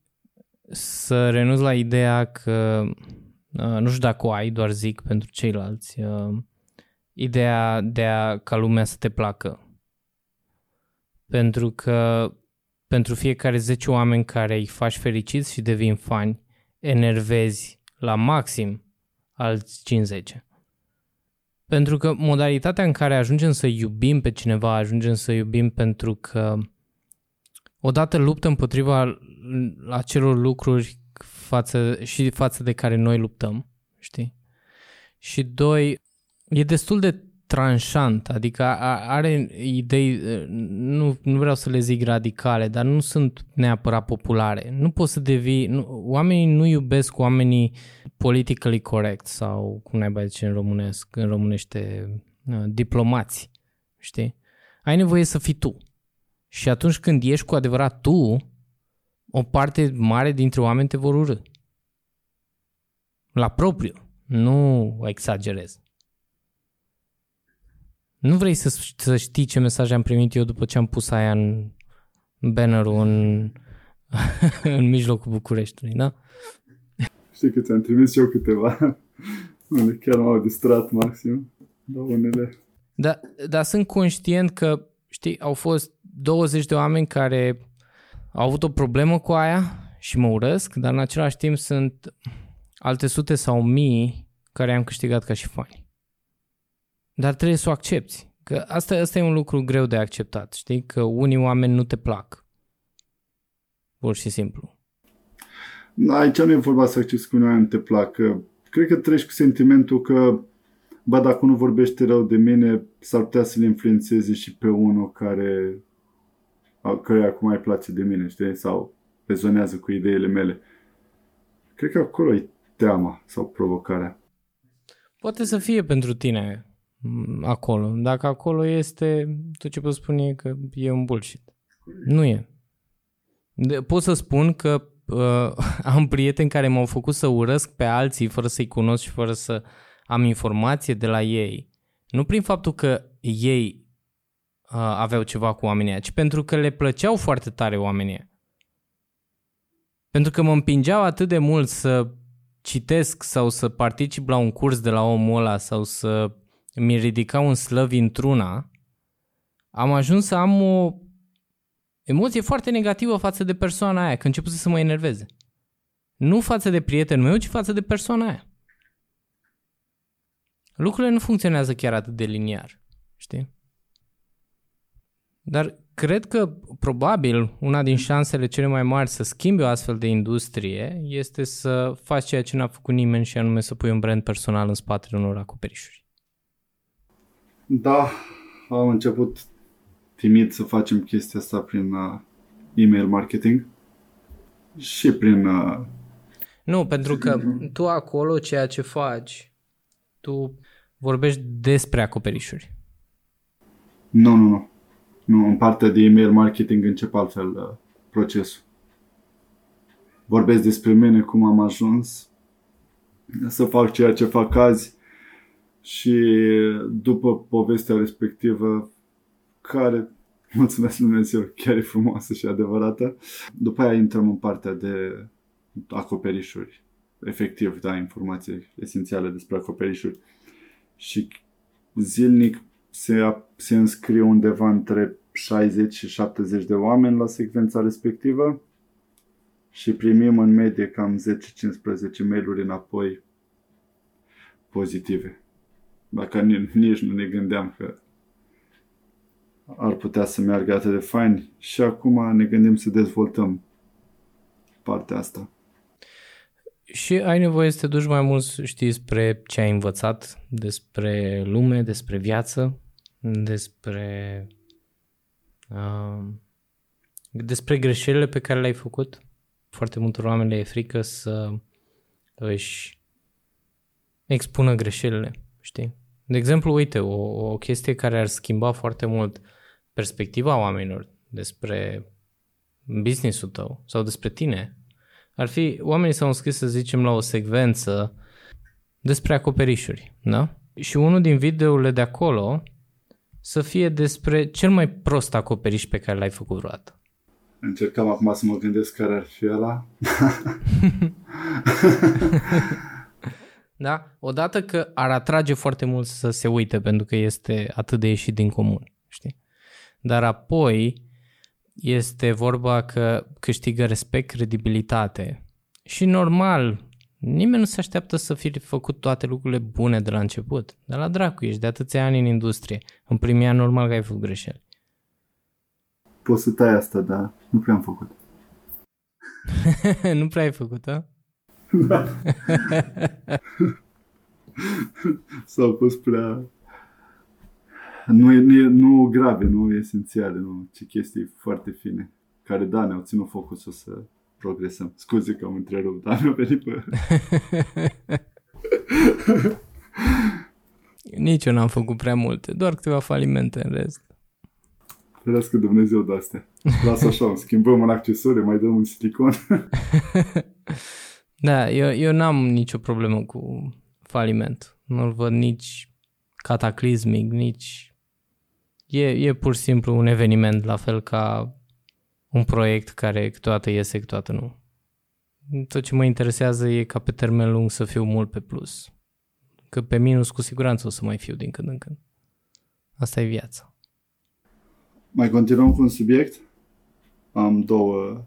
să renunți la ideea că, uh, nu știu dacă o ai, doar zic pentru ceilalți, uh, ideea de a ca lumea să te placă. Pentru că pentru fiecare 10 oameni care îi faci fericiți și devin fani, enervezi la maxim alți 50. Pentru că modalitatea în care ajungem să iubim pe cineva, ajungem să iubim pentru că odată luptă împotriva acelor lucruri față, și față de care noi luptăm, știi? Și doi, e destul de tranșant, adică are idei, nu, nu vreau să le zic radicale, dar nu sunt neapărat populare. Nu poți să devii, nu, oamenii nu iubesc oamenii politically correct sau cum mai zice în românesc, în românește, uh, diplomați, știi? Ai nevoie să fii tu. Și atunci când ești cu adevărat tu, o parte mare dintre oameni te vor urâ. La propriu. Nu exagerez. Nu vrei să, să știi ce mesaj am primit eu după ce am pus aia în bannerul în, [laughs] în mijlocul Bucureștiului, da? Știi că ți-am trimis eu câteva, unde chiar m-au distrat maxim, dar unele... Da, dar sunt conștient că, știi, au fost 20 de oameni care au avut o problemă cu aia și mă urăsc, dar în același timp sunt alte sute sau mii care am câștigat ca și fani. Dar trebuie să o accepti. Că asta, asta e un lucru greu de acceptat, știi? Că unii oameni nu te plac. Pur și simplu. Da, aici nu e vorba să accepti că unii oameni te plac. Cred că treci cu sentimentul că bă, dacă nu vorbește rău de mine, s-ar putea să-l influențeze și pe unul care căruia acum mai place de mine, știi? Sau rezonează cu ideile mele. Cred că acolo e teama sau provocarea. Poate să fie pentru tine acolo. Dacă acolo este, tot ce pot spune că e un bullshit. Nu e. De, pot să spun că uh, [laughs] am prieteni care m-au făcut să urăsc pe alții fără să-i cunosc și fără să am informație de la ei. Nu prin faptul că ei uh, aveau ceva cu oamenii ci pentru că le plăceau foarte tare oamenii Pentru că mă împingeau atât de mult să citesc sau să particip la un curs de la omul ăla sau să mi ridica un slăv într-una, am ajuns să am o emoție foarte negativă față de persoana aia, că început să mă enerveze. Nu față de prietenul meu, ci față de persoana aia. Lucrurile nu funcționează chiar atât de liniar, știi? Dar cred că probabil una din șansele cele mai mari să schimbi o astfel de industrie este să faci ceea ce n-a făcut nimeni și anume să pui un brand personal în spatele unor acoperișuri. Da, am început timid să facem chestia asta prin uh, email marketing și prin... Uh, nu, pentru că tu acolo ceea ce faci, tu vorbești despre acoperișuri. Nu, nu, nu. Nu, în partea de email marketing încep altfel uh, procesul. vorbesc despre mine, cum am ajuns să fac ceea ce fac azi și după povestea respectivă, care, [laughs] mulțumesc Dumnezeu, chiar e frumoasă și adevărată, după aia intrăm în partea de acoperișuri, efectiv, da, informații esențiale despre acoperișuri și zilnic se, se înscrie undeva între 60 și 70 de oameni la secvența respectivă și primim în medie cam 10-15 mail-uri înapoi pozitive. Dacă nici nu ne gândeam că ar putea să meargă atât de fain și acum ne gândim să dezvoltăm partea asta. Și ai nevoie să te duci mai mult, știi, spre ce ai învățat despre lume, despre viață, despre uh, despre greșelile pe care le-ai făcut. Foarte multor oameni le e frică să își expună greșelile, știi? De exemplu, uite, o, o chestie care ar schimba foarte mult perspectiva oamenilor despre businessul tău sau despre tine ar fi, oamenii s-au înscris să zicem la o secvență despre acoperișuri, da? Și unul din videourile de acolo să fie despre cel mai prost acoperiș pe care l-ai făcut vreodată. Încercam acum să mă gândesc care ar fi ăla. [laughs] da? Odată că ar atrage foarte mult să se uite pentru că este atât de ieșit din comun, știi? Dar apoi este vorba că câștigă respect, credibilitate și normal, nimeni nu se așteaptă să fi făcut toate lucrurile bune de la început. Dar la dracu, ești de atâția ani în industrie. În primii ani normal că ai făcut greșeli. Poți să tai asta, dar nu prea am făcut. [laughs] nu prea ai făcut, a? Da. S-au pus prea nu, e, nu, e, nu grave, nu esențiale, nu, ci chestii foarte fine, care, da, ne-au ținut focusul să progresăm. Scuze că am întrerupt, dar mi-a venit pe... [laughs] Nici eu n-am făcut prea multe, doar câteva falimente în rest. Ferească Dumnezeu de astea. Lasă așa, schimbăm un accesoriu, mai dăm un silicon. [laughs] da, eu, eu n-am nicio problemă cu faliment. Nu-l văd nici cataclismic, nici E, e pur și simplu un eveniment, la fel ca un proiect care câteodată iese, câteodată nu. Tot ce mă interesează e ca pe termen lung să fiu mult pe plus. Că pe minus cu siguranță o să mai fiu din când în când. Asta e viața. Mai continuăm cu un subiect? Am două...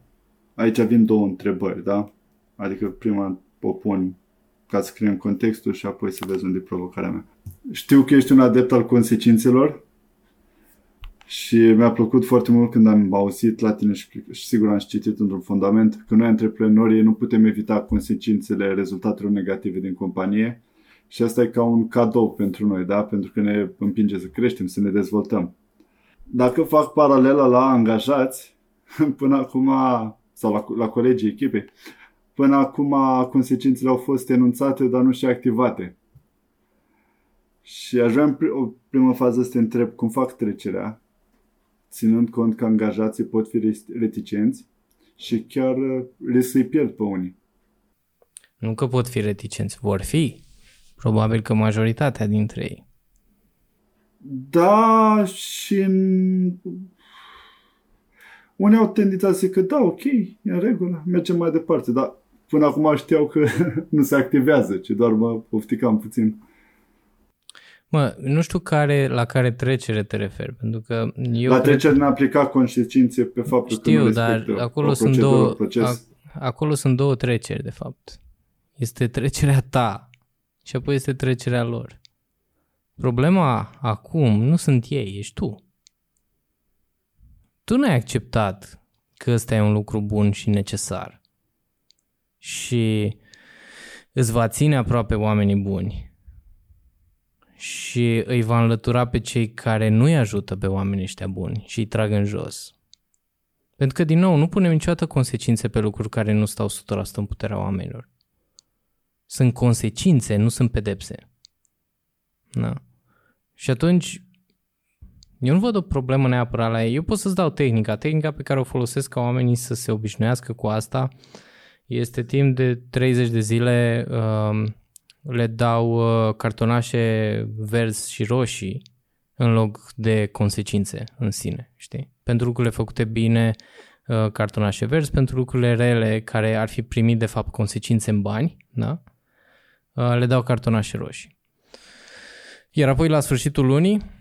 Aici vin două întrebări, da? Adică prima o pun ca să creăm contextul și apoi să vezi unde e provocarea mea. Știu că ești un adept al consecințelor și mi-a plăcut foarte mult când am auzit la tine și, și sigur am și citit într-un fundament că noi antreprenorii nu putem evita consecințele rezultatelor negative din companie și asta e ca un cadou pentru noi, da? pentru că ne împinge să creștem, să ne dezvoltăm. Dacă fac paralela la angajați, [laughs] până acum, sau la, la colegii echipei, până acum consecințele au fost enunțate, dar nu și activate. Și aș vrea în o primă fază să te întreb cum fac trecerea ținând cont că angajații pot fi reticenți și chiar le să-i pierd pe unii. Nu că pot fi reticenți, vor fi. Probabil că majoritatea dintre ei. Da, și în... unii au tendința să zică, da, ok, e în regulă, mergem mai departe, dar până acum știau că [laughs] nu se activează, ci doar mă pofticam puțin. Mă, nu știu care, la care trecere te referi, pentru că eu... La trecere cred... ne aplica consecințe pe faptul Știu, că nu dar acolo sunt, două, a, acolo sunt două treceri, de fapt. Este trecerea ta și apoi este trecerea lor. Problema acum nu sunt ei, ești tu. Tu n-ai acceptat că ăsta e un lucru bun și necesar. Și îți va ține aproape oamenii buni și îi va înlătura pe cei care nu-i ajută pe oamenii ăștia buni și îi trag în jos. Pentru că, din nou, nu punem niciodată consecințe pe lucruri care nu stau 100% în puterea oamenilor. Sunt consecințe, nu sunt pedepse. Da. Și atunci, eu nu văd o problemă neapărat la ei. Eu pot să-ți dau tehnica. Tehnica pe care o folosesc ca oamenii să se obișnuiască cu asta este timp de 30 de zile um, le dau uh, cartonașe verzi și roșii în loc de consecințe în sine, știi? Pentru lucrurile făcute bine, uh, cartonașe verzi, pentru lucrurile rele care ar fi primit de fapt consecințe în bani, da? Uh, le dau cartonașe roșii. Iar apoi la sfârșitul lunii,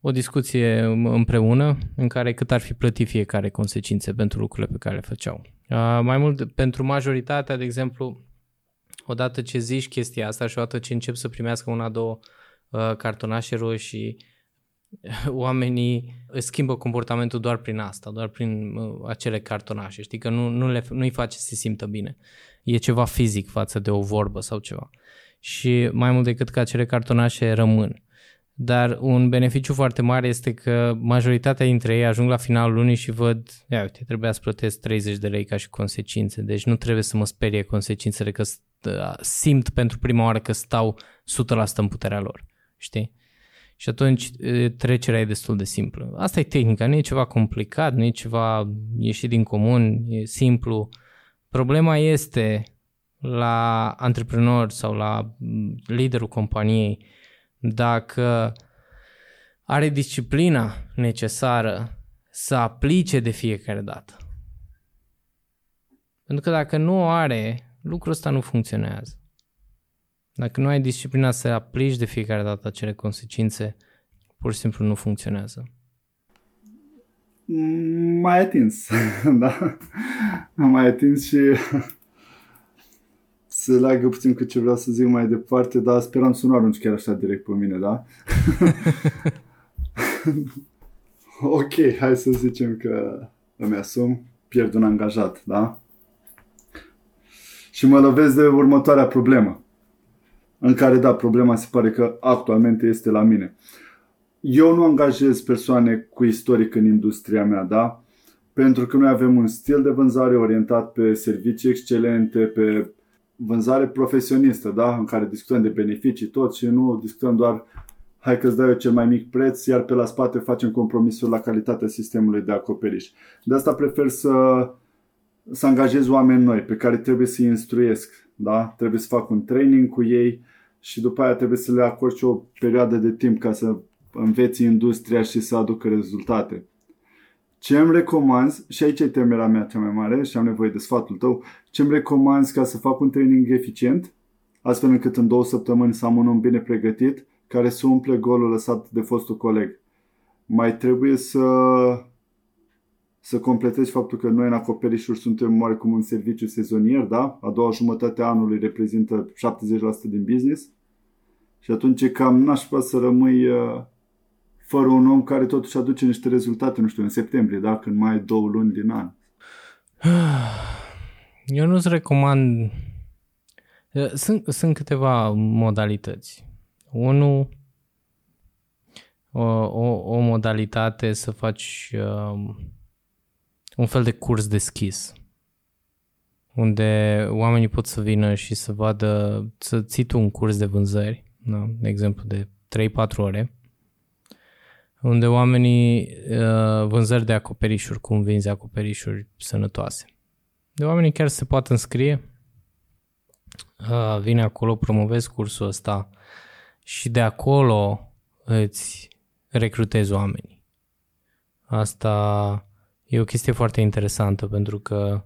o discuție împreună în care cât ar fi plătit fiecare consecințe pentru lucrurile pe care le făceau. Uh, mai mult, pentru majoritatea, de exemplu, odată ce zici chestia asta și odată ce încep să primească una, două uh, cartonașe roșii, [laughs] oamenii își schimbă comportamentul doar prin asta, doar prin uh, acele cartonașe. Știi că nu, nu le, nu-i face să se simtă bine. E ceva fizic față de o vorbă sau ceva. Și mai mult decât că acele cartonașe rămân. Dar un beneficiu foarte mare este că majoritatea dintre ei ajung la finalul lunii și văd, ia uite, trebuia să plătesc 30 de lei ca și consecințe, deci nu trebuie să mă sperie consecințele că simt pentru prima oară că stau 100% în puterea lor, știi? Și atunci trecerea e destul de simplă. Asta e tehnica, nu e ceva complicat, nu e ceva ieșit din comun, e simplu. Problema este la antreprenor sau la liderul companiei dacă are disciplina necesară să aplice de fiecare dată. Pentru că dacă nu o are, lucrul ăsta nu funcționează. Dacă nu ai disciplina să aplici de fiecare dată acele consecințe, pur și simplu nu funcționează. Mai atins, [laughs] da? Mai atins și se leagă puțin cu ce vreau să zic mai departe, dar speram să nu arunci chiar așa direct pe mine, da? [laughs] ok, hai să zicem că îmi asum, pierd un angajat, da? Și mă lovesc de următoarea problemă, în care, da, problema se pare că actualmente este la mine. Eu nu angajez persoane cu istoric în industria mea, da? Pentru că noi avem un stil de vânzare orientat pe servicii excelente, pe vânzare profesionistă, da? în care discutăm de beneficii tot și nu discutăm doar hai că îți dau eu cel mai mic preț, iar pe la spate facem compromisuri la calitatea sistemului de acoperiș. De asta prefer să, să angajez oameni noi pe care trebuie să-i instruiesc. Da? Trebuie să fac un training cu ei și după aia trebuie să le acord și o perioadă de timp ca să înveți industria și să aducă rezultate. Ce îmi recomanzi, și aici e temerea mea cea mai mare și am nevoie de sfatul tău, ce îmi recomanzi ca să fac un training eficient, astfel încât în două săptămâni să am un om bine pregătit care să umple golul lăsat de fostul coleg. Mai trebuie să să completezi faptul că noi în acoperișuri suntem oarecum un serviciu sezonier, da? A doua jumătate a anului reprezintă 70% din business și atunci e cam nașpa să rămâi uh, fără un om care totuși aduce niște rezultate, nu știu, în septembrie, da? când mai ai două luni din an. [sighs] Eu nu-ți recomand... Sunt, sunt câteva modalități. Unu, o, o, o modalitate să faci uh, un fel de curs deschis unde oamenii pot să vină și să vadă, să ții tu un curs de vânzări, da? de exemplu de 3-4 ore, unde oamenii uh, vânzări de acoperișuri, cum vinzi acoperișuri sănătoase. De oamenii chiar se poate înscrie, uh, vine acolo, promovezi cursul ăsta și de acolo îți recrutezi oamenii. Asta e o chestie foarte interesantă pentru că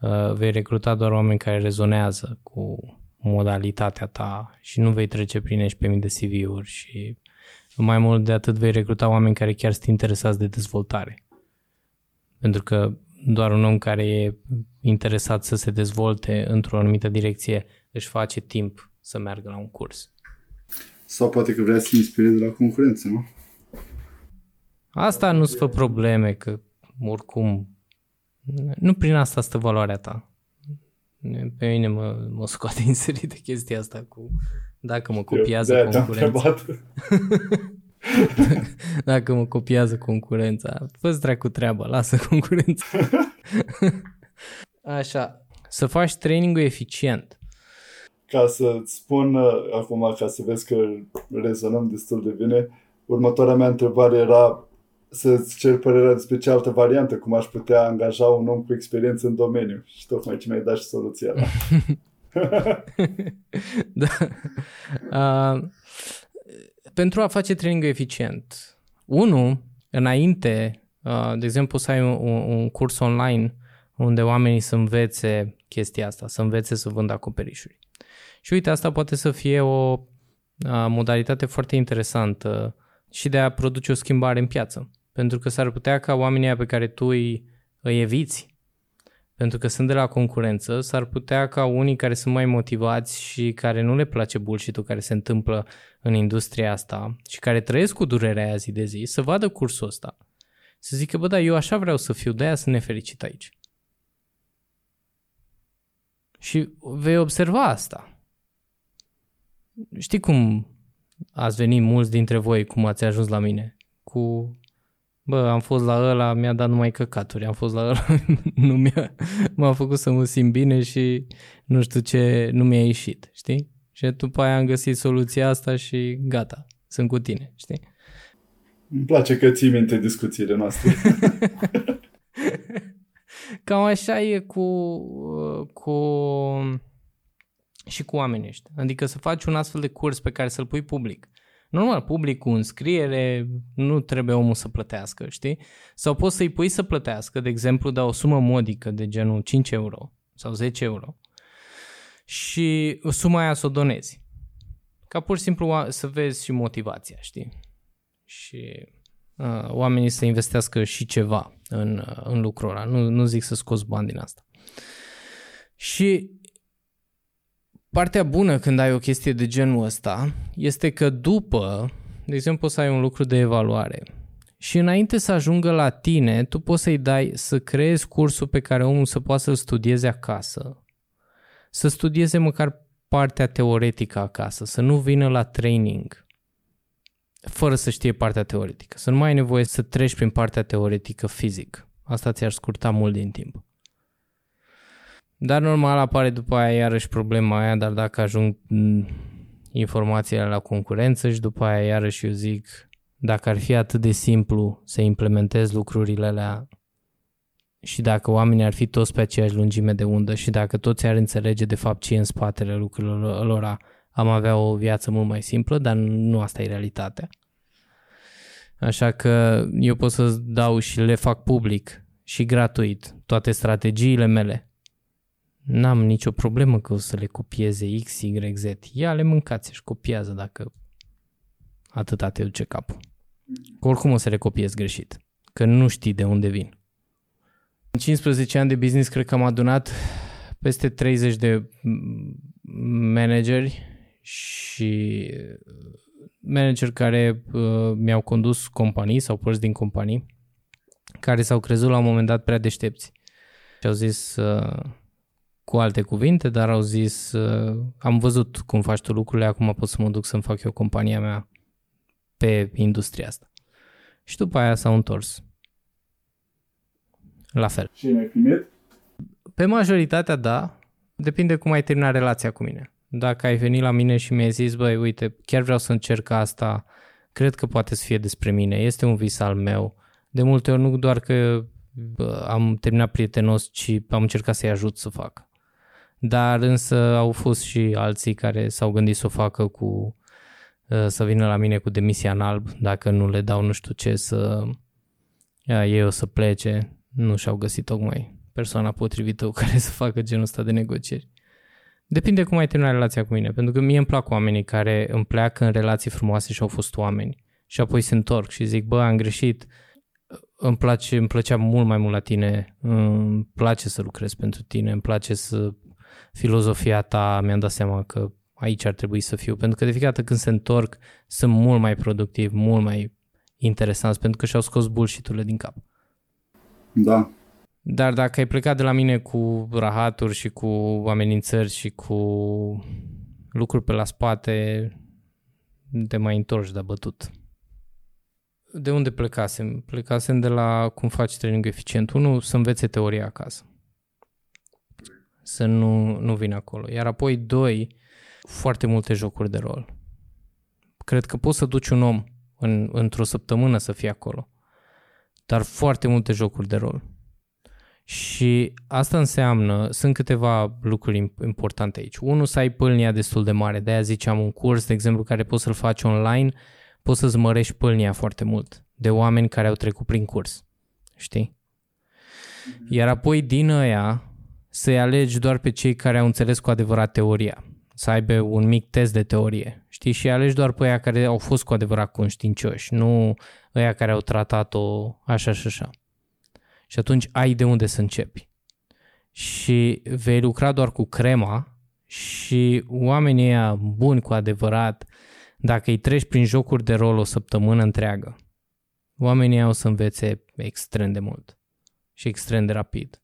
uh, vei recruta doar oameni care rezonează cu modalitatea ta și nu vei trece prin pe mii de CV-uri și mai mult de atât vei recruta oameni care chiar sunt interesați de dezvoltare. Pentru că doar un om care e interesat să se dezvolte într-o anumită direcție își face timp să meargă la un curs. Sau poate că vrea să inspire de la concurență, nu? Asta nu-ți fă probleme, că oricum nu prin asta stă valoarea ta. Pe mine mă, mă scoate [laughs] în serie de chestia asta cu dacă mă copiază Eu, concurența. [laughs] dacă mă copiază concurența. Fă-ți dracu treaba, lasă concurența. [laughs] Așa, să faci trainingul eficient. Ca să-ți spun uh, acum, ca să vezi că rezonăm destul de bine, următoarea mea întrebare era să-ți cer părerea despre cealaltă variantă, cum aș putea angaja un om cu experiență în domeniu. Și tocmai ce mi-ai dat și soluția la. [laughs] [laughs] da. Uh, pentru a face training eficient, unu, înainte, uh, de exemplu, să ai un, un curs online unde oamenii să învețe chestia asta, să învețe să vândă acoperișuri. Și uite, asta poate să fie o uh, modalitate foarte interesantă și de a produce o schimbare în piață. Pentru că s-ar putea ca oamenii pe care tu îi, îi eviți, pentru că sunt de la concurență, s-ar putea ca unii care sunt mai motivați și care nu le place bullshit care se întâmplă în industria asta și care trăiesc cu durerea aia zi de zi, să vadă cursul ăsta. Să zică, bă, da, eu așa vreau să fiu, de-aia sunt nefericit aici. Și vei observa asta. Știi cum ați venit mulți dintre voi, cum ați ajuns la mine? Cu bă, am fost la ăla, mi-a dat numai căcaturi, am fost la ăla, [laughs] nu mi-a, m-a făcut să mă simt bine și nu știu ce, nu mi-a ieșit, știi? Și după aia am găsit soluția asta și gata, sunt cu tine, știi? Îmi place că ții minte discuțiile noastre. [laughs] Cam așa e cu, cu și cu oamenii ăștia. Adică să faci un astfel de curs pe care să-l pui public. Normal, public cu înscriere, nu trebuie omul să plătească, știi? Sau poți să-i pui să plătească, de exemplu, de o sumă modică de genul 5 euro sau 10 euro și suma aia să o donezi. Ca pur și simplu să vezi și motivația, știi? Și uh, oamenii să investească și ceva în, uh, în lucrul ăla. Nu, nu zic să scoți bani din asta. Și Partea bună când ai o chestie de genul ăsta este că după, de exemplu, să ai un lucru de evaluare și înainte să ajungă la tine, tu poți să-i dai să creezi cursul pe care omul să poată să-l studieze acasă, să studieze măcar partea teoretică acasă, să nu vină la training fără să știe partea teoretică, să nu mai ai nevoie să treci prin partea teoretică fizic. Asta ți-ar scurta mult din timp. Dar normal apare după aia iarăși problema aia, dar dacă ajung informațiile la concurență și după aia iarăși eu zic, dacă ar fi atât de simplu să implementez lucrurile alea și dacă oamenii ar fi toți pe aceeași lungime de undă și dacă toți ar înțelege de fapt ce e în spatele lucrurilor lor, am avea o viață mult mai simplă, dar nu asta e realitatea. Așa că eu pot să dau și le fac public și gratuit toate strategiile mele N-am nicio problemă că o să le copieze X, Y, Z. Ia le mâncați și copiază dacă atâta te duce capul. Că oricum o să le copiezi greșit. Că nu știi de unde vin. În 15 ani de business cred că am adunat peste 30 de manageri și manageri care uh, mi-au condus companii sau părți din companii care s-au crezut la un moment dat prea deștepți. Și au zis uh, cu alte cuvinte, dar au zis, uh, am văzut cum faci tu lucrurile, acum pot să mă duc să-mi fac eu compania mea pe industria asta. Și după aia s-au întors. La fel. Și ai primit? Pe majoritatea, da. Depinde cum ai terminat relația cu mine. Dacă ai venit la mine și mi-ai zis, băi, uite, chiar vreau să încerc asta, cred că poate să fie despre mine, este un vis al meu. De multe ori nu doar că am terminat prietenos, ci am încercat să-i ajut să facă dar însă au fost și alții care s-au gândit să o facă cu uh, să vină la mine cu demisia în alb, dacă nu le dau nu știu ce să ei o să plece, nu și-au găsit tocmai persoana potrivită cu care [laughs] să facă genul ăsta de negocieri. Depinde cum ai terminat relația cu mine, pentru că mie îmi plac oamenii care îmi pleacă în relații frumoase și au fost oameni. Și apoi se întorc și zic, bă, am greșit, îmi, place, îmi plăcea mult mai mult la tine, îmi place să lucrez pentru tine, îmi place să filozofia ta, mi-am dat seama că aici ar trebui să fiu, pentru că de fiecare dată când se întorc sunt mult mai productiv, mult mai interesanți, pentru că și-au scos bullshit din cap. Da. Dar dacă ai plecat de la mine cu rahaturi și cu amenințări și cu lucruri pe la spate, te mai întorci de bătut. De unde plecasem? Plecasem de la cum faci training eficient. Unu, să învețe teoria acasă să nu, nu vină acolo. Iar apoi, doi, foarte multe jocuri de rol. Cred că poți să duci un om în, într-o săptămână să fie acolo. dar foarte multe jocuri de rol. Și asta înseamnă, sunt câteva lucruri importante aici. Unul, să ai pâlnia destul de mare. De-aia ziceam un curs, de exemplu, care poți să-l faci online, poți să-ți mărești pâlnia foarte mult de oameni care au trecut prin curs. Știi? Iar apoi din ăia să-i alegi doar pe cei care au înțeles cu adevărat teoria. Să aibă un mic test de teorie. Știi? Și alegi doar pe aia care au fost cu adevărat conștiincioși, nu ăia care au tratat-o așa și așa. Și atunci ai de unde să începi. Și vei lucra doar cu crema și oamenii ăia buni cu adevărat, dacă îi treci prin jocuri de rol o săptămână întreagă, oamenii ăia o să învețe extrem de mult și extrem de rapid.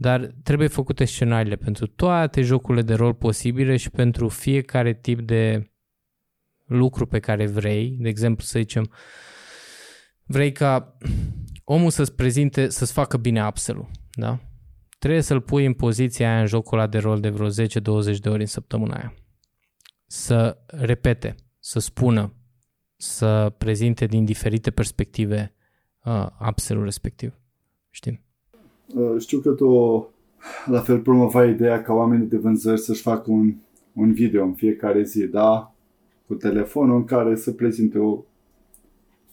Dar trebuie făcute scenariile pentru toate jocurile de rol posibile și pentru fiecare tip de lucru pe care vrei. De exemplu, să zicem, vrei ca omul să-ți prezinte, să-ți facă bine upsell da? Trebuie să-l pui în poziția aia în jocul ăla de rol de vreo 10-20 de ori în săptămâna aia. Să repete, să spună, să prezinte din diferite perspective uh, upsell-ul respectiv. Știi? Uh, știu că tu la fel promovai ideea ca oamenii de vânzări să-și facă un, un video în fiecare zi, da? Cu telefonul în care să prezinte o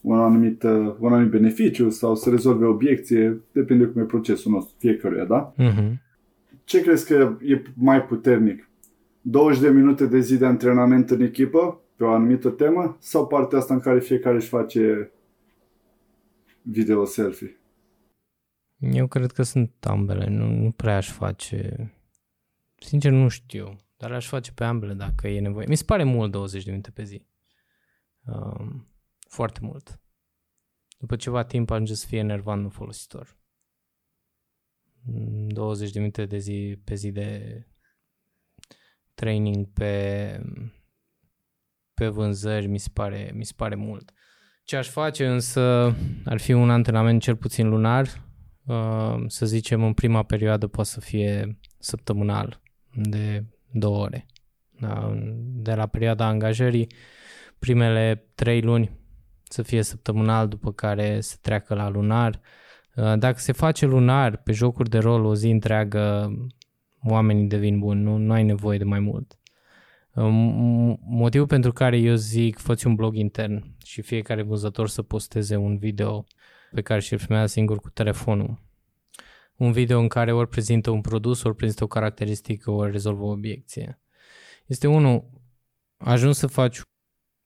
un anumit, uh, un anumit beneficiu sau să rezolve obiecție, depinde cum e procesul nostru, fiecăruia, da? Uh-huh. Ce crezi că e mai puternic? 20 de minute de zi de antrenament în echipă pe o anumită temă sau partea asta în care fiecare își face video selfie? Eu cred că sunt ambele, nu, nu prea aș face, sincer nu știu, dar aș face pe ambele dacă e nevoie. Mi se pare mult 20 de minute pe zi. Um, foarte mult. După ceva timp ajunge să fie enervant nu folositor. 20 de minute de zi pe zi de training pe, pe vânzări mi se, pare, mi se pare mult. Ce aș face însă ar fi un antrenament cel puțin lunar, uh, să zicem în prima perioadă poate să fie săptămânal de două ore. Da, de la perioada angajării, primele trei luni să fie săptămânal, după care să treacă la lunar. Uh, dacă se face lunar pe jocuri de rol o zi întreagă, oamenii devin buni, nu, nu ai nevoie de mai mult. Uh, motivul pentru care eu zic fă un blog intern și fiecare vânzător să posteze un video pe care și-l filmează singur cu telefonul. Un video în care ori prezintă un produs, ori prezintă o caracteristică, ori rezolvă o obiecție. Este unul, ajuns să faci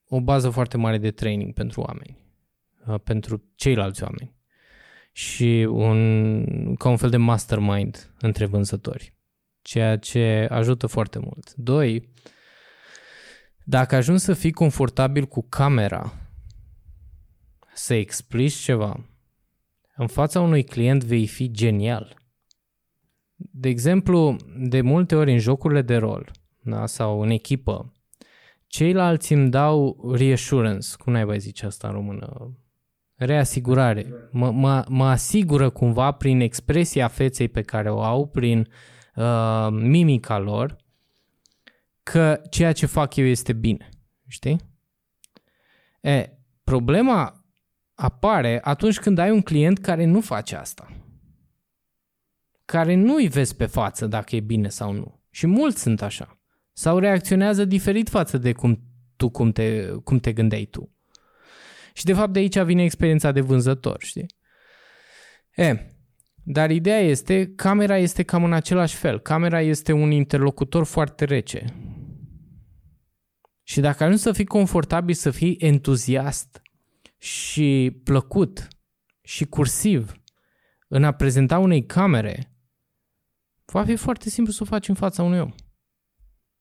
o bază foarte mare de training pentru oameni, uh, pentru ceilalți oameni și un, ca un fel de mastermind între vânzători, ceea ce ajută foarte mult. Doi, dacă ajungi să fii confortabil cu camera, să explici ceva, în fața unui client vei fi genial. De exemplu, de multe ori în jocurile de rol da, sau în echipă, Ceilalți îmi dau reassurance, cum n-ai mai zice asta în română? Reasigurare. Mă, mă, mă asigură cumva prin expresia feței pe care o au, prin uh, mimica lor, că ceea ce fac eu este bine. Știi? E, problema apare atunci când ai un client care nu face asta. Care nu-i vezi pe față dacă e bine sau nu. Și mulți sunt așa sau reacționează diferit față de cum tu cum te, cum te gândeai tu. Și de fapt de aici vine experiența de vânzător, știi? E, dar ideea este, camera este cam în același fel. Camera este un interlocutor foarte rece. Și dacă ajungi să fii confortabil, să fii entuziast și plăcut și cursiv în a prezenta unei camere, va fi foarte simplu să o faci în fața unui om.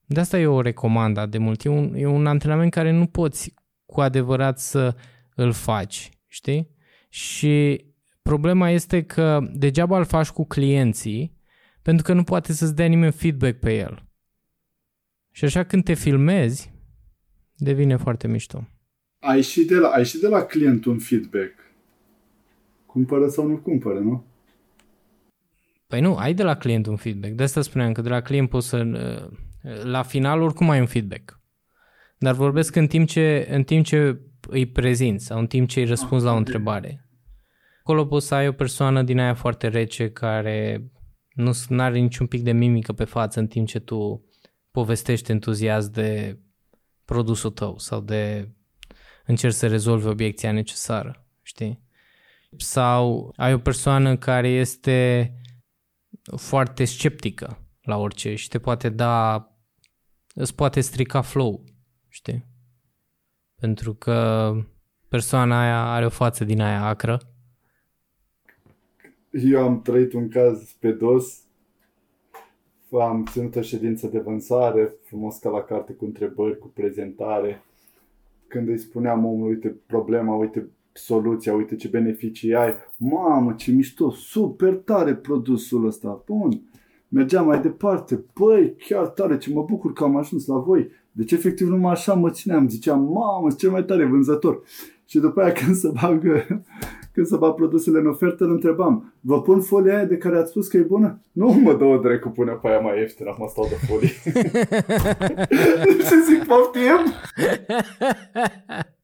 De asta eu o recomand de mult. E un, e un antrenament care nu poți cu adevărat să îl faci, știi? Și problema este că degeaba îl faci cu clienții pentru că nu poate să-ți dea nimeni feedback pe el. Și așa când te filmezi, devine foarte mișto. Ai și de la, ai și de la client un feedback. Cumpără sau nu cumpără, nu? Păi nu, ai de la client un feedback. De asta spuneam că de la client poți să la final oricum ai un feedback. Dar vorbesc în timp ce, în timp ce îi prezinți sau în timp ce îi răspunzi la o întrebare. acolo poți să ai o persoană din aia foarte rece care nu are niciun pic de mimică pe față în timp ce tu povestești entuziast de produsul tău sau de încerci să rezolvi obiecția necesară, știi? Sau ai o persoană care este foarte sceptică la orice și te poate da, îți poate strica flow, știi? Pentru că persoana aia are o față din aia acră. Eu am trăit un caz pe dos. Am ținut o ședință de vânzare, frumos ca la carte, cu întrebări, cu prezentare. Când îi spuneam omului, uite problema, uite soluția, uite ce beneficii ai. Mamă, ce mișto, super tare produsul ăsta, bun. Mergeam mai departe, băi, chiar tare, ce mă bucur că am ajuns la voi. Deci efectiv numai așa mă țineam, ziceam, mamă, cel mai tare vânzător. Și după aia [laughs] când se bagă, când se bag produsele în ofertă, îl întrebam, vă pun folia aia de care ați spus că e bună? Nu mă dă o drecu, pune pe aia mai ieftină, acum stau de folii. și [laughs] zic, poftim?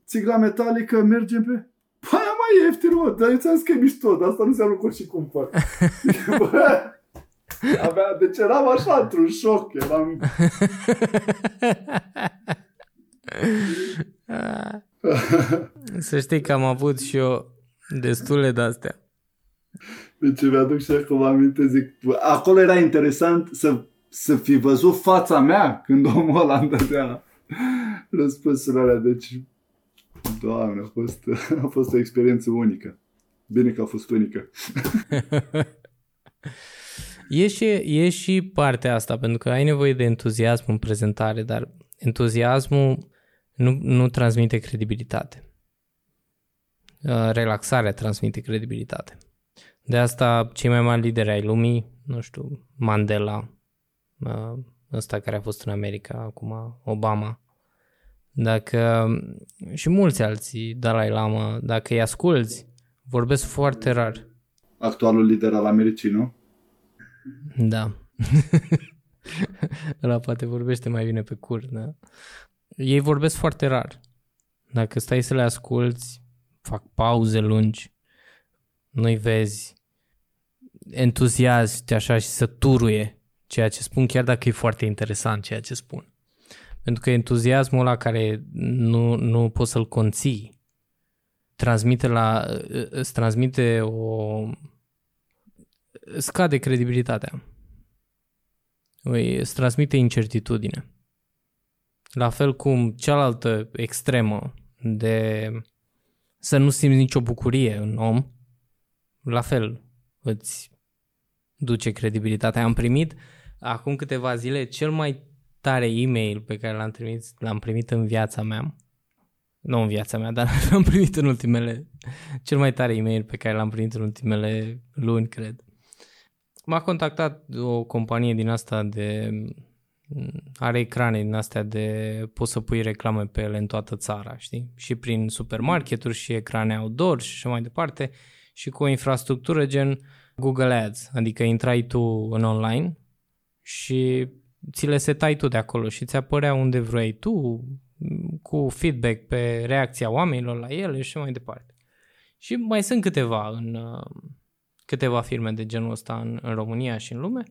Țigla metalică, mergem pe... Păi aia mai ieftin, mă, dar eu ți-am că e mișto, dar asta nu înseamnă că și cumpăr. [laughs] Abia, deci eram așa într-un șoc, eram... Să știi că am avut și eu destule de-astea. Deci mi-aduc și acum aminte, zic, acolo era interesant să, să fi văzut fața mea când omul ăla îmi dădea răspunsul alea. Deci, doamne, a fost, a fost o experiență unică. Bine că a fost unică. [laughs] E și, e și partea asta, pentru că ai nevoie de entuziasm în prezentare, dar entuziasmul nu, nu transmite credibilitate. Uh, relaxarea transmite credibilitate. De asta cei mai mari lideri ai lumii, nu știu, Mandela, uh, ăsta care a fost în America acum, Obama, dacă și mulți alții, Dalai Lama, dacă îi asculți, vorbesc foarte rar. Actualul lider al Americii, nu? Da. [laughs] Ăla poate vorbește mai bine pe cur, da? Ei vorbesc foarte rar. Dacă stai să le asculți, fac pauze lungi, nu-i vezi entuziasm așa și să turuie ceea ce spun, chiar dacă e foarte interesant ceea ce spun. Pentru că entuziasmul ăla care nu, nu poți să-l conții, transmite la, îți transmite o... scade credibilitatea. Îți transmite incertitudine. La fel cum cealaltă extremă de să nu simți nicio bucurie în om, la fel îți duce credibilitatea. Am primit acum câteva zile cel mai tare e-mail pe care l-am primit, l-am primit în viața mea. Nu în viața mea, [laughs] dar l-am primit în ultimele, cel mai tare e-mail pe care l-am primit în ultimele luni, cred. M-a contactat o companie din asta de are ecrane din astea de poți să pui reclame pe ele în toată țara, știi? Și prin supermarketuri și ecrane outdoor și așa mai departe și cu o infrastructură gen Google Ads, adică intrai tu în online și ți le setai tu de acolo și ți apărea unde vrei tu cu feedback pe reacția oamenilor la ele și mai departe. Și mai sunt câteva în câteva firme de genul ăsta în, în România și în lume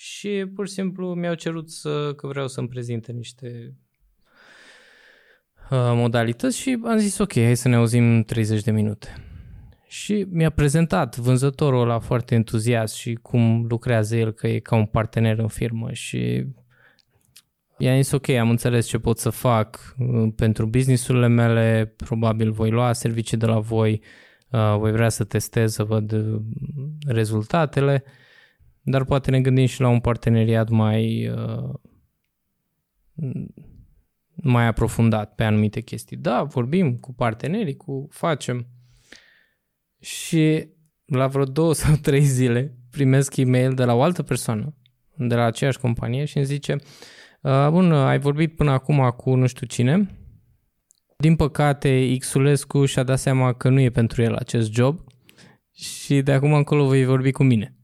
și pur și simplu mi-au cerut să, că vreau să-mi prezinte niște uh, modalități și am zis ok, hai să ne auzim 30 de minute. Și mi-a prezentat vânzătorul ăla foarte entuziast și cum lucrează el, că e ca un partener în firmă și i-am zis ok, am înțeles ce pot să fac uh, pentru businessurile mele, probabil voi lua servicii de la voi, uh, voi vrea să testez, să văd uh, rezultatele dar poate ne gândim și la un parteneriat mai uh, mai aprofundat pe anumite chestii. Da, vorbim cu partenerii, cu facem. Și la vreo două sau trei zile primesc e-mail de la o altă persoană, de la aceeași companie și îmi zice uh, Bun, ai vorbit până acum cu nu știu cine. Din păcate, Xulescu și-a dat seama că nu e pentru el acest job și de acum încolo voi vorbi cu mine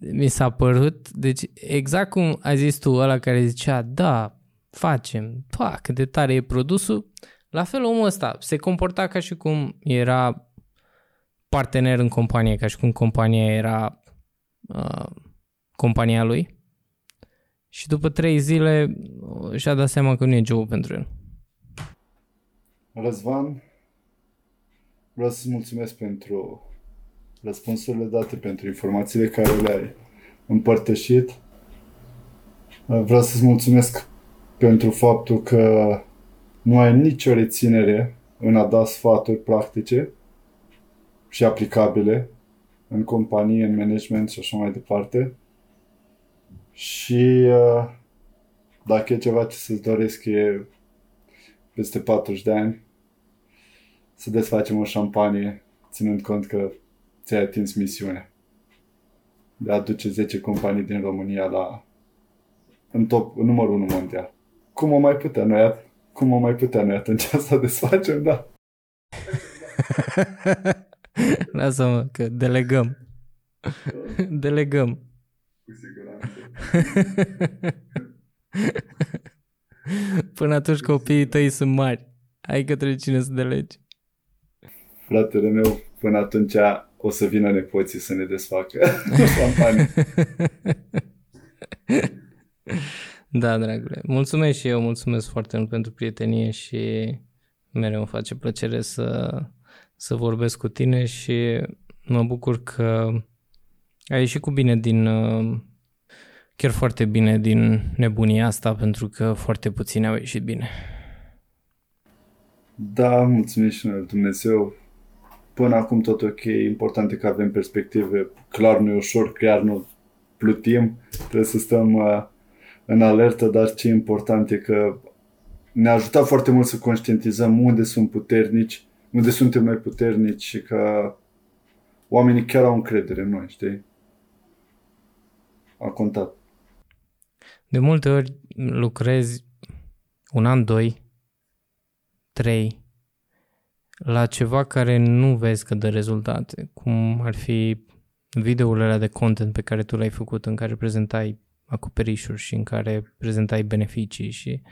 mi s-a părut, deci exact cum ai zis tu, ăla care zicea, da, facem, pa, cât de tare e produsul, la fel omul ăsta se comporta ca și cum era partener în companie, ca și cum compania era uh, compania lui. Și după trei zile și-a dat seama că nu e job pentru el. Răzvan, vreau să-ți mulțumesc pentru răspunsurile date, pentru informațiile care le-ai împărtășit. Vreau să-ți mulțumesc pentru faptul că nu ai nicio reținere în a da sfaturi practice și aplicabile în companie, în management și așa mai departe. Și uh, dacă e ceva ce să-ți doresc e peste 40 de ani să desfacem o șampanie ținând cont că ți-ai atins misiunea de a aduce 10 companii din România la în top, în numărul 1 mondial. Cum o mai putea noi, cum o mai putea noi atunci [laughs] să desfacem, da. [laughs] Lasă-mă că delegăm. [laughs] delegăm. Cu siguranță. Până atunci copiii tăi sunt mari. Ai către cine să delegi. Fratele meu, până atunci o să vină nepoții să ne desfacă [laughs] campanie. da, dragule. Mulțumesc și eu, mulțumesc foarte mult pentru prietenie și mereu îmi face plăcere să, să vorbesc cu tine și mă bucur că ai ieșit cu bine din, chiar foarte bine din nebunia asta, pentru că foarte puțini au ieșit bine. Da, mulțumim și noi, Dumnezeu până acum tot ok, important e că avem perspective, clar nu e ușor, chiar nu plutim, trebuie să stăm uh, în alertă, dar ce important e că ne-a ajutat foarte mult să conștientizăm unde sunt puternici, unde suntem noi puternici și că oamenii chiar au încredere în noi, știi? A contat. De multe ori lucrezi un an, doi, trei, la ceva care nu vezi că dă rezultate, cum ar fi videourile de content pe care tu le-ai făcut, în care prezentai acoperișuri și în care prezentai beneficii și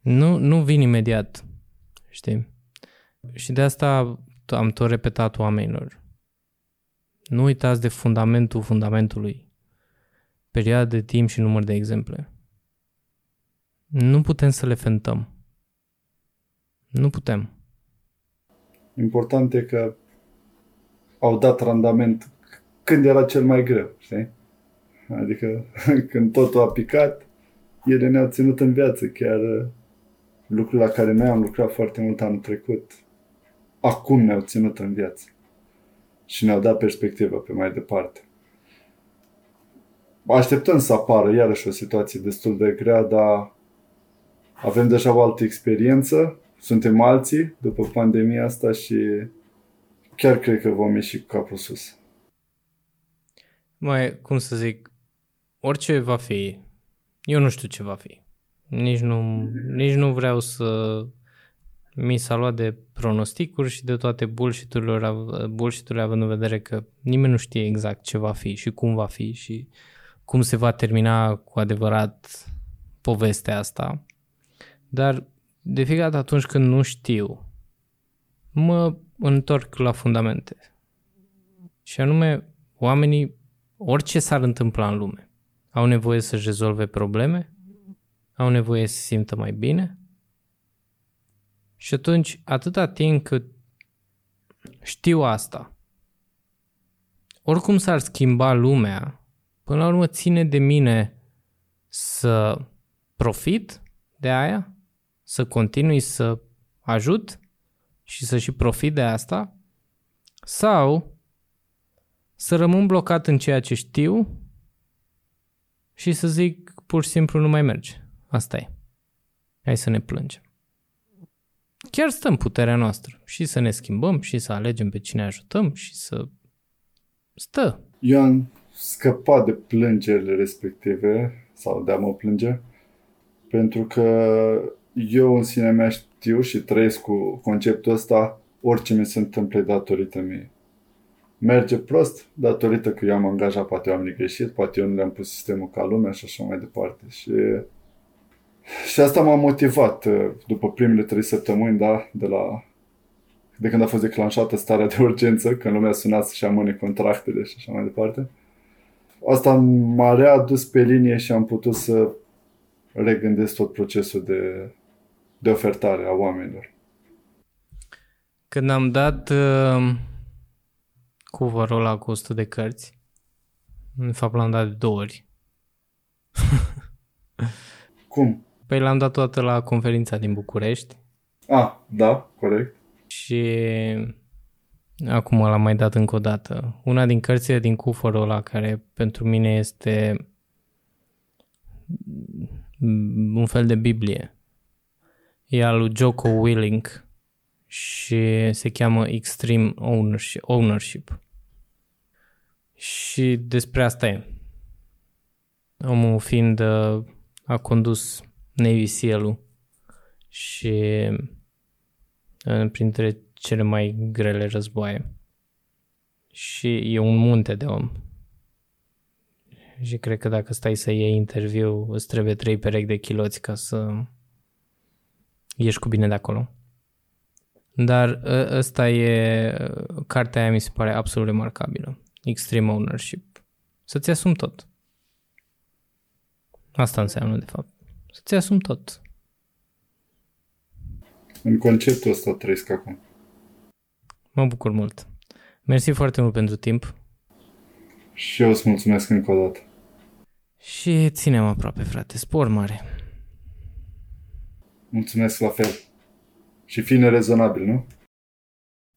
nu, nu vin imediat, știi? Și de asta am tot repetat oamenilor. Nu uitați de fundamentul fundamentului. Perioada de timp și număr de exemple. Nu putem să le fentăm. Nu putem. Important e că au dat randament când era cel mai greu, știi? Adică [laughs] când totul a picat, ele ne-au ținut în viață, chiar uh, lucruri la care noi am lucrat foarte mult anul trecut, acum ne-au ținut în viață și ne-au dat perspectivă pe mai departe. Așteptăm să apară iarăși o situație destul de grea, dar avem deja o altă experiență suntem alții după pandemia asta și chiar cred că vom ieși cu capul sus. Mai, cum să zic, orice va fi, eu nu știu ce va fi. Nici nu, nici nu vreau să mi s-a luat de pronosticuri și de toate bullshit-urile, bullshit având în vedere că nimeni nu știe exact ce va fi și cum va fi și cum se va termina cu adevărat povestea asta. Dar de fiecare dată atunci când nu știu, mă întorc la fundamente. Și anume, oamenii, orice s-ar întâmpla în lume, au nevoie să-și rezolve probleme, au nevoie să se simtă mai bine și atunci, atâta timp cât știu asta, oricum s-ar schimba lumea, până la urmă ține de mine să profit de aia să continui să ajut și să și profit de asta sau să rămân blocat în ceea ce știu și să zic pur și simplu nu mai merge. Asta e. Hai să ne plângem. Chiar stăm puterea noastră și să ne schimbăm și să alegem pe cine ajutăm și să stă. Eu am scăpat de plângerile respective sau de a mă plânge pentru că eu în sine mea știu și trăiesc cu conceptul ăsta, orice mi se întâmplă datorită mie. Merge prost datorită că eu am angajat, poate eu am greșit, poate eu nu le-am pus sistemul ca lumea și așa mai departe. Și, și asta m-a motivat uh, după primele trei săptămâni da, de la de când a fost declanșată starea de urgență, când lumea suna să-și amâne contractele și așa mai departe. Asta m-a readus pe linie și am putut să regândesc tot procesul de, de ofertare a oamenilor. Când am dat uh, cover ăla cu 100 de cărți, în fapt l-am dat de două ori. [laughs] Cum? Păi l-am dat toată la conferința din București. Ah, da, corect. Și acum l-am mai dat încă o dată. Una din cărțile din cufărul ăla care pentru mine este un fel de Biblie. E al lui Joko Willing și se cheamă Extreme Ownership. ownership. Și despre asta e. Omul fiind uh, a condus Navy SEAL-ul și uh, printre cele mai grele războaie. Și e un munte de om. Și cred că dacă stai să iei interviu, îți trebuie trei perechi de chiloți ca să ieși cu bine de acolo. Dar ă, ăsta e, cartea aia mi se pare absolut remarcabilă. Extreme Ownership. Să-ți asumi tot. Asta înseamnă, de fapt. Să-ți asumi tot. În conceptul ăsta trăiesc acum. Mă bucur mult. Mersi foarte mult pentru timp. Și eu îți mulțumesc încă o dată. Și ținem aproape, frate. Spor mare. Mulțumesc la fel. Și fine rezonabil, nu?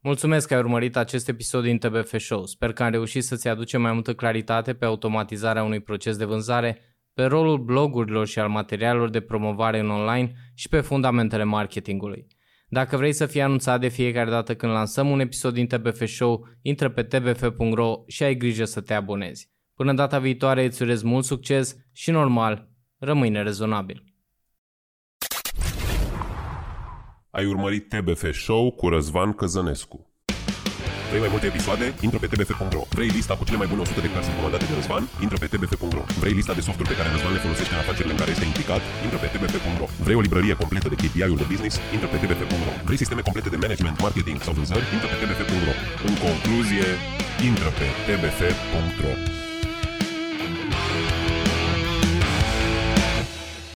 Mulțumesc că ai urmărit acest episod din TBF Show. Sper că am reușit să-ți aducem mai multă claritate pe automatizarea unui proces de vânzare, pe rolul blogurilor și al materialelor de promovare în online și pe fundamentele marketingului. Dacă vrei să fii anunțat de fiecare dată când lansăm un episod din TBF Show, intră pe tbf.ro și ai grijă să te abonezi. Până data viitoare îți urez mult succes și normal, rămâne rezonabil. Ai urmărit TBF Show cu Răzvan Căzănescu. Vrei mai multe episoade? Intră pe tbf.ro. Vrei lista cu cele mai bune 100 de cărți recomandate de Răzvan? Intră pe tbf.ro. Vrei lista de softuri pe care Răzvan le folosește în afacerile în care este implicat? Intră pe tbf.ro. Vrei o librărie completă de KPI-uri de business? Intră pe tbf.ro. Vrei sisteme complete de management, marketing sau vânzări? Intră pe tbf.ro. În concluzie, intră pe tbf.ro.